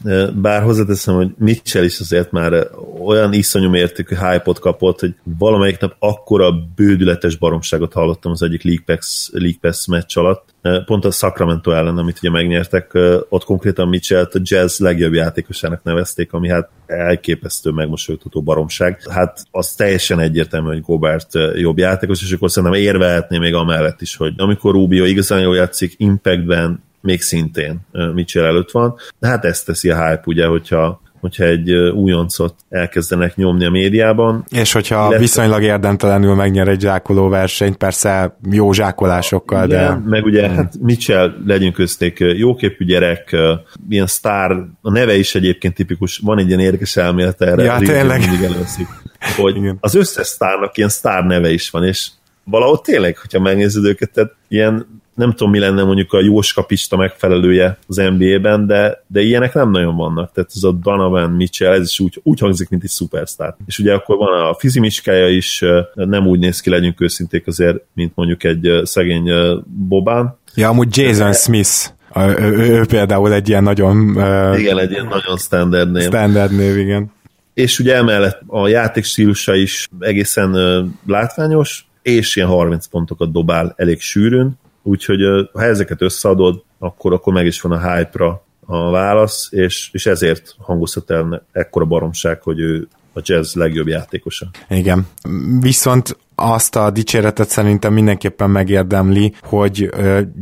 bár hozzáteszem, hogy Mitchell is azért már olyan iszonyú mértékű hype kapott, hogy valamelyik nap akkora bődületes baromságot hallottam az egyik League Pass, League Pass meccs alatt, pont a Sacramento ellen, amit ugye megnyertek, ott konkrétan mitchell a jazz legjobb játékosának nevezték, ami hát elképesztő megmosolyogtató baromság. Hát az teljesen egyértelmű, hogy Gobert jobb játékos, és akkor szerintem érvehetné még amellett is, hogy amikor Rubio igazán jól játszik, impactben még szintén Mitchell előtt van, de hát ezt teszi a hype, ugye, hogyha hogyha egy újoncot elkezdenek nyomni a médiában. És hogyha illetve... viszonylag érdemtelenül megnyer egy zsákoló versenyt, persze jó zsákolásokkal, Igen, de... meg ugye, hmm. hát Mitchell legyünk közték jóképű gyerek, ilyen sztár, a neve is egyébként tipikus, van egy ilyen érdekes elmélet erre, ja, tényleg. mindig előszik, hogy Igen. az összes sztárnak ilyen sztár neve is van, és valahol tényleg, hogyha megnézed őket, tehát ilyen nem tudom, mi lenne mondjuk a jóskapista megfelelője az NBA-ben, de, de ilyenek nem nagyon vannak. Tehát ez a Donovan Mitchell, ez is úgy, úgy hangzik, mint egy szupersztár. És ugye akkor van a fizimiskája is, nem úgy néz ki, legyünk őszinték azért, mint mondjuk egy szegény Bobán. Ja, amúgy Jason. Smith. Ő, ő, ő például egy ilyen nagyon... Igen, egy ilyen nagyon standard név. Standard név, igen. És ugye emellett a játék stílusa is egészen látványos, és ilyen 30 pontokat dobál elég sűrűn, úgyhogy ha ezeket összeadod, akkor, akkor meg is van a hype-ra a válasz, és, és ezért hangozhat el ekkora baromság, hogy ő a jazz legjobb játékosa. Igen. Viszont azt a dicséretet szerintem mindenképpen megérdemli, hogy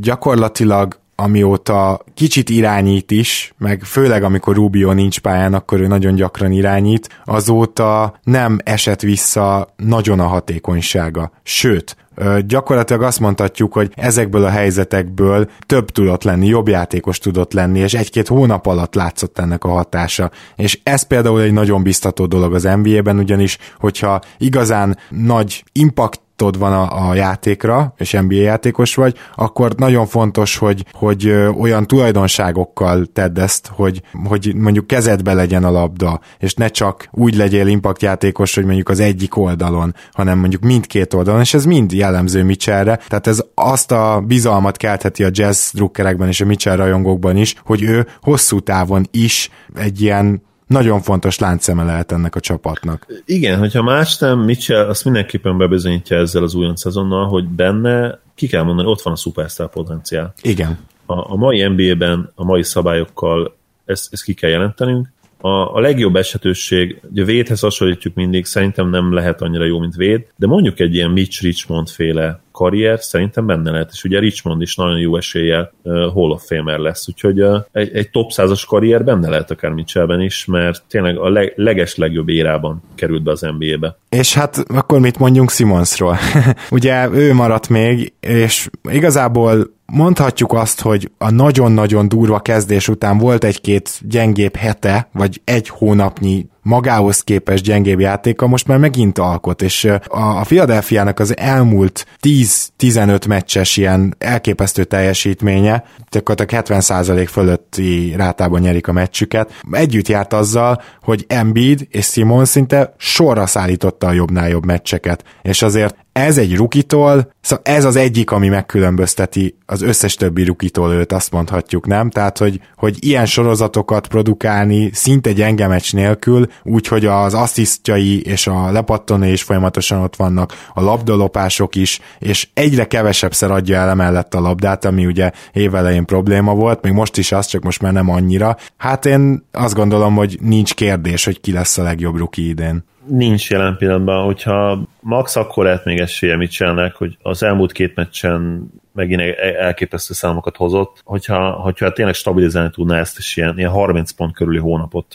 gyakorlatilag amióta kicsit irányít is, meg főleg amikor Rubio nincs pályán, akkor ő nagyon gyakran irányít, azóta nem esett vissza nagyon a hatékonysága. Sőt, gyakorlatilag azt mondhatjuk, hogy ezekből a helyzetekből több tudott lenni, jobb játékos tudott lenni, és egy-két hónap alatt látszott ennek a hatása. És ez például egy nagyon biztató dolog az NBA-ben, ugyanis, hogyha igazán nagy impact impaktod van a, a játékra, és NBA játékos vagy, akkor nagyon fontos, hogy, hogy olyan tulajdonságokkal tedd ezt, hogy, hogy mondjuk kezedbe legyen a labda, és ne csak úgy legyél impact játékos, hogy mondjuk az egyik oldalon, hanem mondjuk mindkét oldalon, és ez mind jellemző Mitchellre, tehát ez azt a bizalmat keltheti a jazz drukkerekben és a Mitchell rajongókban is, hogy ő hosszú távon is egy ilyen nagyon fontos láncszeme lehet ennek a csapatnak. Igen, hogyha más nem, Mitchell azt mindenképpen bebizonyítja ezzel az újon szezonnal, hogy benne ki kell mondani, ott van a szupersztár potenciál. Igen. A, a mai NBA-ben, a mai szabályokkal ezt, ezt ki kell jelentenünk, a, a legjobb esetőség, ugye Védhez hasonlítjuk mindig, szerintem nem lehet annyira jó, mint Véd, de mondjuk egy ilyen Mitch Richmond féle karrier szerintem benne lehet, és ugye Richmond is nagyon jó eséllyel uh, Hall of Famer lesz, úgyhogy uh, egy, egy top 100-as karrier benne lehet akár Mitchellben is, mert tényleg a leg, leges legjobb érában került be az NBA-be. És hát akkor mit mondjunk Simonsról? ugye ő maradt még, és igazából mondhatjuk azt, hogy a nagyon-nagyon durva kezdés után volt egy-két gyengébb hete, vagy egy hónapnyi magához képest gyengébb játéka most már megint alkot, és a Philadelphia-nak az elmúlt 10-15 meccses ilyen elképesztő teljesítménye, gyakorlatilag 70% fölötti rátában nyerik a meccsüket, együtt járt azzal, hogy Embiid és Simon szinte sorra szállította a jobbnál jobb meccseket, és azért ez egy rukitól, szóval ez az egyik, ami megkülönbözteti az összes többi rukitól őt, azt mondhatjuk, nem? Tehát, hogy, hogy ilyen sorozatokat produkálni szinte gyenge meccs nélkül, úgyhogy az asszisztjai és a lepattonai is folyamatosan ott vannak, a labdalopások is, és egyre kevesebbszer adja el emellett a labdát, ami ugye évelején probléma volt, még most is az, csak most már nem annyira. Hát én azt gondolom, hogy nincs kérdés, hogy ki lesz a legjobb ruki idén nincs jelen pillanatban, hogyha max akkor lehet még esélye mit csinálnak, hogy az elmúlt két meccsen megint elképesztő számokat hozott, hogyha, hogyha tényleg stabilizálni tudná ezt, és ilyen, ilyen 30 pont körüli hónapot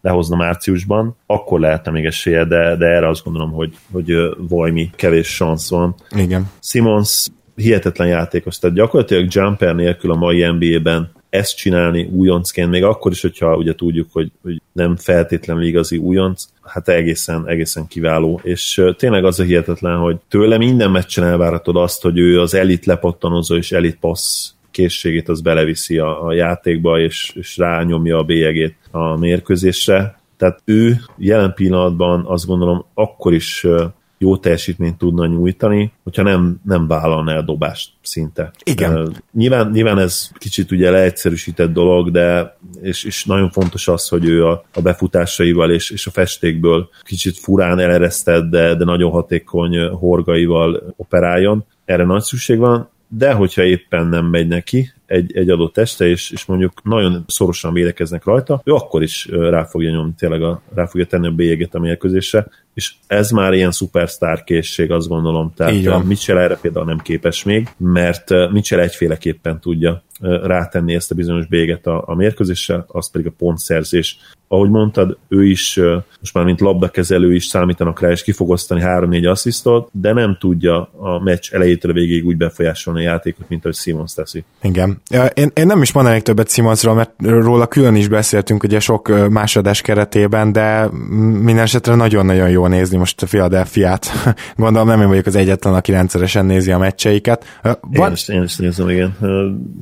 lehozna márciusban, akkor lehetne még esélye, de, de erre azt gondolom, hogy, hogy Vajmi kevés szansz van. Igen. Simons hihetetlen játékos, tehát gyakorlatilag jumper nélkül a mai NBA-ben ezt csinálni újoncként, még akkor is, hogyha ugye tudjuk, hogy, hogy nem feltétlenül igazi újonc, hát egészen, egészen kiváló, és tényleg az a hihetetlen, hogy tőle minden meccsen elváratod azt, hogy ő az elit lepattanozó és elit passz készségét az beleviszi a, a játékba, és, és rányomja a bélyegét a mérkőzésre. Tehát ő jelen pillanatban azt gondolom akkor is jó teljesítményt tudna nyújtani, hogyha nem, nem vállalna el dobást szinte. Igen. Nyilván, nyilván ez kicsit ugye leegyszerűsített dolog, de és, és nagyon fontos az, hogy ő a, a befutásaival és, és a festékből kicsit furán eleresztett, de, de nagyon hatékony horgaival operáljon. Erre nagy szükség van, de hogyha éppen nem megy neki egy, egy adott teste, és, és mondjuk nagyon szorosan védekeznek rajta, ő akkor is rá fogja nyomni, tényleg a, rá fogja tenni a bélyeget a mérkőzésre, és ez már ilyen szupersztár készség, azt gondolom. Tehát Mitchell erre például nem képes még, mert Mitchell egyféleképpen tudja rátenni ezt a bizonyos béget a, a mérkőzésre, az pedig a pontszerzés. Ahogy mondtad, ő is, most már mint labdakezelő is számítanak rá, és ki fog osztani 3-4 asszisztot, de nem tudja a meccs elejétől végéig úgy befolyásolni a játékot, mint ahogy Simons teszi. Igen. Én, én nem is mondanék többet Simonsról, mert róla külön is beszéltünk ugye sok másodás keretében, de minden esetre nagyon-nagyon jó nézni most a Philadelphia-t. Gondolom nem én vagyok az egyetlen, aki rendszeresen nézi a meccseiket. Van... Én, is, én is nézem, igen.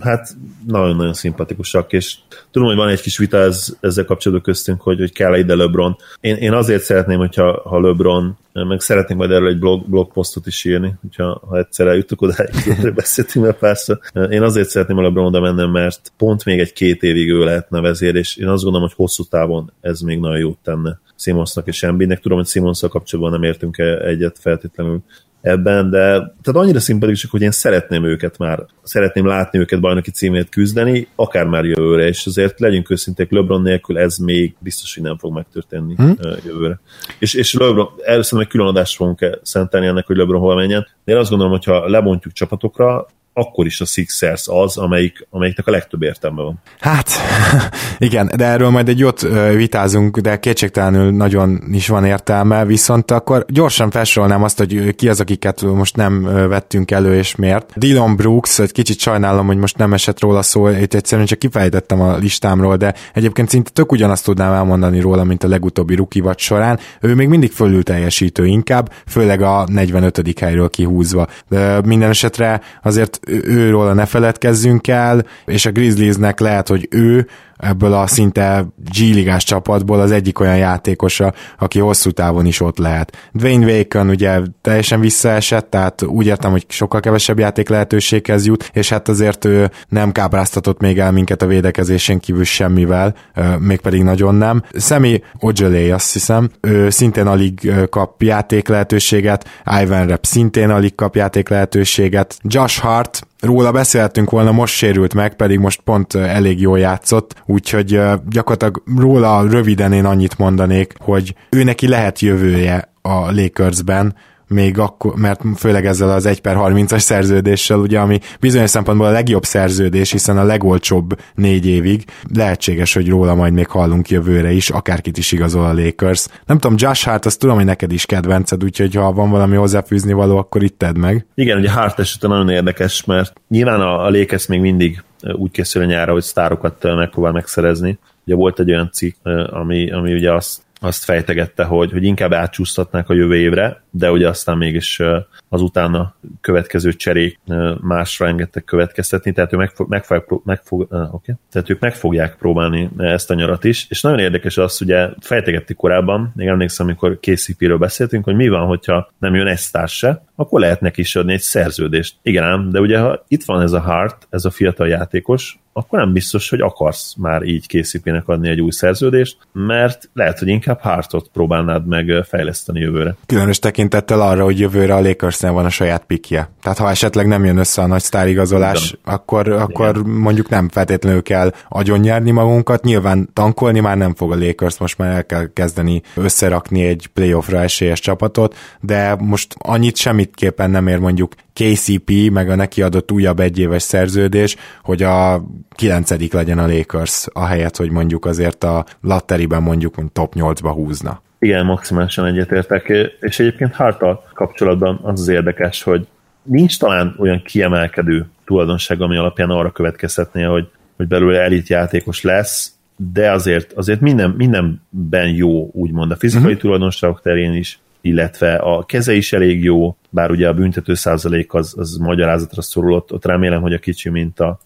Hát nagyon-nagyon szimpatikusak, és tudom, hogy van egy kis vita ez, ezzel kapcsolatban köztünk, hogy, hogy kell ide LeBron. Én, én azért szeretném, hogyha ha LeBron, meg szeretnék majd erről egy blog, blogposztot is írni, hogyha ha egyszer eljutok hogy beszéltünk mert persze. Én azért szeretném a LeBron oda mennem, mert pont még egy két évig ő lehetne vezér, és én azt gondolom, hogy hosszú távon ez még nagyon jót tenne Simonsnak és Embiidnek. Tudom, hogy Simonszal kapcsolatban nem értünk egyet feltétlenül ebben, de tehát annyira szimpatikusok, hogy én szeretném őket már, szeretném látni őket bajnoki címét küzdeni, akár már jövőre, és azért legyünk őszinték, LeBron nélkül ez még biztos, hogy nem fog megtörténni hmm. jövőre. És, és LeBron, először meg külön adást fogunk szentelni ennek, hogy LeBron hol menjen, de én azt gondolom, hogy ha lebontjuk csapatokra, akkor is a Sixers az, amelyik, amelyiknek a legtöbb értelme van. Hát, igen, de erről majd egy jót vitázunk, de kétségtelenül nagyon is van értelme, viszont akkor gyorsan felsorolnám azt, hogy ki az, akiket most nem vettünk elő, és miért. Dylan Brooks, egy kicsit sajnálom, hogy most nem esett róla szó, itt egyszerűen csak kifejtettem a listámról, de egyébként szinte tök ugyanazt tudnám elmondani róla, mint a legutóbbi ruki során. Ő még mindig fölül teljesítő inkább, főleg a 45. helyről kihúzva. De minden esetre azért őról ne feledkezzünk el, és a Grizzliesnek lehet, hogy ő ebből a szinte G-ligás csapatból az egyik olyan játékosa, aki hosszú távon is ott lehet. Dwayne Waken ugye teljesen visszaesett, tehát úgy értem, hogy sokkal kevesebb játék lehetőséghez jut, és hát azért ő nem kápráztatott még el minket a védekezésén kívül semmivel, mégpedig nagyon nem. Semi Ojeley azt hiszem, ő szintén alig kap játék lehetőséget, Ivan Rep szintén alig kap játék lehetőséget, Josh Hart róla beszéltünk volna, most sérült meg, pedig most pont elég jól játszott, úgyhogy gyakorlatilag róla röviden én annyit mondanék, hogy ő neki lehet jövője a Lakersben, még akkor, mert főleg ezzel az 1 per 30-as szerződéssel, ugye, ami bizonyos szempontból a legjobb szerződés, hiszen a legolcsóbb négy évig, lehetséges, hogy róla majd még hallunk jövőre is, akárkit is igazol a Lakers. Nem tudom, Josh Hart, azt tudom, hogy neked is kedvenced, úgyhogy ha van valami hozzáfűzni való, akkor itt tedd meg. Igen, ugye Hart esete nagyon érdekes, mert nyilván a, a Lakers még mindig úgy készül a nyára, hogy sztárokat megpróbál megszerezni. Ugye volt egy olyan cikk, ami, ami ugye azt azt fejtegette, hogy, hogy inkább átcsúsztatnák a jövő évre, de ugye aztán mégis az utána következő cserék másra engedtek következtetni, tehát, ő meg, meg, fog, meg, fog, okay. tehát ők meg fogják próbálni ezt a nyarat is, és nagyon érdekes az, ugye fejtegetti korábban, még emlékszem, amikor KCP-ről beszéltünk, hogy mi van, hogyha nem jön egy sztár se, akkor lehet neki is adni egy szerződést. Igen ám, de ugye ha itt van ez a Hart, ez a fiatal játékos, akkor nem biztos, hogy akarsz már így készítőnek adni egy új szerződést, mert lehet, hogy inkább Hartot próbálnád meg fejleszteni jövőre. Különös tekintettel arra, hogy jövőre a Lakersnél van a saját pikje. Tehát ha esetleg nem jön össze a nagy sztárigazolás, Igen. akkor, akkor Igen. mondjuk nem feltétlenül kell agyonnyerni magunkat, nyilván tankolni már nem fog a Lakers, most már el kell kezdeni összerakni egy playoffra esélyes csapatot, de most annyit semmitképpen nem ér mondjuk KCP, meg a neki adott újabb egyéves szerződés, hogy a kilencedik legyen a Lakers, ahelyett, hogy mondjuk azért a latteriben mondjuk top 8-ba húzna. Igen, maximálisan egyetértek, és egyébként Hartal kapcsolatban az az érdekes, hogy nincs talán olyan kiemelkedő tulajdonság, ami alapján arra következhetné, hogy, hogy belőle elit játékos lesz, de azért, azért minden, mindenben jó, úgymond a fizikai uh-huh. tulajdonságok terén is, illetve a keze is elég jó, bár ugye a büntető százalék az, az magyarázatra szorulott, ott remélem, hogy a kicsi minta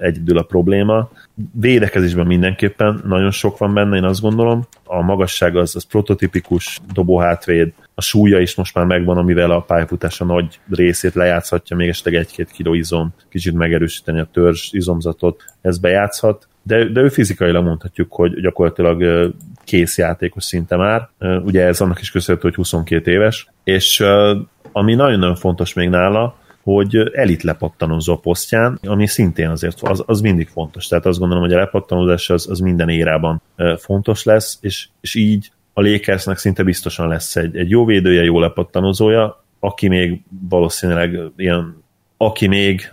egyedül a probléma. Védekezésben mindenképpen nagyon sok van benne, én azt gondolom. A magasság az, az prototipikus dobóhátvéd, a súlya is most már megvan, amivel a pályafutása nagy részét lejátszhatja, még esetleg egy-két kiló izom, kicsit megerősíteni a törzs izomzatot, ez bejátszhat, de, de ő fizikailag mondhatjuk, hogy gyakorlatilag kész játékos szinte már. Ugye ez annak is köszönhető, hogy 22 éves, és ami nagyon-nagyon fontos még nála, hogy elit lepattanozó posztján, ami szintén azért az, az mindig fontos. Tehát azt gondolom, hogy a lepattanozás az, az minden érában fontos lesz, és, és így a Lakersnek szinte biztosan lesz egy, egy jó védője, jó lepattanozója, aki még valószínűleg ilyen aki még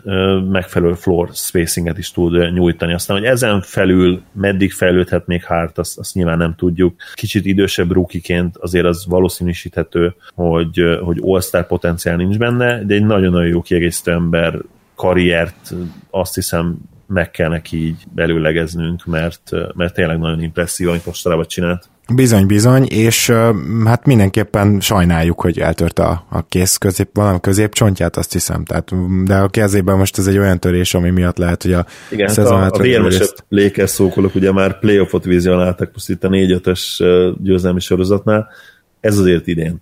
megfelelő floor spacinget is tud nyújtani. Aztán, hogy ezen felül meddig fejlődhet még Hart, azt, azt nyilván nem tudjuk. Kicsit idősebb rukiként azért az valószínűsíthető, hogy, hogy all-star potenciál nincs benne, de egy nagyon-nagyon jó kiegészítő ember karriert azt hiszem meg kell neki így belőlegeznünk, mert, mert tényleg nagyon impresszív, amit mostanában csinált. Bizony, bizony, és hát mindenképpen sajnáljuk, hogy eltört a, a kész közép, valami középcsontját, azt hiszem, tehát, de a kezében most ez egy olyan törés, ami miatt lehet, hogy a Igen, szezon hát a, a vérmesebb lékes szókolok, ugye már playoffot vizionáltak most itt a 4-5-ös győzelmi sorozatnál, ez azért idén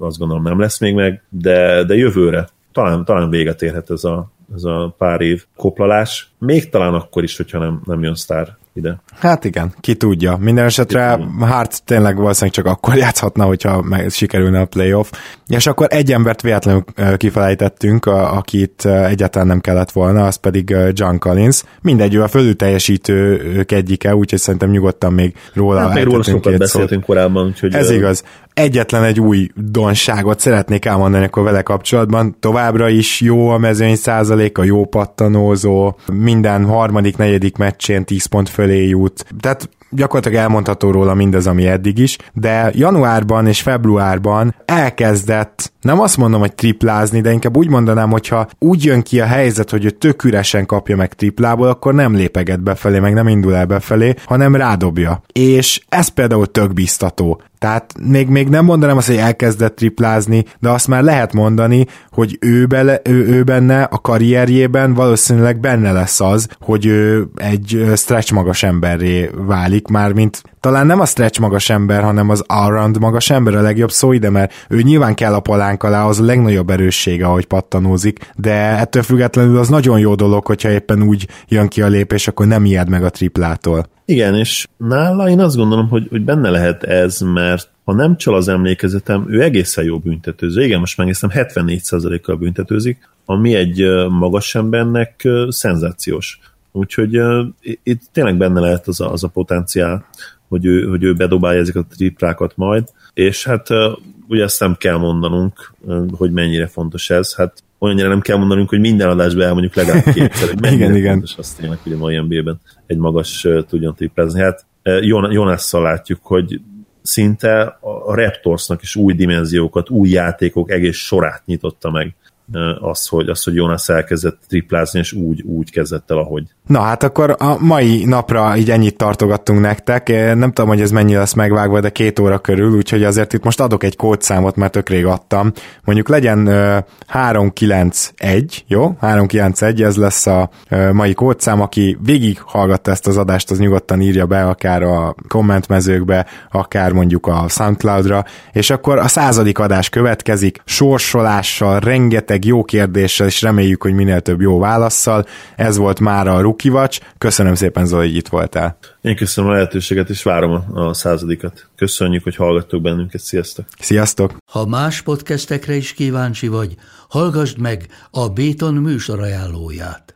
azt gondolom nem lesz még meg, de, de jövőre talán, talán véget érhet ez a, ez a pár év koplalás, még talán akkor is, hogyha nem, nem jön sztár ide. Hát igen, ki tudja. Minden esetre Hart tényleg valószínűleg csak akkor játszhatna, hogyha meg sikerülne a playoff. És akkor egy embert véletlenül kifelejtettünk, a, akit egyáltalán nem kellett volna, az pedig John Collins. Mindegy, ő a fölül teljesítők egyike, úgyhogy szerintem nyugodtan még róla hát még róla sokat beszéltünk korábban. Úgyhogy Ez igaz. Egyetlen egy új donságot szeretnék elmondani akkor vele kapcsolatban. Továbbra is jó a mezőny százalék, a jó pattanózó, minden harmadik, negyedik meccsén 10 pont fölé jut. Tehát gyakorlatilag elmondható róla mindez, ami eddig is, de januárban és februárban elkezdett, nem azt mondom, hogy triplázni, de inkább úgy mondanám, hogyha úgy jön ki a helyzet, hogy ő tök üresen kapja meg triplából, akkor nem lépeget befelé, meg nem indul el befelé, hanem rádobja. És ez például tök biztató. Tehát még, még nem mondanám azt, hogy elkezdett triplázni, de azt már lehet mondani, hogy ő, bele, ő, ő benne a karrierjében valószínűleg benne lesz az, hogy ő egy stretch magas emberré válik, már mint talán nem a stretch magas ember, hanem az around magas ember a legjobb szó ide, mert ő nyilván kell a palánk alá, az a legnagyobb erőssége, ahogy pattanózik, de ettől függetlenül az nagyon jó dolog, hogyha éppen úgy jön ki a lépés, akkor nem ijed meg a triplától. Igen, és nála én azt gondolom, hogy, hogy benne lehet ez, mert ha nem csal az emlékezetem, ő egészen jó büntetőző. Igen, most megnéztem, 74%-kal büntetőzik, ami egy magas embernek szenzációs. Úgyhogy uh, itt tényleg benne lehet az a, az a potenciál, hogy ő, hogy ő bedobálja ezeket a triplákat majd, és hát ugye ezt nem kell mondanunk, hogy mennyire fontos ez, hát olyannyira nem kell mondanunk, hogy minden adásban elmondjuk legalább kétszer, hogy mennyire igen, fontos igen. azt tényleg, hogy a mai NBA-ben egy magas tudjon triplázni. Hát Jonasszal látjuk, hogy szinte a Raptorsnak is új dimenziókat, új játékok egész sorát nyitotta meg az, hogy, az, hogy Jonas elkezdett triplázni, és úgy, úgy kezdett el, ahogy. Na hát akkor a mai napra így ennyit tartogattunk nektek. Nem tudom, hogy ez mennyi lesz megvágva, de két óra körül, úgyhogy azért itt most adok egy kódszámot, mert tök rég adtam. Mondjuk legyen 391, jó? 391, ez lesz a mai kódszám, aki végig hallgatta ezt az adást, az nyugodtan írja be, akár a kommentmezőkbe, akár mondjuk a Soundcloudra, és akkor a századik adás következik, sorsolással, rengeteg rengeteg jó kérdéssel, és reméljük, hogy minél több jó válaszsal. Ez volt már a Watch. Köszönöm szépen, Zoli, hogy itt voltál. Én köszönöm a lehetőséget, és várom a, a századikat. Köszönjük, hogy hallgattok bennünket. Sziasztok! Sziasztok! Ha más podcastekre is kíváncsi vagy, hallgassd meg a Béton műsor ajánlóját.